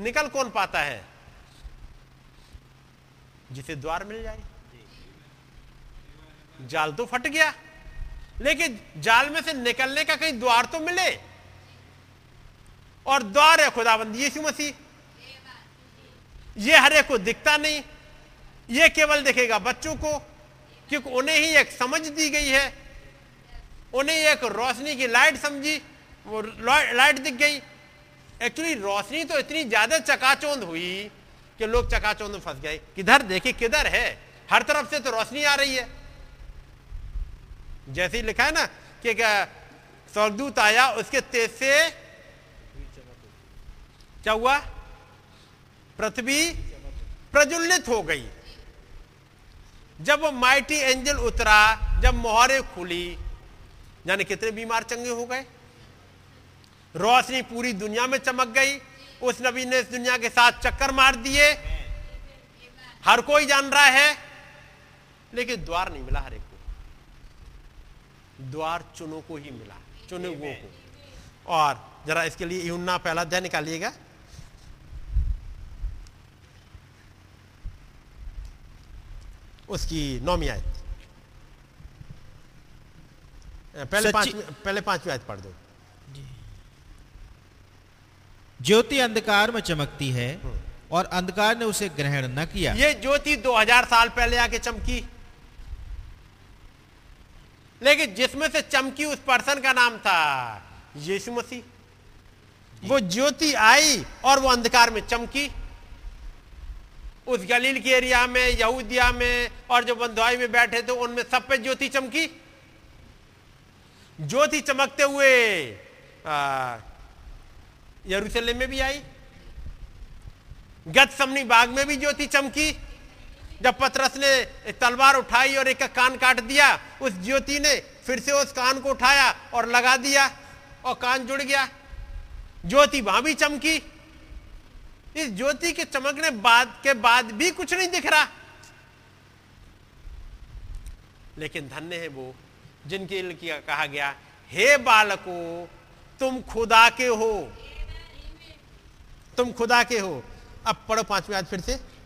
निकल कौन पाता है? जिसे द्वार मिल जाए। जाल तो फट गया। लेकिन जाल में से निकलने का कहीं द्वार तो मिले। और द्वार है खुदाबंदी, यीशु मसीह। ये हर को दिखता नहीं। ये केवल दिखेगा बच्चों को, क्योंकि उन्हें ही एक समझ दी गई है। उन्हें एक रोशनी की लाइट समझी, वो लाइट दिख गई। एक्चुअली रोशनी तो इतनी ज़्यादा चकाचौंध हुई कि लोग चकाचौंध फंस गए। किधर देखे किधर है। हर तरफ़ से तो रोशनी आ रही है। जैसे ही लिखा है ना कि स्वर्गदूत आया, उसके तेज से क्या हुआ? पृथ्वी प्रज्वलित हो गई। जब माइटी एंजल उतरा, जब मोहरे खुली, यानी कितने बीमार चंगे हो गए। रोशनी पूरी दुनिया में चमक गई। उस नबी ने इस दुनिया के साथ चक्कर मार दिए। हर कोई जान रहा है, लेकिन द्वार नहीं मिला हर एक द्वार चुनो को ही मिला चुने हुओं को। और जरा इसके लिए यूना पहला अध्याय निकालिएगा। उसकी नौमी आयत। पहले पाँच पहले पांचवी आयत पढ़ दो। ज्योति अंधकार में चमकती है और अंधकार ने उसे ग्रहण न किया। ये ज्योति 2000 साल पहले आके चमकी। लेकिन जिसमें से चमकी उस पर्सन का नाम था, यीशु मसीह। वो ज्योति आई और वो अंधकार में चमकी। उस गलील के एरिया में, यहूदिया में और जो बंधुआई में बैठे थे उनमें सब पे ज्योति चमकी। ज्योति चमकते हुए यरूशलेम में भी आई। गत समनी बाग में भी ज्योति चमकी। जब पतरस ने तलवार उठाई और एक कान काट दिया, उस ज्योति ने फिर से उस कान को उठाया और लगा दिया और कान जुड़ गया। ज्योति वहाँ भी चमकी। इस ज्योति के चमकने बाद, के बाद भी कुछ नहीं दिख रहा। लेकिन धन्य है वो, जिनके लिए कहा गया, हे बालको, तुम खुदा के हो। तुम खुदा के हो। अब पढ़ो पांचवी आज फिर से।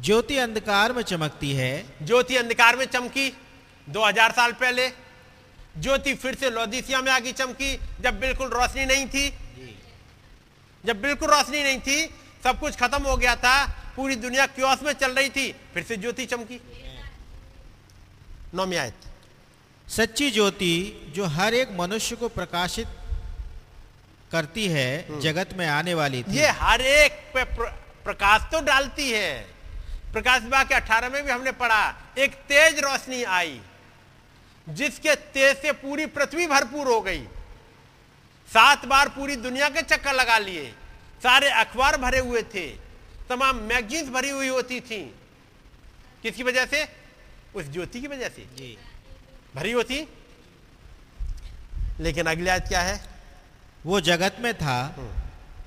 ज्योति अंधकार में चमकती है। ज्योति अंधकार में चमकी 2000 साल पहले। ज्योति फिर से लोदिसिया में आगे चमकी जब बिल्कुल रोशनी नहीं थी। जब बिल्कुल रोशनी नहीं थी सब कुछ खत्म हो गया था पूरी दुनिया क्योस में चल रही थी फिर से ज्योति चमकी। नौमी आयत। सच्ची ज्योति जो हर एक मनुष्य को प्रकाशित करती है जगत में आने वाली थी। ये हर एक पे प्र, प्रकाश तो डालती है। प्रकाश विभाग के अठारह में भी हमने पढ़ा एक तेज रोशनी आई जिसके तेज से पूरी पृथ्वी भरपूर हो गई। सात बार पूरी दुनिया के चक्कर लगा लिए सारे अखबार भरे हुए थे तमाम मैगजीन्स भरी हुई होती थी। किसकी वजह से? उस ज्योति की वजह से। जी। भरी होती। लेकिन अगली आज क्या है? वो जगत में था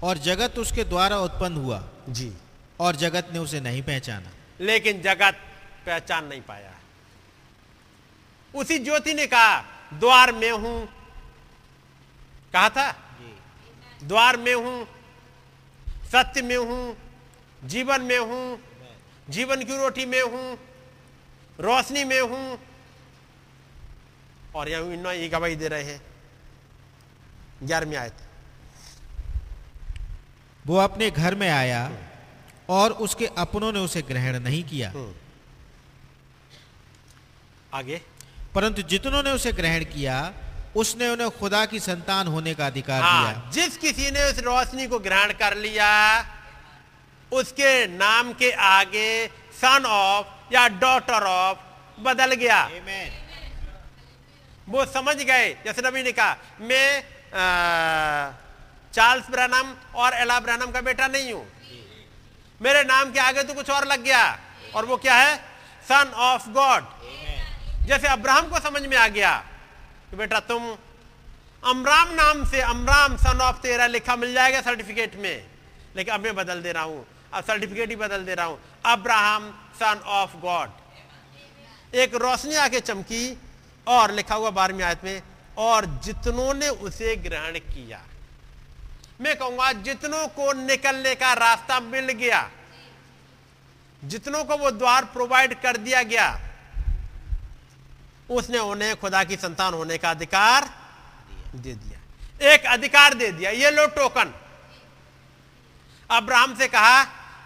और जगत उसके द्वारा उत्पन्न हुआ। जी। और जगत ने उसे नहीं पहचाना। लेकिन जगत पहचान नहीं पाया। उसी ज्योति ने कहा द्वार में हूँ। कहा था? द्वार में हूँ सत्य में हूँ जीवन में हूँ जीवन की रोटी में हूँ रोशनी में हूँ। और यहाँ ये गवाही दे रहे हैं। ग्यारहवीं आयत। वो अपने घर में आया और उसके अपनों ने उसे ग्रहण नहीं किया। आगे। परंतु जितनों ने उसे ग्रहण किया उसने उन्हें खुदा की संतान होने का अधिकार दिया। हाँ जिस किसी ने उस रोशनी को ग्रहण कर लिया उसके नाम के आगे सन ऑफ़ या डॉटर ऑफ़ बदल गया। वो समझ गए जैसे नबी ने कहा मैं चार्ल्स ब्रैनम और एला ब्रैनम का बेटा नहीं हूँ। मेरे नाम के आगे तो कुछ और लग गया। और वो क्या है? सन ऑफ़ गॉड जैसे अब्राहम को समझ में आ गया कि बेटा तुम अमराम नाम से अमराम सन ऑफ़ तेरा लिखा मिल जाएगा सर्टिफिकेट में। लेकिन अब मैं बदल दे रहा हूँ। अब सर्टिफिकेट ही बदल दे रहा हूँ। अब्राहम सन ऑफ़ गॉड एक रोशनी आके चमकी और लिखा हुआ बारहवीं आयत में, और जितनों ने उसे ग्रहण किया। मैं कहूँगा जितनों को निकलने का रास्ता मिल गया जितनों को वो द्वार प्रोवाइड कर दिया गया उसने उन्हें खुदा की संतान होने का अधिकार दे दिया। एक अधिकार दे दिया ये लो टोकन अब्राहम से कहा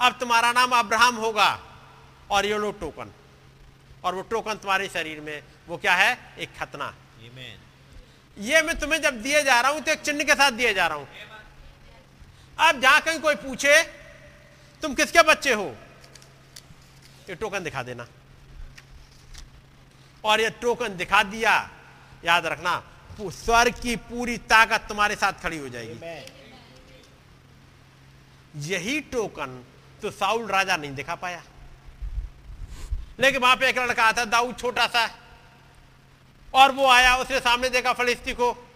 अब तुम्हारा नाम अब्राहम होगा और ये लो टोकन और वो टोकन तुम्हारे शरीर में वो क्या है? एक खतना। ये मैं तुम्हें जब दिए जा रहा हूँ तो एक चिन्ह के साथ दिए जा रहा हूँ। अब जहाँ कहीं कोई पूछे, तुम किसके बच्चे हो? ये टोकन दिखा देना। और ये टोकन दिखा दिया, याद रखना स्वर्ग की पूरी ताकत तुम्हारे साथ खड़ी हो जाएगी। यही टोकन तो साउल राजा नहीं दिखा पाया। लेकिन वहाँ पे एक लड़का आता, दाऊद छोटा सा, और वो आया, उसने सामने देखा फलिस्ती को।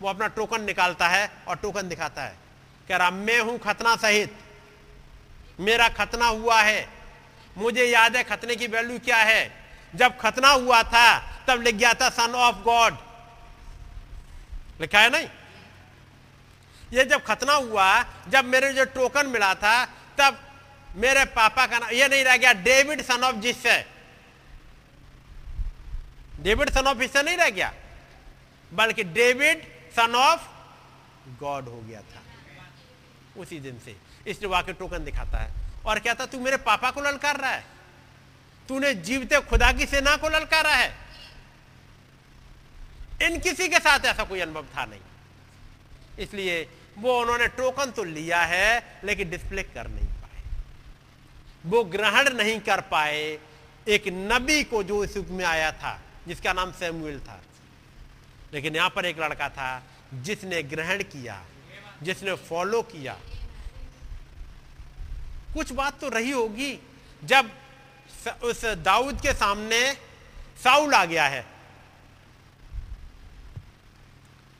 वो अपना टोकन निकालता है और टोकन दिखाता है कह रहा मैं हूँ खतना सहित। मेरा खतना हुआ है। मुझे याद है खतने की वैल्यू क्या है। जब खतना हुआ था, तब लिख गया था सन ऑफ़ गॉड लिखा है नहीं? ये जब खतना हुआ, जब मेरे जो टोकन मिला था, तब मेरे पापा का नाम ये नहीं रह गया डेविड सन ऑफ़ जिससे। डेविड सन ऑफ़ इससे नहीं रह गया। बल्कि डेविड सन ऑफ़ गॉड हो गया था। उसी दिन से। इसलिए वाक्य टोकन दिखाता है। और क्या था? तू मेरे पापा को ललकार रहा है। तूने जीवते खुदा की सेना को ललकारा है। इन किसी के साथ ऐसा कोई अनुभव था नहीं। इसलिए वो उन्होंने टोकन तो लिया है, लेकिन डिस्प्ले कर नहीं पाए। वो ग्रहण नहीं कर पाए। एक नबी को जो इस युग में आया था, जिसका नाम सैमुअल था। लेकिन यहाँ पर एक लड़का था जिसने ग्रहण किया, जिसने फॉलो किया। कुछ बात तो रही होगी जब उस दाऊद के सामने साउल आ गया है।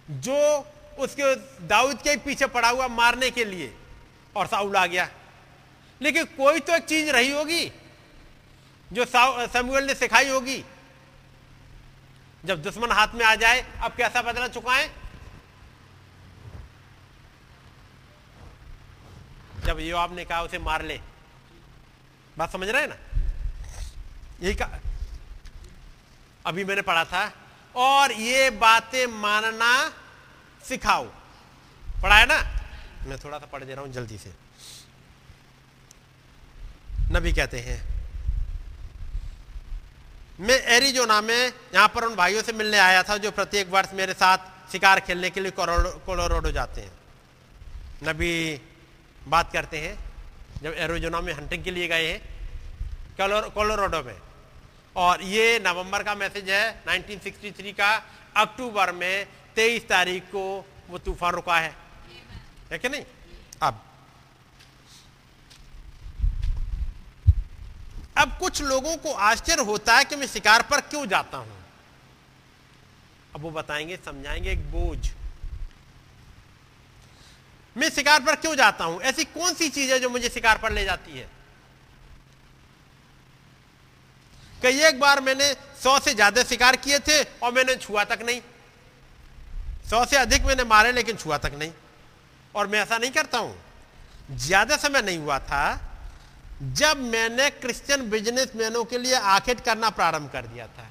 जो उसके दाऊद के पीछे पड़ा हुआ मारने के लिए और साउल आ गया। लेकिन कोई तो एक चीज़ रही होगी जो समुएल ने सिखाई होगी जब दुश्मन हाथ में आ जाए, अब कैसा बदला चुका है जब यो आपने कहा, उसे मार ले। बात समझ रहे हैं ना? यही कहा। अभी मैंने पढ़ा था, और ये बातें मानना सिखाओ। पढ़ा है ना? मैं थोड़ा सा पढ़ दे रहा हूँ जल्दी से। नबी कहते हैं मैं एरिजोना में यहाँ पर उन भाइयों से मिलने आया था जो प्रत्येक वर्ष मेरे साथ शिकार खेलने के लिए कोलोरोडो जाते हैं। नबी बात करते हैं, जब एरोजोना में हंटिंग के लिए गए हैं कोलोरोडो में। और ये नवंबर का मैसेज है 1963 का अक्टूबर में 23 तारीख को वो तूफ़ान रुका है। है कि नहीं? अब अब कुछ लोगों को आश्चर्य होता है कि मैं शिकार पर क्यों जाता हूँ? अब वो बताएँगे, समझाएँगे एक बोझ। मैं शिकार पर क्यों जाता हूँ? ऐसी कौन सी चीज़ है जो मुझे शिकार पर ले जाती है? कई एक बार मैंने सौ से ज़्यादा शिकार किए थे और मैंने छुआ तक नहीं। सौ से अधिक मैंने मारे, लेकिन छुआ तक नहीं। और मैं ऐसा नहीं करता हूँ। ज़्यादा समय नहीं हुआ था जब मैंने क्रिश्चियन बिजनेसमैनों के लिए आखेट करना प्रारंभ कर दिया था,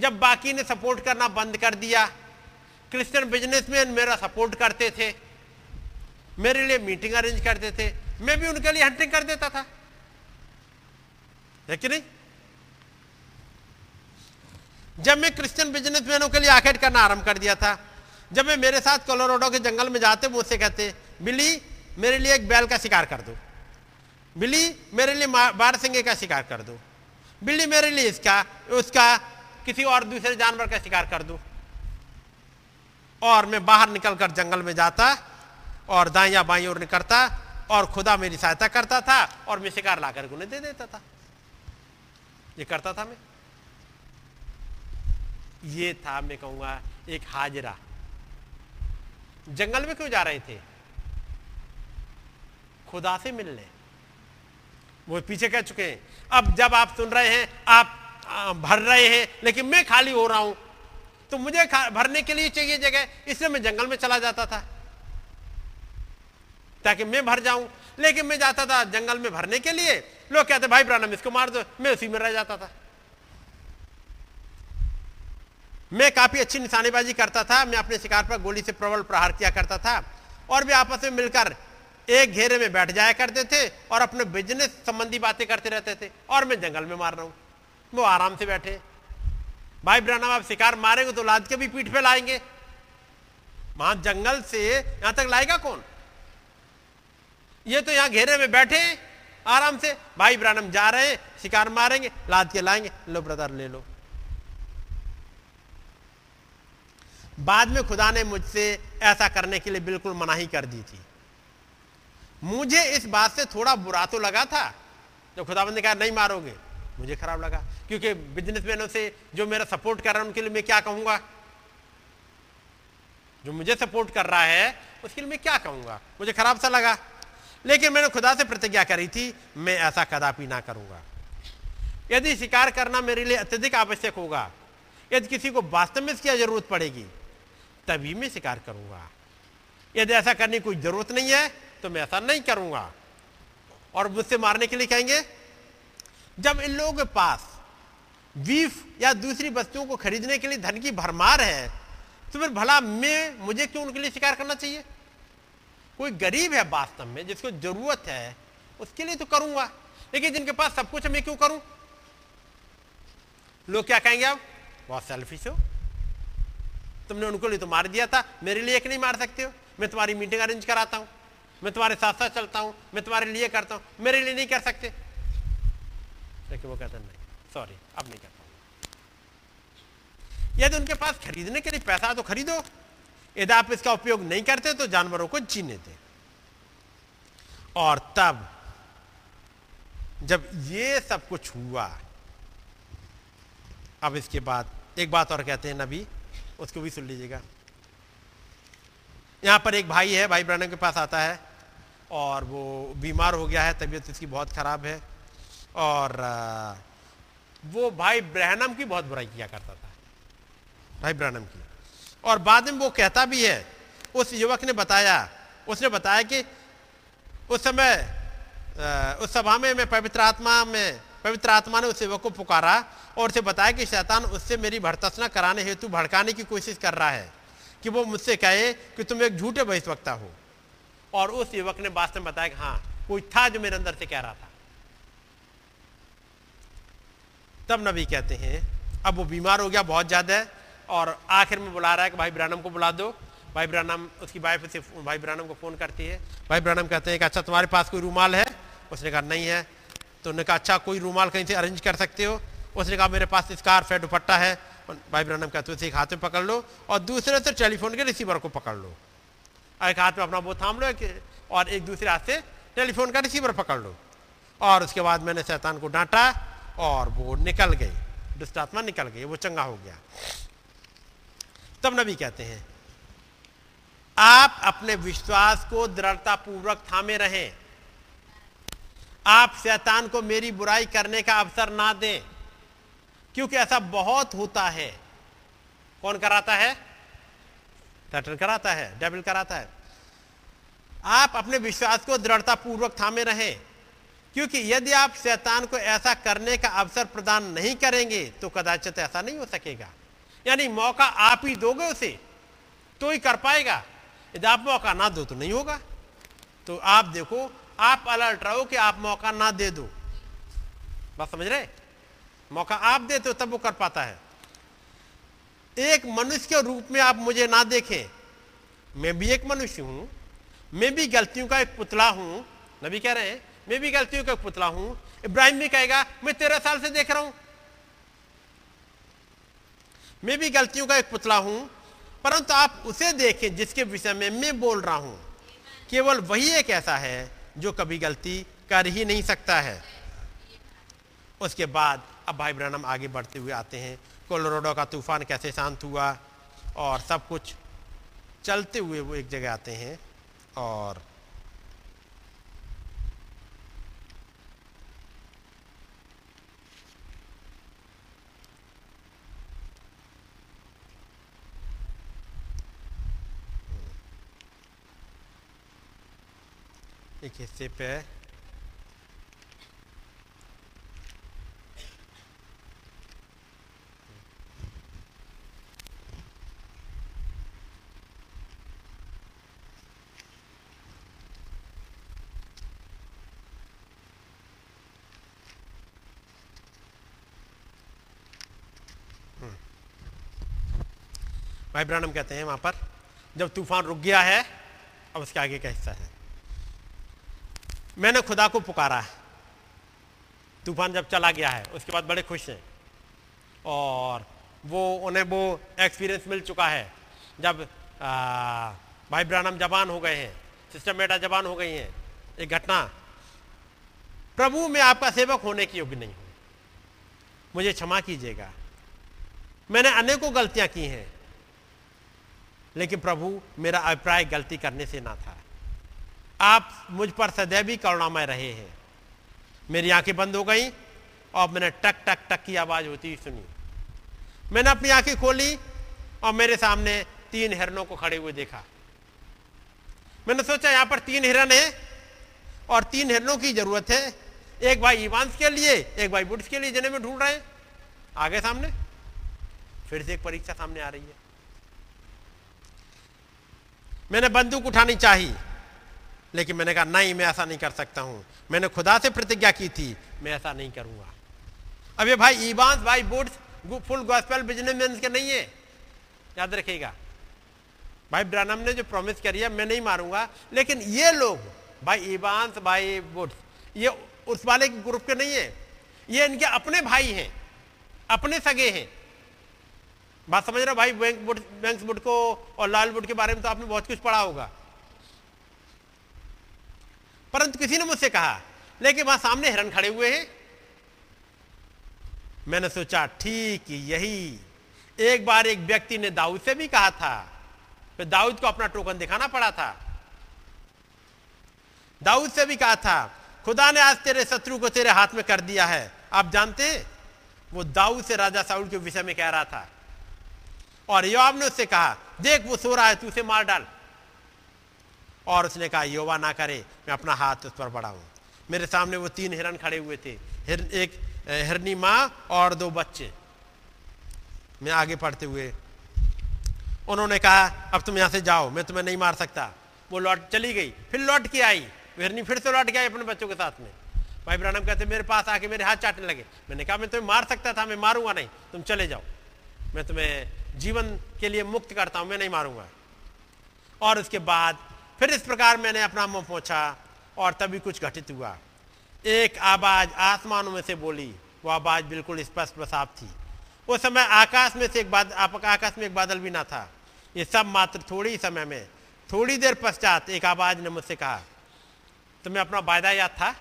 जब बाकी ने सपोर्ट करना बंद कर दिया क्रिश्चियन बिजनेसमैन मेरा सपोर्ट करते थे, मेरे लिए मीटिंग अरेंज करते थे, मैं भी उनके लिए हंटिंग कर देता था। कि नहीं? जब मैं क्रिश्चियन बिजनेसमैनों के लिए आखेट करना आरंभ कर दिया था, जब मैं मेरे साथ कोलोराडो के जंगल में जाते, मुझसे कहते बिली मेरे लिए एक बैल का शिकार कर दो। बिल्ली मेरे लिए बार सिंगे का शिकार कर दो। बिल्ली मेरे लिए इसका, उसका किसी और दूसरे जानवर का शिकार कर दो। और मैं बाहर निकलकर जंगल में जाता और दाइया बाई ओर निकलता और खुदा मेरी सहायता करता था और मैं शिकार लाकर उन्हें दे देता था। ये करता था मैं। ये था मैं कहूँगा एक हाजरा। जंगल में क्यों जा रहे थे? खुदा से मिलने। वो पीछे कह चुके हैं। अब जब आप सुन रहे हैं, आप भर रहे हैं, लेकिन मैं खाली हो रहा हूँ तो मुझे भरने के लिए चाहिए जगह। इसलिए मैं जंगल में चला जाता था, ताकि मैं भर जाऊँ। लेकिन मैं जाता था जंगल में भरने के लिए। लोग कहते, भाई ब्रानम इसको मार दो। मैं उसी में रह जाता था। मैं काफ़ी अच्छी निशानेबाजी करता था। मैं अपने शिकार पर गोली से प्रबल प्रहार किया करता था। और भी आपस में मिलकर एक घेरे में बैठ जाया करते थे और अपने बिज़नेस संबंधी बातें करते रहते थे। और मैं जंगल में मार रहा हूँ। वो आराम से बैठे। भाई ब्रानम आप शिकार मारेंगे तो लाद के भी पीठ पे लाएँगे। वहाँ जंगल से यहाँ तक लाएगा कौन? ये तो यहाँ घेरे में बैठे आराम से। भाई ब्रानम जा रहे हैं, शिकार मारेंगे, लाद के लाएँगे। लो ब्रदर, ले लो। बाद में खुदा ने मुझसे ऐसा करने के लिए बिल्कुल मनाही कर दी थी। मुझे इस बात से थोड़ा बुरा तो लगा था। जब खुदाबंद ने कहा, नहीं मारोगे। मुझे खराब लगा, क्योंकि बिजनेसमैनों से जो मेरा सपोर्ट कर रहा है, उनके लिए मैं क्या कहूँगा? जो मुझे सपोर्ट कर रहा है, उसके लिए मैं क्या कहूँगा? मुझे खराब सा लगा। लेकिन मैंने खुदा से प्रतिज्ञा करी थी, मैं ऐसा कदापि ना करूँगा। यदि शिकार करना मेरे लिए अत्यधिक आवश्यक होगा, यदि किसी को वास्तव में इसकी ज़रूरत पड़ेगी, तभी मैं शिकार करूँगा। यदि ऐसा करने की कोई ज़रूरत नहीं है तो मैं ऐसा नहीं करूँगा। और मुझसे मारने के लिए कहेंगे, जब इन लोगों के पास बीफ या दूसरी वस्तुओं को खरीदने के लिए धन की भरमार है तो फिर भला मैं, मुझे क्यों उनके लिए शिकार करना चाहिए? कोई गरीब है वास्तव में, जिसको ज़रूरत है, उसके लिए तो करूँगा। लेकिन जिनके पास सब कुछ मैं क्यों करूँ? लोग क्या कहेंगे अब बहुत सेल्फिश हो। तुमने उनको लिए तो मार दिया था, मेरे लिए एक नहीं मार सकते हो। मैं तुम्हारी मीटिंग अरेंज कराता हूँ। मैं तुम्हारे साथ साथ चलता हूँ, मैं तुम्हारे लिए करता हूँ, मेरे लिए नहीं कर सकते। लेकिन वो कहते नहीं सॉरी अब नहीं करता यदि उनके पास खरीदने के लिए पैसा तो खरीदो। यदि आप इसका उपयोग नहीं करते तो जानवरों को जीने दे। और तब, जब ये सब कुछ हुआ, अब इसके बाद एक बात और कहते हैं, नबी, उसको भी सुन लीजिएगा। यहाँ पर एक भाई है भाई ब्रहण के पास आता है। और वो बीमार हो गया है, तबीयत इसकी बहुत ख़राब है। और वो भाई ब्रहणम की बहुत बुराई किया करता था। भाई ब्रहणम की। और बाद में वो कहता भी है, उस युवक ने बताया, उसने बताया कि उस समय उस सभा में मैं पवित्र आत्मा में, पवित्र आत्मा ने उस युवक को पुकारा और उसे बताया कि शैतान उससे मेरी भरतसना कराने हेतु भड़काने की कोशिश कर रहा है कि वो मुझसे कहे कि तुम एक झूठे बहिष्वक्ता हो। और उस युवक ने वास्तव में बताया कि हाँ कोई था जो मेरे अंदर से कह रहा था। तब नबी कहते हैं, अब वो बीमार हो गया, बहुत ज़्यादा और आखिर में बुला रहा है कि, भाई ब्रानम को बुला दो। भाई ब्रानम उसकी वाइफ से भाई ब्रानम को फ़ोन करती है। भाई ब्रानम कहते हैं कि अच्छा तुम्हारे पास कोई रूमाल है? उसने कहा, नहीं है। तो उन्होंने कहा अच्छा कोई रूमाल कहीं से अरेंज कर सकते हो? उसने कहा, मेरे पास स्कार्फ है, दुपट्टा है। भाई ब्रानम कहते उसे एक हाथ में पकड़ लो और दूसरे से टेलीफोन के रिसीवर को पकड़ लो। एक हाथ में अपना वो थाम लो और एक दूसरे हाथ से टेलीफोन का रिसीवर पकड़ लो। और उसके बाद मैंने शैतान को डांटा, और वो निकल गई। दुष्टात्मा निकल गई, वो चंगा हो गया। तब नबी कहते हैं, आप अपने विश्वास को दृढ़ता पूर्वक थामे रहें। आप शैतान को मेरी बुराई करने का अवसर ना दें, क्योंकि ऐसा बहुत होता है। कौन कराता है? सैटन कराता है डेविल कराता है। आप अपने विश्वास को दृढ़ता पूर्वक थामे रहें, क्योंकि यदि आप शैतान को ऐसा करने का अवसर प्रदान नहीं करेंगे तो कदाचित ऐसा नहीं हो सकेगा। यानी मौका आप ही दोगे उसे तो ही कर पाएगा। यदि आप मौका ना दो तो नहीं होगा। तो आप देखो, आप अलर्ट रहो कि आप मौका ना दे दो। बात समझ रहे? मौका आप देते हो, तब वो कर पाता है। एक मनुष्य के रूप में आप मुझे ना देखें। मैं भी एक मनुष्य हूँ, मैं भी गलतियों का एक पुतला हूँ। नबी कह रहे हैं, मैं भी गलतियों का एक पुतला हूँ। इब्राहिम भी कहेगा, मैं तेरह साल से देख रहा हूँ। मैं भी गलतियों का एक पुतला हूँ, परंतु आप उसे देखें जिसके विषय में मैं बोल रहा हूँ। केवल वही एक ऐसा है जो कभी गलती कर ही नहीं सकता है। उसके बाद अब भाई ब्रहणम आगे बढ़ते हुए आते हैं। कोलोराडो का तूफ़ान कैसे शांत हुआ और सब कुछ चलते हुए वो एक जगह आते हैं और एक हिस्से पे भाई ब्रानम कहते हैं वहाँ पर। जब तूफ़ान रुक गया है, अब उसके आगे का हिस्सा है? मैंने खुदा को पुकारा है। तूफ़ान जब चला गया है, उसके बाद बड़े खुश हैं। और वो, उन्हें वो एक्सपीरियंस मिल चुका है। जब भाई ब्रानम जवान हो गए हैं, सिस्टर मेटा जवान हो गई हैं, एक घटना। प्रभु, मैं आपका सेवक होने की योग्य नहीं हूँ। मुझे क्षमा कीजिएगा। मैंने अनेकों गलतियाँ की हैं। लेकिन प्रभु, मेरा अभिप्राय गलती करने से ना था। आप मुझ पर सदैव ही करुणामय रहे हैं। मेरी आँखें बंद हो गई और मैंने टक टक टक की आवाज़ होती सुनी। मैंने अपनी आँखें खोली और मेरे सामने तीन हिरणों को खड़े हुए देखा। मैंने सोचा, यहाँ पर तीन हिरण है और तीन हिरणों की ज़रूरत है। एक भाई ईवांस के लिए, एक भाई बुड्स के लिए, जिन्हें में ढूंढ रहे हैं। आगे सामने। फिर से एक परीक्षा सामने आ रही है। मैंने बंदूक उठानी चाहिए। लेकिन मैंने कहा, नहीं, मैं ऐसा नहीं कर सकता हूँ। मैंने खुदा से प्रतिज्ञा की थी, मैं ऐसा नहीं करूँगा। अब ये भाई ईबांस भाई बुड्स फुल गॉस्पेल बिजनेसमैन के नहीं है। याद रखिएगा, भाई ब्रानम ने जो प्रॉमिस करी है, मैं नहीं मारूँगा। लेकिन ये लोग, भाई ईबांस भाई बुड्स ये उस वाले ग्रुप के नहीं है। ये इनके अपने भाई हैं, अपने सगे हैं। बात समझ रहे भाई? बैंक बुट बैंक बुट को और लाल बुट के बारे में तो आपने बहुत कुछ पढ़ा होगा। परंतु किसी ने मुझसे कहा, लेकिन वहाँ सामने हिरण खड़े हुए हैं। मैंने सोचा, ठीक, यही। एक बार एक व्यक्ति ने दाऊद से भी कहा था, फिर दाऊद को अपना टोकन दिखाना पड़ा था। दाऊद से भी कहा था, खुदा ने आज तेरे शत्रु को तेरे हाथ में कर दिया है। आप जानते वो दाऊद से राजा साउल के विषय में कह रहा था। और योवाब ने उससे कहा देख वो सो रहा है तू उसे मार डाल। और उसने कहा योवा ना करे मैं अपना हाथ उस पर बढ़ाऊं। मेरे सामने वो तीन हिरन खड़े हुए थे हिर, एक हिरनी माँ और दो बच्चे। मैं आगे पढ़ते हुए उन्होंने कहा अब तुम यहाँ से जाओ मैं तुम्हें नहीं मार सकता। वो लौट चली गई फिर लौट के आई। हिरनी फिर से लौट के आई अपने बच्चों के साथ में। भाई ब्रानम कहते मेरे पास आके मेरे हाथ चाटने लगे। मैंने कहा मैं तुम्हें मार सकता था मैं मारूँगा नहीं तुम चले जाओ। मैं तुम्हें जीवन के लिए मुक्त करता हूँ, मैं नहीं मारूँगा। और उसके बाद फिर इस प्रकार मैंने अपना मुँह पहुँचा और तभी कुछ घटित हुआ। एक आवाज़ आसमानों में से बोली, वो आवाज़ बिल्कुल स्पष्ट व साफ़ थी। उस समय आकाश में से एक बाद आकाश में एक बादल भी ना था। ये सब मात्र थोड़ी समय में, थोड़ी देर पश्चात एक आवाज़ ने मुझसे कहा, तुम्हें अपना वायदा याद था?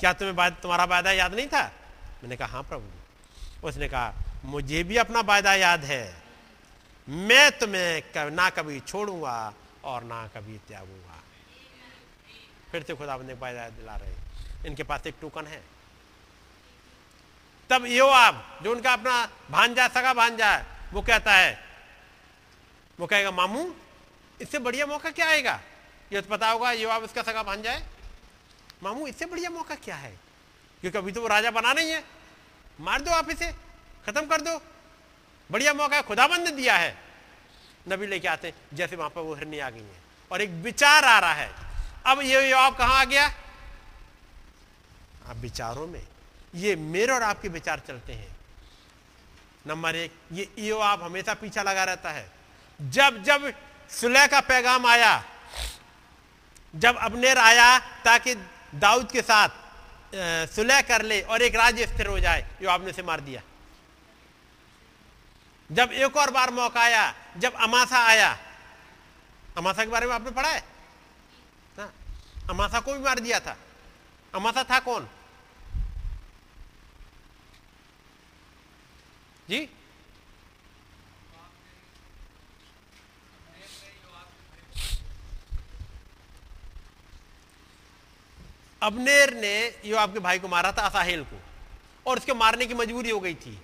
क्या तुम्हें तुम्हारा वायदा याद नहीं था? मैंने कहा हाँ प्रभु। उसने कहा मुझे भी अपना वायदा याद है। मैं तुम्हें ना कभी छोड़ूँगा और ना कभी त्यागूँगा। फिर से खुदा बंदे वायदा दिला रहे इनके पास एक टोकन है। तब यो आप जो उनका अपना भांजा, सगा भांजा है, वो कहता है, वो कहेगा, मामू, इससे बढ़िया मौका क्या आएगा? ये तो पता होगा यो आप उसका सगा भांजा है। मामू, इससे बढ़िया मौका क्या है? क्योंकि अभी तो वो राजा बना नहीं है। मार दो आप इसे। खत्म कर दो। बढ़िया मौका है, खुदाबंद ने दिया है। नबी लेके आते जैसे वहाँ पर वो हिरनी आ गई है। और एक विचार आ रहा है, अब ये आप कहा आ गया? आप विचारों में, ये मेरे और आपके विचार चलते हैं। नंबर एक, ये ईओ आप हमेशा पीछा लगा रहता है। जब जब सुलह का पैगाम आया, जब अबनेर आया ताकि दाऊद के साथ सुलह कर ले और एक राज्य स्थिर हो जाए यो आपने से मार दिया। जब एक और बार मौका आया जब अमासा आया अमासा के बारे में आपने पढ़ा है? हाँ, अमासा को भी मार दिया था। अमासा था कौन? जी? अबनेर ने यो आपके भाई को मारा था असाहिल को और उसके मारने की मजबूरी हो गई थी।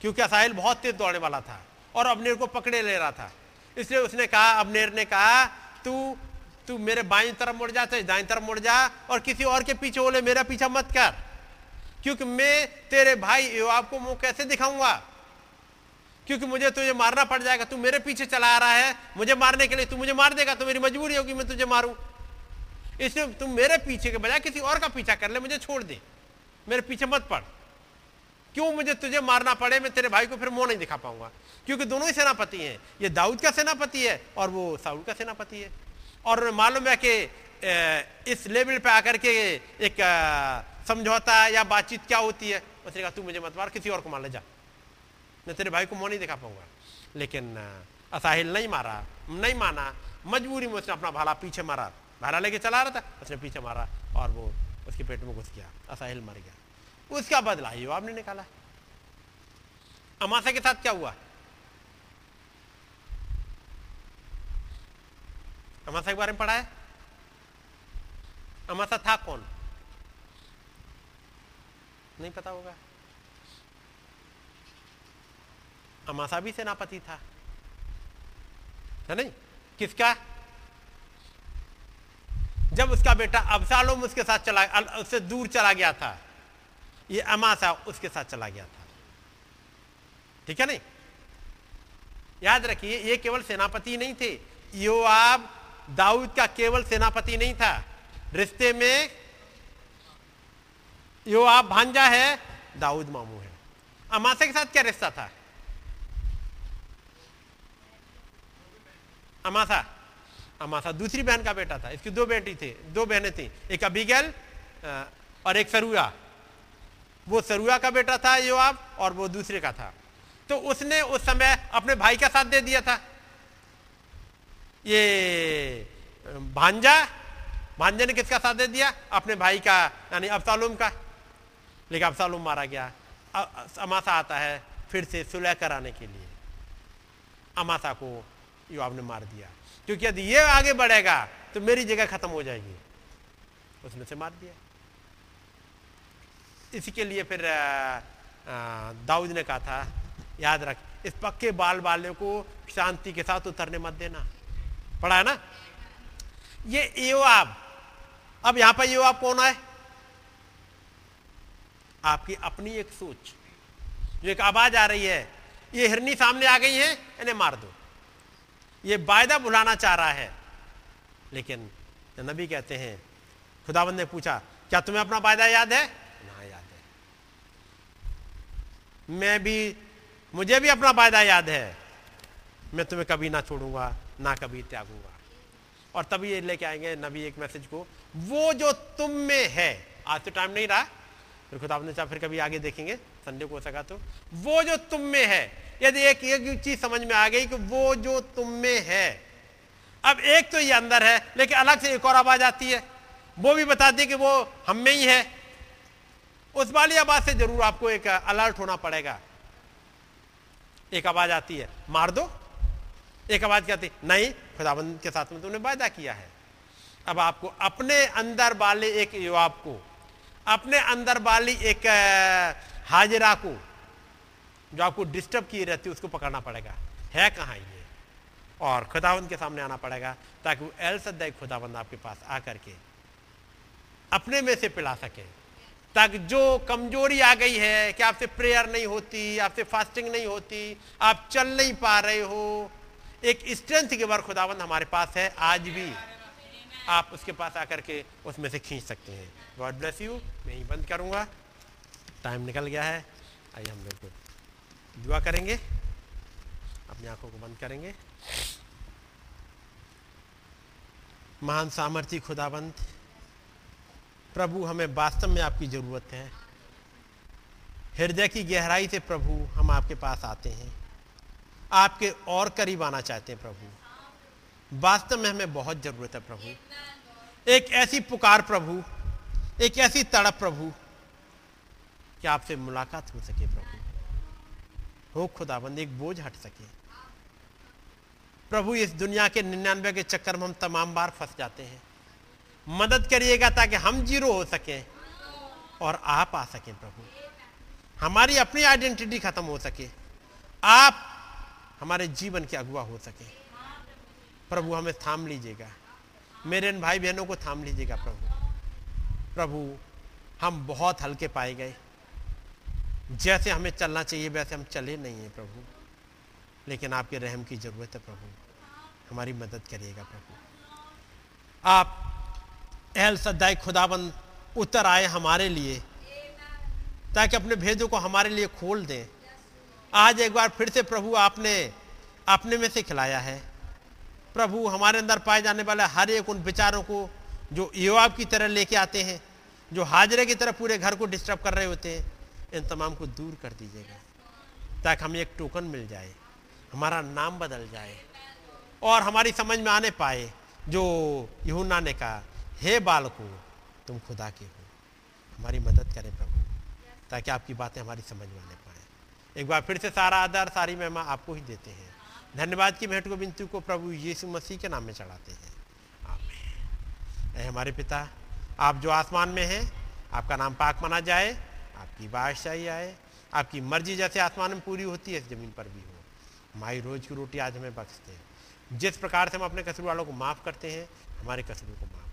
क्योंकि असाहिल बहुत तेज दौड़ने वाला था और अबनेर को पकड़े ले रहा था। इसलिए उसने कहा, अबनेर ने कहा, तू तू मेरे बाई तरफ़ मुड़ जा चाहे दाई तरफ़ मुड़ जा और किसी और के पीछे बोले, मेरा पीछा मत कर। क्योंकि मैं तेरे भाई योआब को मुँह कैसे दिखाऊँगा? क्योंकि मुझे तुझे मारना पड़ जाएगा, तू मेरे पीछे चला आ रहा है। मुझे मारने के लिए तू मुझे मार देगा तो मेरी मजबूरी होगी, मैं तुझे मारूं। इसलिए तुम मेरे पीछे के बजाय किसी और का पीछा कर ले, मुझे छोड़ दे। मेरे पीछे मत पड़। क्यों मुझे तुझे मारना पड़े? मैं तेरे भाई को फिर मुँह नहीं दिखा पाऊँगा। क्योंकि दोनों ही सेनापति हैं। ये दाऊद का सेनापति है और वो साउल का सेनापति है। और मालूम है कि इस लेवल पे आकर के एक समझौता या बातचीत क्या होती है? उसने कहा, तू मुझे मत मार, किसी और को मार ले जा। मैं तेरे भाई को मुँह नहीं दिखा पाऊँगा। लेकिन असाहिल नहीं मारा, नहीं माना। मजबूरी में उसने अपना भाला पीछे मारा। भाला लेके चला रहा था, उसने पीछे मारा और वो उसके पेट में घुस गया। असाहिल मर गया। उसका बदला योआब ने निकाला अमासा के साथ क्या हुआ? अमासा के बारे में पढ़ा है? अमासा था कौन? नहीं पता होगा। अमासा भी सेनापति था। है नहीं? किसका? जब उसका बेटा अबसालोम उसके साथ चला उससे दूर चला गया था। ये अमासा उसके साथ चला गया था। ठीक है नहीं? याद रखिए, ये केवल सेनापति नहीं थे। योआब दाऊद का केवल सेनापति नहीं था। रिश्ते में योआब भांजा है, दाऊद मामू है। अमासा के साथ क्या रिश्ता था? अमासा। अमासा दूसरी बहन का बेटा था। इसकी दो बेटी थे, दो बहनें थी। एक अबिगल और एक सरुआ। वो सरुआ का बेटा था योआब और वो दूसरे का था। तो उसने उस समय अपने भाई का साथ दे दिया था। ये, भांजा भांजे ने किसका साथ दे दिया? अपने भाई का, यानी अबसालूम का। लेकिन अबसालूम मारा गया। अमासा आता है फिर से सुलह कराने के लिए। अमासा को योआब ने मार दिया। क्योंकि यदि ये आगे बढ़ेगा तो मेरी जगह खत्म हो जाएगी। उसने से मार दिया। इसी के लिए फिर दाऊद ने कहा था, याद रख, इस पक्के बाल बालों को शांति के साथ उतरने मत देना। पढ़ा है ना? ये योआब, अब यहाँ पर योआब कौन है? आपकी अपनी एक सोच, जो एक आवाज़ आ रही है, ये हिरनी सामने आ गई है, इन्हें मार दो। ये वायदा बुलाना चाह रहा है, लेकिन नबी कहते हैं, खुदाबंद ने पूछा, क्या तुम्हें अपना वायदा याद है ना याद है मैं भी, मुझे भी अपना वायदा याद है। मैं तुम्हें कभी ना छोड़ूँगा, ना कभी त्यागूँगा। और तभी ये लेके आएँगे नबी एक मैसेज को, वो जो तुम में है। आज तो टाइम नहीं रहा। फिर खुदा ने चाह फिर कभी आगे देखेंगे, संडे को हो सका तो। वो जो तुम में है। यदि एक एक चीज़ समझ में आ गई कि वो जो तुम में है। अब एक तो ये अंदर है, लेकिन अलग से एक और आवाज़ आती है। वो भी बताती है कि वो हम में ही है। उस वाली आवाज़ से ज़रूर आपको एक अलर्ट होना पड़ेगा। एक आवाज़ आती है, मार दो। एक आवाज़ क्या आती नहीं, खुदाबंद के साथ में तुमने वायदा किया है। अब आपको अपने अंदर वाले एक युवाब को, अपने अंदर वाली एक हाजिरा को, जो आपको डिस्टर्ब की रहती है, उसको पकड़ना पड़ेगा। है कहाँ ये? और खुदाबंद के सामने आना पड़ेगा, ताकि वो एल सद्दाई खुदाबंद आपके पास आकर के अपने में से पिला सके। ताकि जो कमज़ोरी आ गई है कि आपसे प्रेयर नहीं होती, आपसे फास्टिंग नहीं होती, आप चल नहीं पा रहे हो, एक स्ट्रेंथ के बार खुदाबंद हमारे पास है, आज भी आप उसके पास आकर के उसमें से खींच सकते हैं। गॉड ब्लेस यू मैं ही बंद करूँगा। टाइम निकल गया है। आइए हम लोग दुआ करेंगे। अपनी आँखों को बंद करेंगे। महान सामर्थ्य खुदाबंद प्रभु, हमें वास्तव में आपकी ज़रूरत है। हृदय की गहराई से प्रभु, हम आपके पास आते हैं। आपके और करीब आना चाहते हैं प्रभु। वास्तव में हमें बहुत ज़रूरत है प्रभु। एक ऐसी पुकार प्रभु, एक ऐसी तड़प प्रभु, कि आपसे मुलाकात हो सके प्रभु। हो खुदाबंद, एक बोझ हट सके। प्रभु, इस दुनिया के निन्यानवे के चक्कर में हम तमाम बार फंस जाते हैं। मदद करिएगा ताकि हम ज़ीरो हो सके और आप आ सकें प्रभु। हमारी अपनी आइडेंटिटी खत्म हो सके। आप हमारे जीवन के अगुआ हो सके। प्रभु, हमें थाम लीजिएगा। मेरे इन भाई बहनों को थाम लीजिएगा प्रभु। प्रभु, हम बहुत हल्के पाए गए। जैसे हमें चलना चाहिए, वैसे हम चले नहीं हैं प्रभु। लेकिन आपके रहम की ज़रूरत है प्रभु। हमारी मदद करिएगा प्रभु। आप एहल सद्दाई खुदाबंद, उतर आए हमारे लिए। ताकि अपने भेदों को हमारे लिए खोल दें। आज एक बार फिर से प्रभु आपने अपने में से खिलाया है। प्रभु हमारे अंदर पाए जाने वाले हर एक उन विचारों को जो युवाब की तरह लेके आते हैं, जो हाजरे की तरह पूरे घर को डिस्टर्ब कर रहे होते हैं, इन तमाम को दूर कर दीजिएगा। ताकि हमें एक टोकन मिल जाए, हमारा नाम बदल जाए, और हमारी समझ में आने पाए जो यहुना ने कहा हे बालको, तुम खुदा के हो। हमारी मदद करें प्रभु, ताकि आपकी बातें हमारी समझ में आने पाए। एक बार फिर से सारा आदर, सारी महिमा आपको ही देते हैं। धन्यवाद की भेंट को बिनती को प्रभु यीशु मसीह के नाम में चढ़ाते हैं। आमीन। हमारे पिता, आप जो आसमान में हैं, आपका नाम पाक माना जाए, आपकी बादशाही आए, आपकी मर्ज़ी जैसे आसमान में पूरी होती है, ज़मीन पर भी हो। हमारी रोज की रोटी आज हमें बख्शते हैं। जिस प्रकार से हम अपने कसूर वालों को माफ़ करते हैं, हमारे कसूरों को माफ़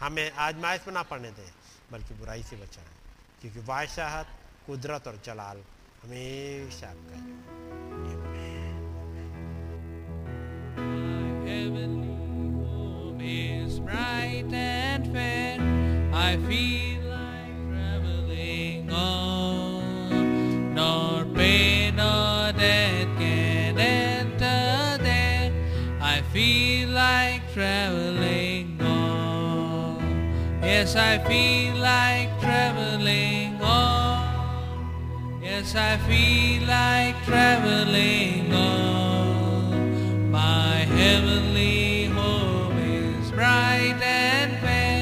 हमें आजमाइश में ना पड़ने दें बल्कि बुराई से बचाएँ क्योंकि बादशाहत कुदरत और जलाल हमेशा आपका is bright and fair. I feel like traveling on, nor pain nor death can enter there. I feel like traveling. Yes, I feel like traveling on. Yes, I feel like traveling on. My heavenly home is bright and fair.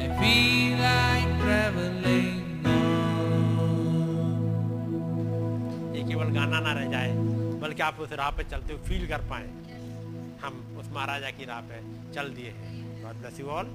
I feel like traveling on. ये केवल गाना ना रह जाए बल्कि आप उस राह पे चलते हुए फील कर पाए हम उस महाराजा की राह पे चल दिए हैं गॉड ब्लेस यू ऑल